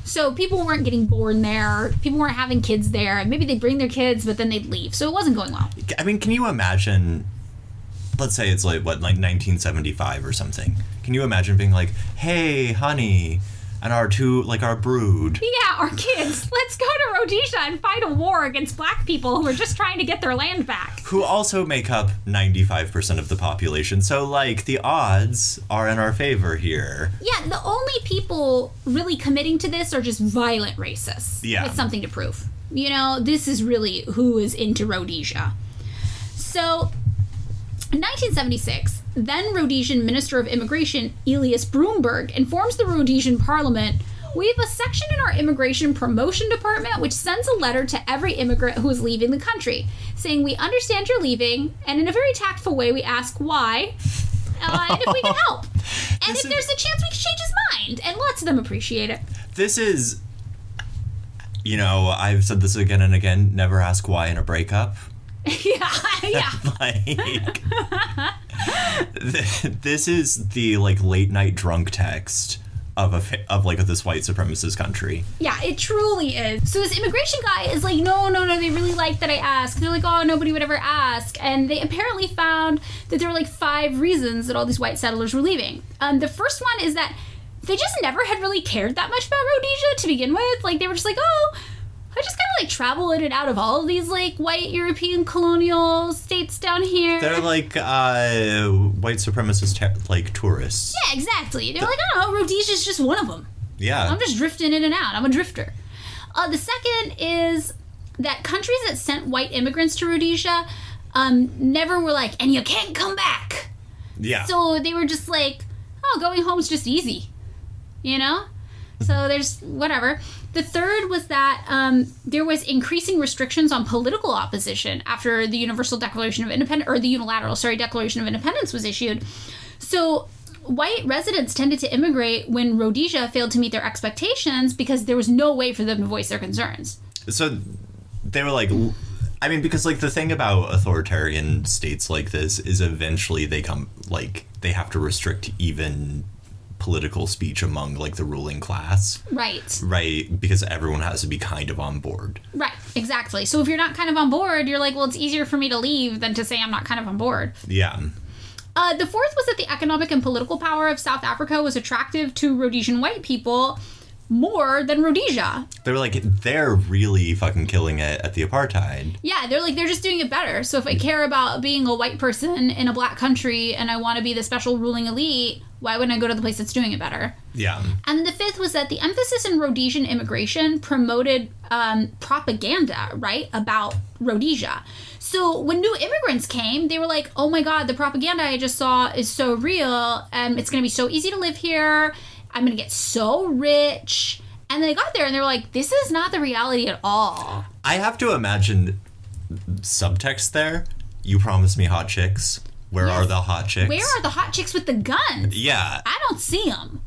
So people weren't getting born there. People weren't having kids there. Maybe they'd bring their kids, but then they'd leave. So it wasn't going well. I mean, can you imagine? Let's say it's like what, like 1975 or something. Can you imagine being like, "Hey, honey, and our two, like our brood, Yeah, our kids. Let's go to Rhodesia and fight a war against black people who are just trying to get their land back. who also make up 95% of the population. So, like, the odds are in our favor here. Yeah, the only people really committing to this are just violent racists Yeah. with something to prove. You know, this is really who is into Rhodesia. So, in 1976, then Rhodesian Minister of Immigration Elias Broomberg informs the Rhodesian Parliament we have a section in our immigration promotion department which sends a letter to every immigrant who is leaving the country saying we understand you're leaving and in a very tactful way we ask why uh, and if we can help. And This if is- there's a chance we can change his mind and lots of them appreciate it This is, you know, I've said this again and again never ask why in a breakup. yeah yeah. Like, this is the, like, late night drunk text. Of a of like this white supremacist country. Yeah, it truly is. So this immigration guy is like, no, no, no, they really like that I ask. They're like, oh, nobody would ever ask. And they apparently found that there were like five reasons that all these white settlers were leaving. Um, the first one is that they just never had really cared that much about Rhodesia to begin with. Like they were just like, oh, I just kind of like travel in and out of all of these like white European colonial states down here. They're like uh, white supremacist like tourists. yeah, exactly. They're like, I don't know, Rhodesia's just one of them. Yeah. I'm just drifting in and out. I'm a drifter. Uh, the second is that countries that sent white immigrants to Rhodesia um, never were like, and you can't come back. yeah. So they were just like, oh, going home's just easy, you know? So there's whatever. The third was that um, there was increasing restrictions on political opposition after the Universal Declaration of Independence, or the unilateral, sorry, Declaration of Independence was issued. So white residents tended to immigrate when Rhodesia failed to meet their expectations because there was no way for them to voice their concerns. so they were like i mean because like the thing about authoritarian states like this is eventually they come like they have to restrict even political speech among like the ruling class Right. right because everyone has to be kind of on board Right, exactly. So if you're not kind of on board, you're like, well, it's easier for me to leave than to say I'm not kind of on board. yeah Uh, the fourth was that the economic and political power of South Africa was attractive to Rhodesian white people more than Rhodesia. They're like they're really fucking killing it at the apartheid Yeah, they're like, they're just doing it better. So if I care about being a white person in a black country and I want to be the special ruling elite, why wouldn't I go to the place that's doing it better? yeah And then the fifth was that the emphasis in Rhodesian immigration promoted um, propaganda, right, about Rhodesia. So when new immigrants came, they were like, oh my God, the propaganda I just saw is so real. Um, it's going to be so easy to live here. I'm to get so rich. And they got there and they were like, this is not the reality at all. i have to imagine subtext there you promised me hot chicks where Yes. are the hot chicks Where are the hot chicks with the guns? yeah I don't see them.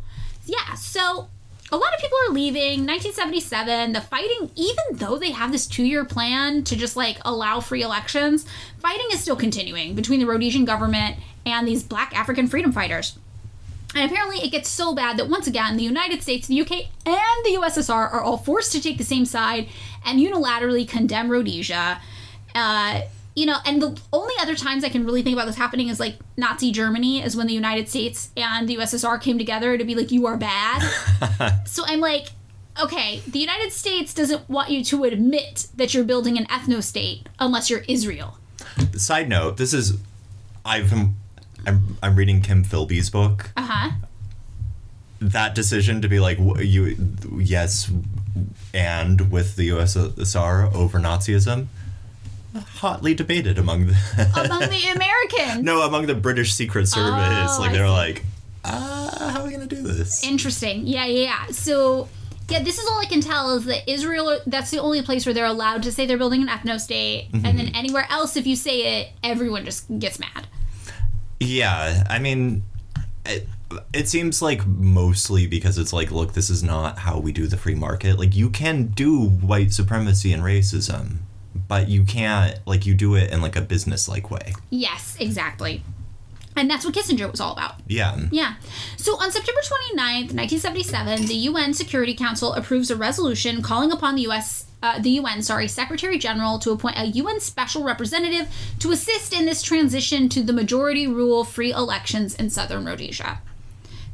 Yeah, so a lot of people are leaving. 1977, the fighting, even though they have this two year plan to just like allow free elections, fighting is still continuing between the Rhodesian government and these black African freedom fighters. And apparently, it gets so bad that once again, the United States, the UK, and the USSR are all forced to take the same side and unilaterally condemn Rhodesia. Uh, you know, and the only other times I can really think about this happening is like Nazi Germany is when the United States and the USSR came together to be like, you are bad. so I'm like, okay, the United States doesn't want you to admit that you're building an ethno state unless you're Israel. Side note: This is I've I'm I'm reading Kim Philby's book. Uh huh. That decision to be like you yes, and with the USSR over Nazism, hotly debated among the Among the Americans. no among the British Secret Service. Oh, like they're like, uh, how are we gonna do this? Interesting. Yeah, yeah, yeah. So, yeah, this is all I can tell is that Israel, that's the only place where they're allowed to say they're building an ethno state. And then anywhere else, if you say it, everyone just gets mad. Yeah, I mean, it, it seems like mostly because it's like, look, this is not how we do the free market. Like, you can do white supremacy and racism, but you can't, like, you do it in like a business like way. Yes, exactly. And that's what Kissinger was all about. Yeah. Yeah. So on September 29th, 1977, the UN Security Council approves a resolution calling upon the US uh, the UN, sorry, Secretary General to appoint a UN special representative to assist in this transition to the majority rule free elections in southern Rhodesia.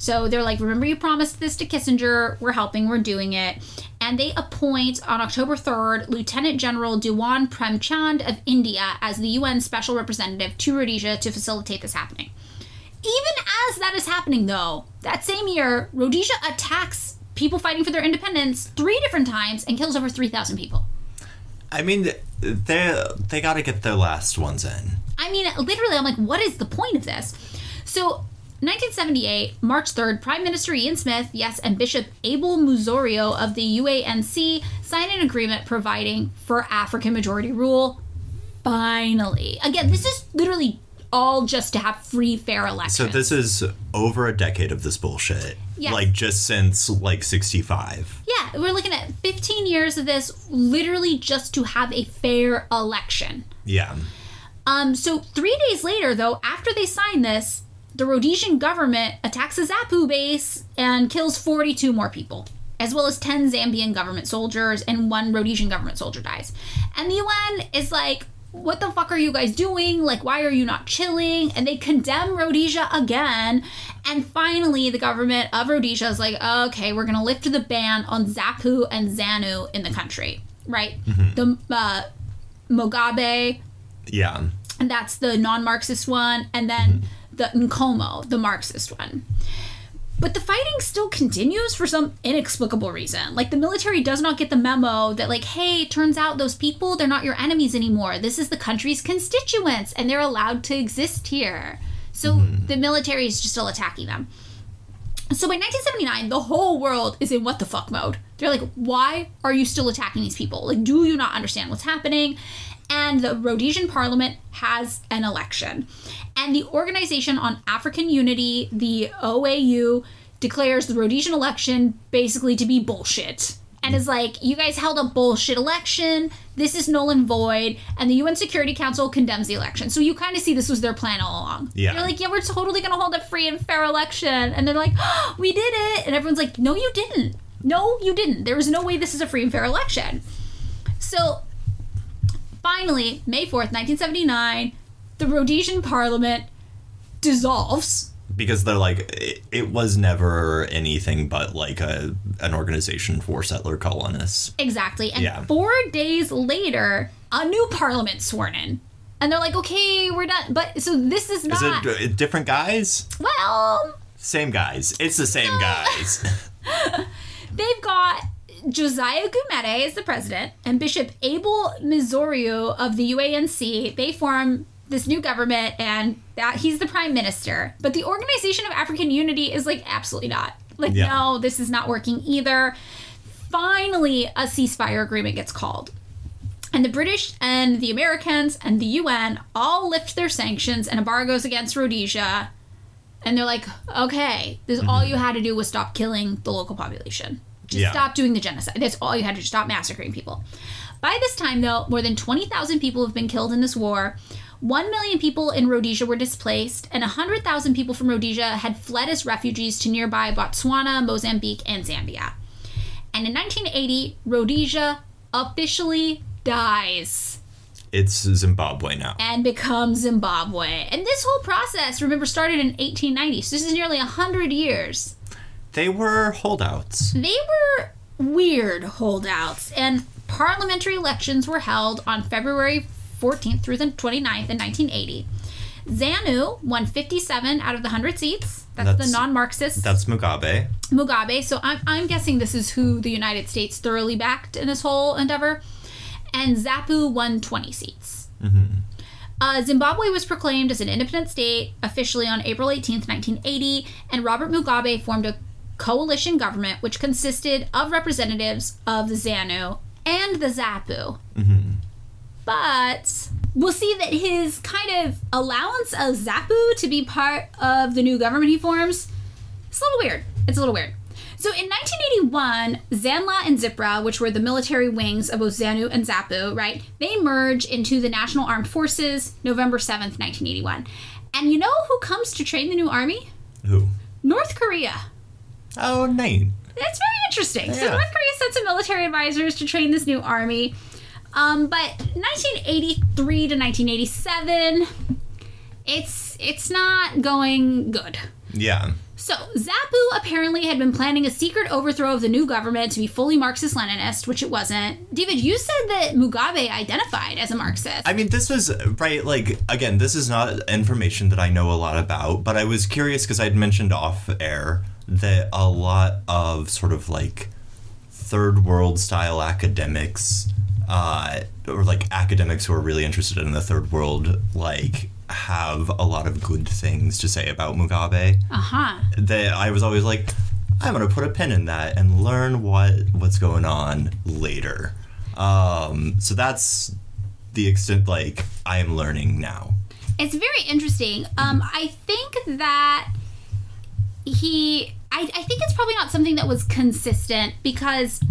So they're like, remember you promised this to Kissinger, we're helping, we're doing it. And they appoint on October 3rd Lieutenant General Dewan Premchand of India as the UN special representative to Rhodesia to facilitate this happening. Even as that is happening, though, that same year, Rhodesia attacks people fighting for their independence three different times and kills over 3,000 people. I mean, they they got to get their last ones in. I mean, literally, I'm like, what is the point of this? So, 1978, March 3rd, Prime Minister Ian Smith, yes, and Bishop Abel Muzorewa of the UANC signed an agreement providing for African majority rule. Finally. Again, this is literally all just to have free, fair elections. So this is over a decade of this bullshit. Yes. Like just since like 65. Yeah, we're looking at 15 years of this literally just to have a fair election. Yeah. Um, so three days later, though, after they sign this, the Rhodesian government attacks a Zapu base and kills 42 more people, as well as 10 Zambian government soldiers and one Rhodesian government soldier dies. And the UN is like, what the fuck are you guys doing? Like, why are you not chilling? And they condemn Rhodesia again. And finally, the government of Rhodesia is like, okay, we're gonna lift the ban on Zapu and Zanu in the country, right? The uh, Mugabe, Yeah. and that's the non-Marxist one, and then the Nkomo, the Marxist one. But the fighting still continues for some inexplicable reason. Like the military does not get the memo that like, hey, turns out those people, they're not your enemies anymore. This is the country's constituents and they're allowed to exist here. So mm-hmm. the military is just still attacking them. So by 1979, the whole world is in what the fuck mode. They're like, why are you still attacking these people? Like, do you not understand what's happening? And the Rhodesian parliament has an election. And the Organization on African Unity, the OAU, declares the Rhodesian election basically to be bullshit. And is like, you guys held a bullshit election. This is null and void. And the UN Security Council condemns the election. So you kind of see this was their plan all along. Yeah. They're like, yeah, we're totally going to hold a free and fair election. And they're like, oh, we did it. And everyone's like, no, you didn't. No, you didn't. There was no way this is a free and fair election. So finally, May 4th, 1979, the Rhodesian parliament dissolves. Because they're like it, it was never anything but like a an organization for settler colonists. Exactly. And Yeah. four days later, a new parliament sworn in. And they're like, okay, we're done. But so this is Is not. it uh, different guys? well, Same guys. It's the same guys. they've got Josiah Gumede is the president and Bishop Abel Muzorewa of the UANC. They form this new government and that he's the prime minister. But the Organization of African Unity is like absolutely not. Like Yeah. no, this is not working either. Finally, a ceasefire agreement gets called. And the British and the Americans and the UN all lift their sanctions and embargoes against Rhodesia. And they're like, okay, this all mm-hmm. you had to do was stop killing the local population. Just Yeah. stop doing the genocide. That's all you had to do. Stop massacring people. By this time, though, more than 20,000 people have been killed in this war. 1 million people in Rhodesia were displaced, and 100,000 people from Rhodesia had fled as refugees to nearby Botswana, Mozambique, and Zambia. And in 1980, Rhodesia officially dies. It's Zimbabwe now. and becomes Zimbabwe. And this whole process, remember, started in 1890. So this is nearly 100 years. They were holdouts. They were weird holdouts, and parliamentary elections were held on February 14th through the 29th in 1980. ZANU won 57 out of the 100 seats. That's, That's- the non Marxist That's Mugabe. Mugabe. So I'm, I'm guessing this is who the United States thoroughly backed in this whole endeavor. And ZAPU won 20 seats. Uh, Zimbabwe was proclaimed as an independent state officially on April 18th, 1980, and Robert Mugabe formed a coalition government which consisted of representatives of the ZANU and the ZAPU. But we'll see that his kind of allowance of ZAPU to be part of the new government he forms it's a little weird. It's a little weird. So in 1981, Zanla and Zipra, which were the military wings of both ZANU and ZAPU, right, they merge into the National Armed Forces November 7th, 1981. And you know who comes to train the new army? Who? North Korea. Oh, night. That's very interesting. So Yeah. North Korea sent some military advisors to train this new army. Um, but 1983 to 1987, it's it's not going good. Yeah. So, ZAPU apparently had been planning a secret overthrow of the new government to be fully Marxist Leninist, which it wasn't. David, you said that Mugabe identified as a Marxist. I mean, this was right. Like again, this is not information that I know a lot about, but I was curious because I'd mentioned off air that a lot of sort of like third world style academics, uh, or like academics who are really interested in the third world, like have a lot of good things to say about Mugabe. uh huh. That I was always like, I'm gonna put a pin in that and learn what what's going on later. Um, so that's the extent like I am learning now. It's very interesting. Um, I think that he, I, I think it's probably not something that was consistent because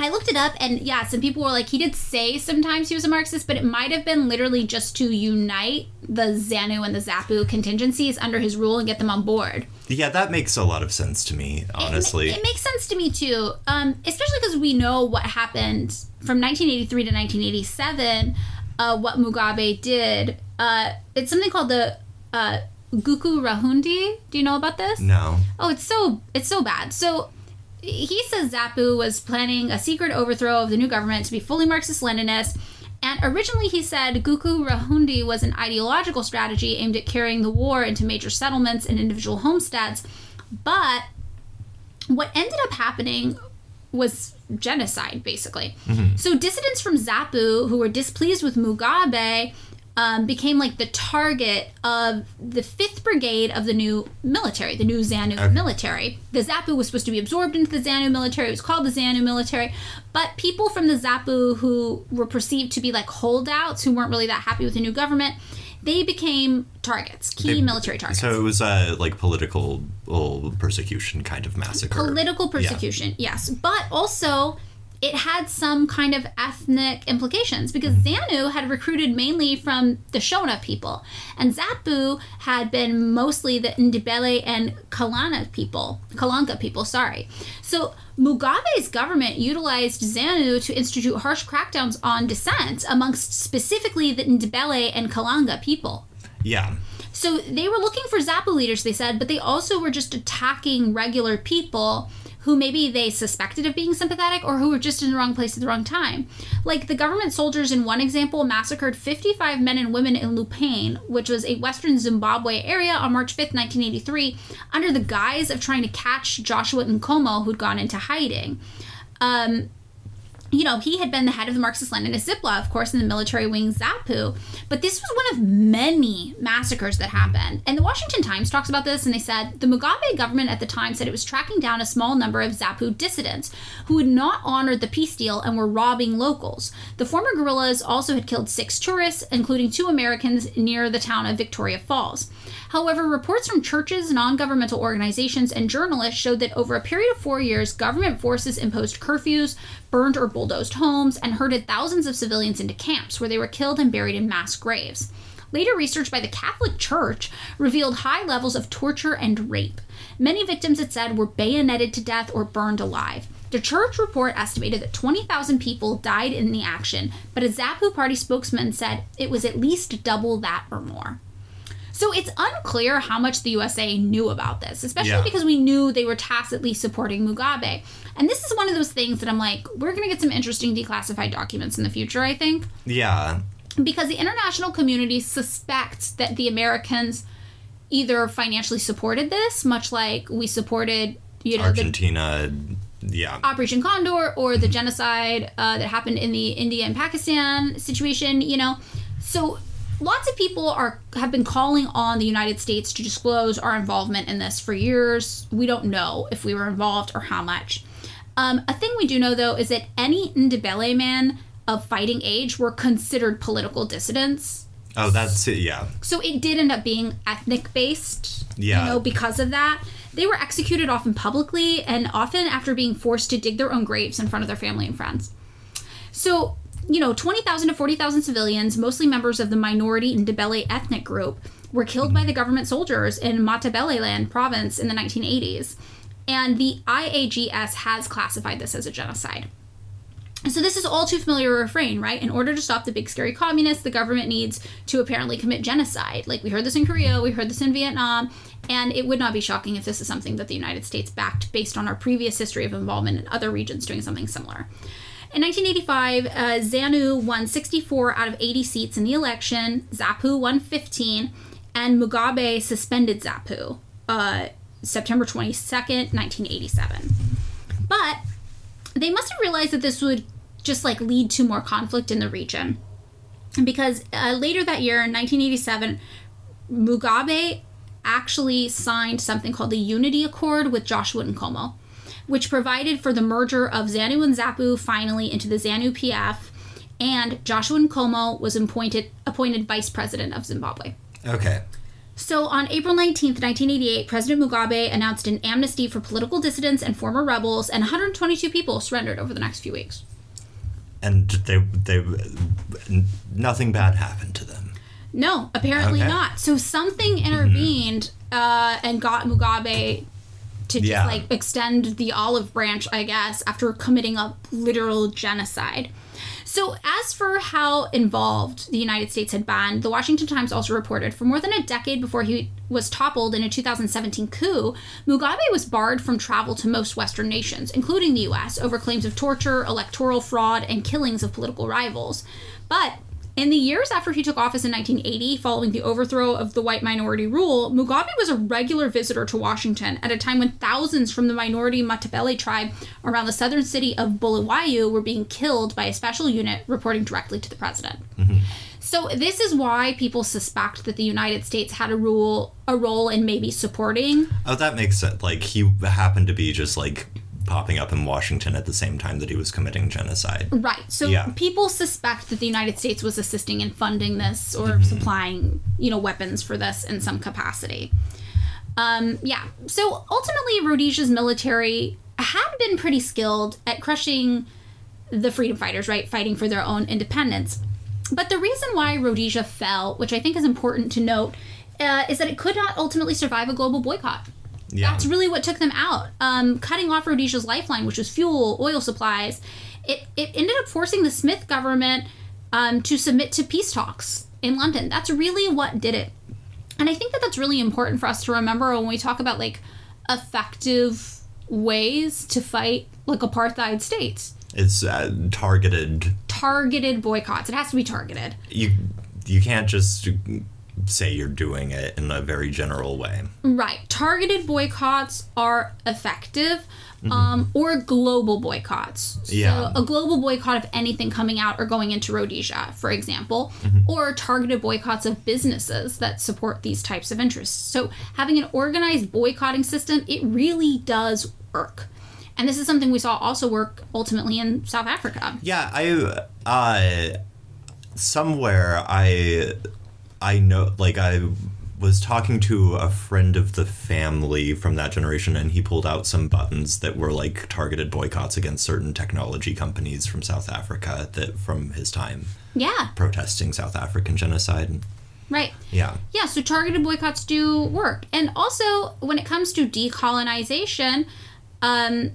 I looked it up and yeah, some people were like, he did say sometimes he was a Marxist, but it might have been literally just to unite the ZANU and the ZAPU contingencies under his rule and get them on board. Yeah, that makes a lot of sense to me, honestly. It, it makes sense to me too, um, especially because we know what happened from 1983 to 1987. Uh, what Mugabe did. Uh, it's something called the uh, Gukurahundi. Do you know about this? no. Oh, it's so it's so bad. So he says Zapu was planning a secret overthrow of the new government to be fully Marxist-Leninist. And originally, he said Gukurahundi was an ideological strategy aimed at carrying the war into major settlements and individual homesteads. But what ended up happening was genocide, basically. Mm-hmm. So dissidents from Zapu who were displeased with Mugabe um, became like the target of the 5th Brigade of the new military, the new ZANU military. The ZAPU was supposed to be absorbed into the ZANU military. It was called the ZANU military. But people from the ZAPU who were perceived to be like holdouts, who weren't really that happy with the new government, they became targets, key They- military targets. So it was a like political oh, persecution kind of massacre. political persecution yes but also it had some kind of ethnic implications because hmm. zanu had recruited mainly from the shona people and zapu had been mostly the ndebele and kalana people Kalanga people sorry. So mugabe's government utilized zanu to institute harsh crackdowns on dissent amongst specifically the ndebele and kalanga people. Yeah. so they were looking for ZAPU leaders, they said, but they also were just attacking regular people who maybe they suspected of being sympathetic or who were just in the wrong place at the wrong time. Like the government soldiers in one example massacred 55 men and women in Lupane, which was a western Zimbabwe area on March 5th, 1983, under the guise of trying to catch Joshua Nkomo, who'd gone into hiding. Um, you know, he had been the head of the Marxist Leninist Zipra, of course, in the military wing ZAPU. But this was one of many massacres that happened. And the Washington Times talks about this, and they said the Mugabe government at the time said it was tracking down a small number of ZAPU dissidents who had not honored the peace deal and were robbing locals. The former guerrillas also had killed six tourists, including two Americans near the town of Victoria Falls. However, reports from churches, non governmental organizations, and journalists showed that over a period of four years, government forces imposed curfews, burned or bulldozed homes, and herded thousands of civilians into camps where they were killed and buried in mass graves. Later research by the Catholic Church revealed high levels of torture and rape. Many victims, it said, were bayoneted to death or burned alive. The church report estimated that 20,000 people died in the action, but a ZAPU party spokesman said it was at least double that or more. So it's unclear how much the USA knew about this, especially Yeah. because we knew they were tacitly supporting Mugabe. And this is one of those things that I'm like, we're going to get some interesting declassified documents in the future, I think Yeah. because the international community suspects that the Americans either financially supported this, much like we supported, you know, the Argentina. Yeah. Operation Condor or the genocide uh, that happened in the India and Pakistan situation, you know. So lots of people are have been calling on the United States to disclose our involvement in this for years. We don't know if we were involved or how much. Um, a thing we do know though is that any Ndebele men of fighting age were considered political dissidents. Oh, that's it. Yeah. So it did end up being ethnic based, Yeah. you know, because of that. They were executed often publicly and often after being forced to dig their own graves in front of their family and friends. So, you know, 20,000 to 40,000 civilians, mostly members of the minority Ndebele ethnic group, were killed by the government soldiers in Matabeleland province in the 1980s. And the IAGS has classified this as a genocide. So this is all too familiar refrain, right? In order to stop the big scary communists, the government needs to apparently commit genocide. Like we heard this in Korea, we heard this in Vietnam, and it would not be shocking if this is something that the United States backed based on our previous history of involvement in other regions doing something similar. In 1985, uh, ZANU won 64 out of 80 seats in the election, ZAPU won 15, and Mugabe suspended ZAPU uh, September 22nd, 1987. But they must have realized that this would just like lead to more conflict in the region because uh, later that year in 1987 mugabe actually signed something called the unity accord with joshua nkomo which provided for the merger of zanu and zapu finally into the zanu pf and joshua nkomo was appointed appointed vice president of zimbabwe Okay. so on April 19th, 1988, President Mugabe announced an amnesty for political dissidents and former rebels, and 122 people surrendered over the next few weeks. And they they nothing bad happened to them. No, apparently Okay. not. So something intervened uh, and got Mugabe to just Yeah. like extend the olive branch, I guess, after committing a literal genocide. So, as for how involved the United States had been, the Washington Times also reported for more than a decade before he was toppled in a 2017 coup, Mugabe was barred from travel to most Western nations, including the US, over claims of torture, electoral fraud, and killings of political rivals. But in the years after he took office in 1980, following the overthrow of the white minority rule, Mugabe was a regular visitor to Washington at a time when thousands from the minority Matabele tribe around the southern city of Bulawayo were being killed by a special unit reporting directly to the president. Mm-hmm. So this is why people suspect that the United States had a rule a role in maybe supporting Oh, that makes sense. Like he happened to be just like popping up in Washington at the same time that he was committing genocide. Right. So Yeah. people suspect that the United States was assisting in funding this or supplying, you know, weapons for this in some capacity. Um, yeah. So ultimately, Rhodesia's military had been pretty skilled at crushing the freedom fighters, right, fighting for their own independence. But the reason why Rhodesia fell, which I think is important to note, uh, is that it could not ultimately survive a global boycott. Yeah. That's really what took them out. Um, cutting off Rhodesia's lifeline, which was fuel, oil supplies, it, it ended up forcing the Smith government um, to submit to peace talks in London. That's really what did it. And I think that that's really important for us to remember when we talk about like effective ways to fight like apartheid states. It's uh, targeted. Targeted boycotts. It has to be targeted. You you can't just say you're doing it in a very general way. Right. Targeted boycotts are effective. Um, or global boycotts. So Yeah. a global boycott of anything coming out or going into Rhodesia, for example, or targeted boycotts of businesses that support these types of interests. So having an organized boycotting system, it really does work. And this is something we saw also work ultimately in South Africa. Yeah, I uh somewhere I I know like I was talking to a friend of the family from that generation and he pulled out some buttons that were like targeted boycotts against certain technology companies from South Africa that from his time Yeah, protesting South African genocide. right. Yeah. Yeah, so targeted boycotts do work. And also, when it comes to decolonization, um,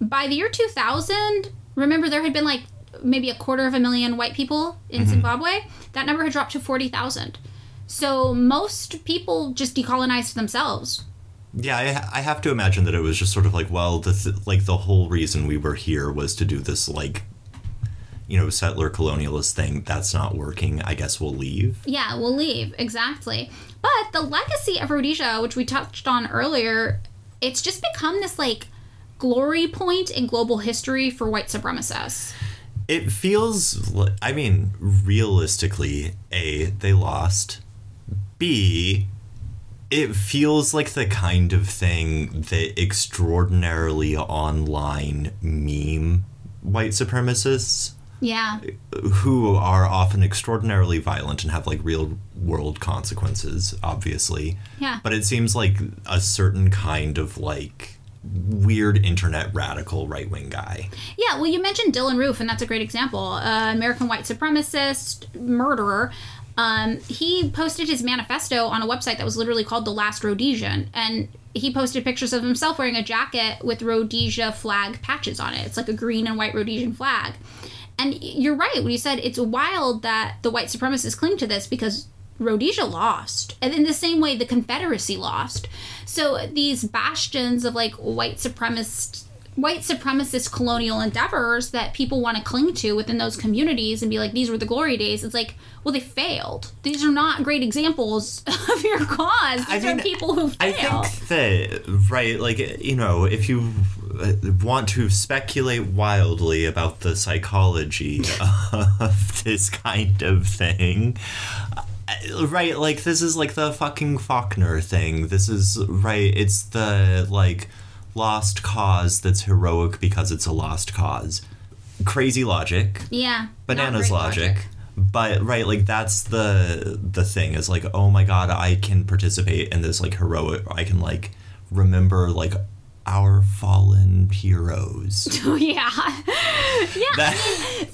by the year 2000, remember there had been like maybe a quarter of a million white people in mm-hmm. Zimbabwe. That number had dropped to 40,000. So most people just decolonized themselves. Yeah, I, I have to imagine that it was just sort of like, well, the th- like the whole reason we were here was to do this like, you know, settler colonialist thing. That's not working. I guess we'll leave. Yeah, we'll leave. Exactly. But the legacy of Rhodesia, which we touched on earlier, it's just become this like glory point in global history for white supremacists. It feels. I mean, realistically, a they lost. B. It feels like the kind of thing that extraordinarily online meme white supremacists Yeah. who are often extraordinarily violent and have like real world consequences, obviously. Yeah. But it seems like a certain kind of like weird internet radical right wing guy. Yeah, well, you mentioned Dylann Roof, and that's a great example. Uh, American white supremacist murderer. Um, he posted his manifesto on a website that was literally called The Last Rhodesian, and he posted pictures of himself wearing a jacket with Rhodesia flag patches on it. It's like a green and white Rhodesian flag. And you're right when you said it's wild that the white supremacists cling to this because Rhodesia lost. And in the same way, the Confederacy lost. So these bastions of like white supremacist white supremacist colonial endeavors that people want to cling to within those communities and be like these were the glory days it's like well they failed these are not great examples of your cause these are people who I failed think that right, like you know, if you uh, want to speculate wildly about the psychology of this kind of thing, Uh, right? Like this is like the fucking Faulkner thing. This is right. It's the like lost cause that's heroic because it's a lost cause. Crazy logic yeah bananas great logic. but right like that's the the thing is like oh my god i can participate in this like heroic i can like remember like our fallen heroes oh, yeah yeah that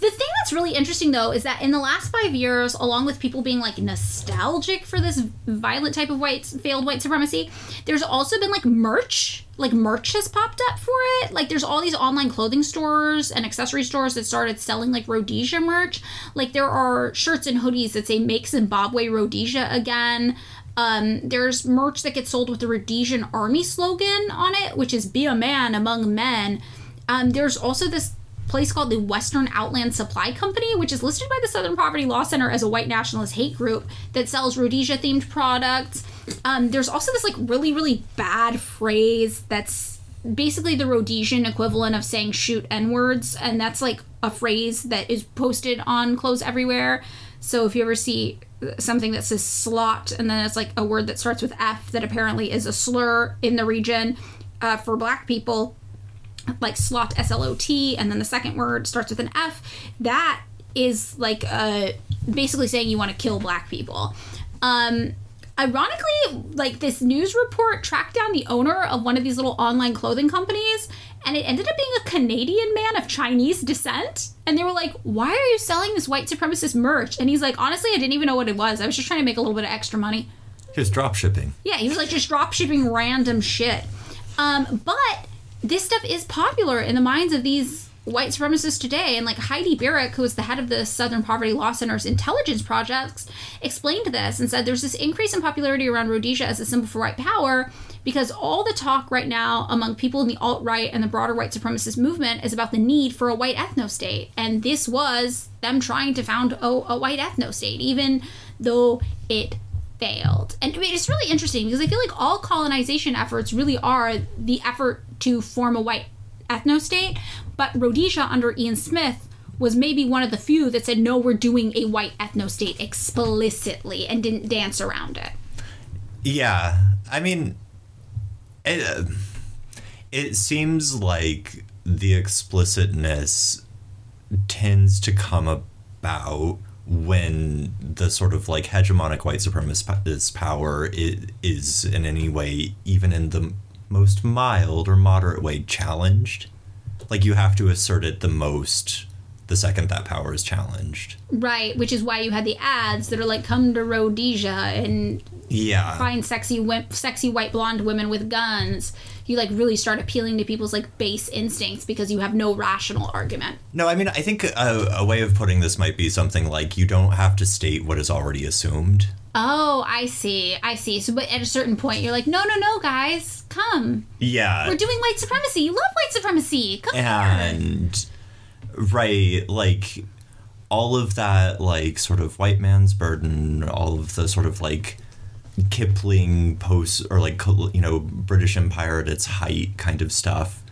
The thing that's really interesting though is that in the last five years, along with people being like nostalgic for this violent type of white failed white supremacy, there's also been like merch. Like merch has popped up for it. Like there's all these online clothing stores and accessory stores that started selling like Rhodesia merch. Like there are shirts and hoodies that say "Make Zimbabwe Rhodesia Again." Um, there's merch that gets sold with the Rhodesian Army slogan on it, which is "Be a man among men." Um, there's also this place called the Western Outland Supply Company, which is listed by the Southern Poverty Law Center as a white nationalist hate group that sells Rhodesia themed products. Um, there's also this like really, really bad phrase that's basically the Rhodesian equivalent of saying shoot N words, and that's like a phrase that is posted on clothes everywhere. So if you ever see something that says slot and then it's like a word that starts with F that apparently is a slur in the region uh, for black people, like slot S L O T, and then the second word starts with an F. That is like uh, basically saying you want to kill black people. Um, ironically, like this news report tracked down the owner of one of these little online clothing companies, and it ended up being a Canadian man of Chinese descent. And they were like, "Why are you selling this white supremacist merch?" And he's like, "Honestly, I didn't even know what it was. I was just trying to make a little bit of extra money." here's drop shipping Yeah, he was like just drop shipping random shit. Um, but this stuff is popular in the minds of these white supremacists today. And like Heidi Beirich, who is the head of the Southern Poverty Law Center's intelligence projects, explained this and said there's this increase in popularity around Rhodesia as a symbol for white power because all the talk right now among people in the alt right and the broader white supremacist movement is about the need for a white ethno state. And this was them trying to found a, a white ethno state, even though it failed. And I mean, it's really interesting because I feel like all colonization efforts really are the effort to form a white ethno state. But Rhodesia under Ian Smith was maybe one of the few that said, no, we're doing a white ethno state explicitly and didn't dance around it. yeah i mean it, uh, it seems like the explicitness tends to come about when the sort of like hegemonic white supremacist power is, is in any way, even in the most mild or moderate way, challenged. Like you have to assert it the most the second that power is challenged. Right, which is why you had the ads that are like, come to Rhodesia and Yeah. find sexy, sexy white blonde women with guns. You like really start appealing to people's like base instincts because you have no rational argument. No, I mean, I think a, a way of putting this might be something like you don't have to state what is already assumed. Oh, I see. I see. So, but at a certain point, you're like, no, no, no, guys, come. Yeah. We're doing white supremacy. You love white supremacy. Come here. Right like all of that like sort of white man's burden all of the sort of like kipling post or like you know british empire at its height kind of stuff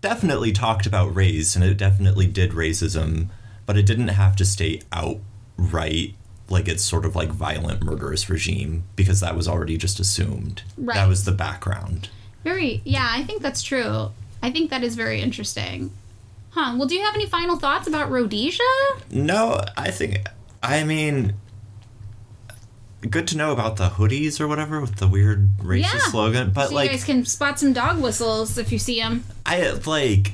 definitely talked about race and it definitely did racism but it didn't have to stay outright like it's sort of like violent murderous regime because that was already just assumed Right. that was the background Very, yeah, I think that's true. I think that is very interesting. Huh. Well, do you have any final thoughts about Rhodesia? No, I think. I mean, good to know about the hoodies or whatever with the weird racist Yeah. slogan. But so like, you guys can spot some dog whistles if you see them. I like.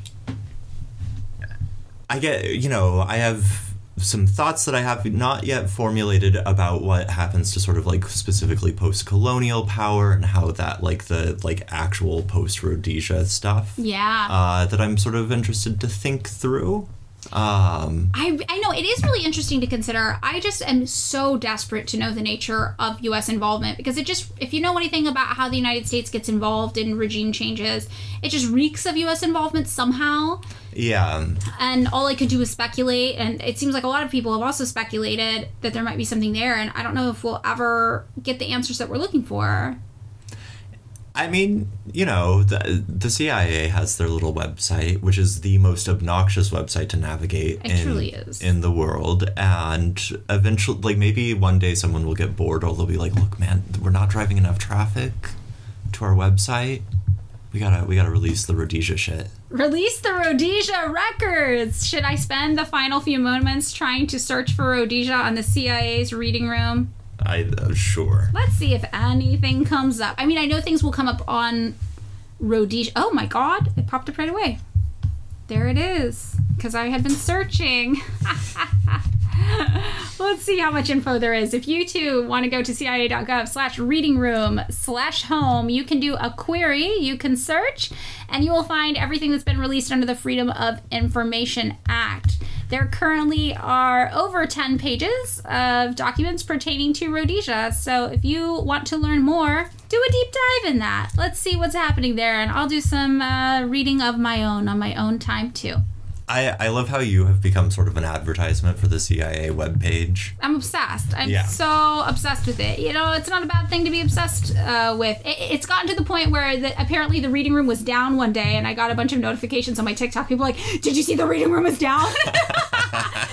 I get you know I have some thoughts that I have not yet formulated about what happens to sort of like specifically post-colonial power and how that like the like actual post-Rhodesia stuff Yeah. uh, that I'm sort of interested to think through. Um, I, I know it is really interesting to consider. I just am so desperate to know the nature of U.S. involvement because it just, if you know anything about how the United States gets involved in regime changes, it just reeks of U.S. involvement somehow. yeah. And all I could do is speculate. And it seems like a lot of people have also speculated that there might be something there. And I don't know if we'll ever get the answers that we're looking for. I mean, you know, the, the CIA has their little website, which is the most obnoxious website to navigate It in, truly is. in the world. And eventually, like, maybe one day someone will get bored or they'll be like, look, man, we're not driving enough traffic to our website. We gotta, we gotta release the Rhodesia shit. Release the Rhodesia records! Should I spend the final few moments trying to search for Rhodesia on the CIA's reading room? I, uh, sure. Let's see if anything comes up. I mean, I know things will come up on Rhodesia. Oh my god, it popped up right away. There it is. Because I had been searching. Let's see how much info there is. If you too want to go to cia.gov slash reading room slash home, you can do a query, you can search, and you will find everything that's been released under the Freedom of Information Act. There currently are over 10 pages of documents pertaining to Rhodesia. So if you want to learn more, do a deep dive in that. Let's see what's happening there, and I'll do some uh, reading of my own on my own time too. I, I love how you have become sort of an advertisement for the CIA webpage. I'm obsessed. I'm Yeah. so obsessed with it. You know, it's not a bad thing to be obsessed uh, with. It, it's gotten to the point where the, apparently the reading room was down one day, and I got a bunch of notifications on my TikTok. People like, "Did you see the reading room is down?"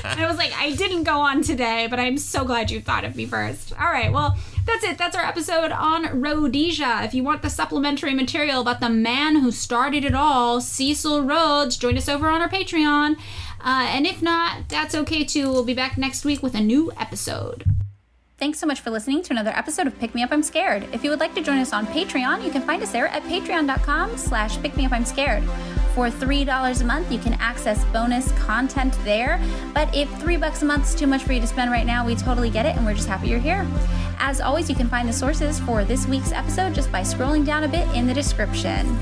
and I was like, "I didn't go on today, but I'm so glad you thought of me first. All right, well. That's it. That's our episode on Rhodesia. If you want the supplementary material about the man who started it all, Cecil Rhodes, join us over on our Patreon. Uh, and if not, that's okay too. We'll be back next week with a new episode. Thanks so much for listening to another episode of Pick Me Up I'm Scared. If you would like to join us on Patreon, you can find us there at patreon.com slash pick me up I'm scared. For $3 a month, you can access bonus content there. But if three bucks a month is too much for you to spend right now, we totally get it and we're just happy you're here. As always, you can find the sources for this week's episode just by scrolling down a bit in the description.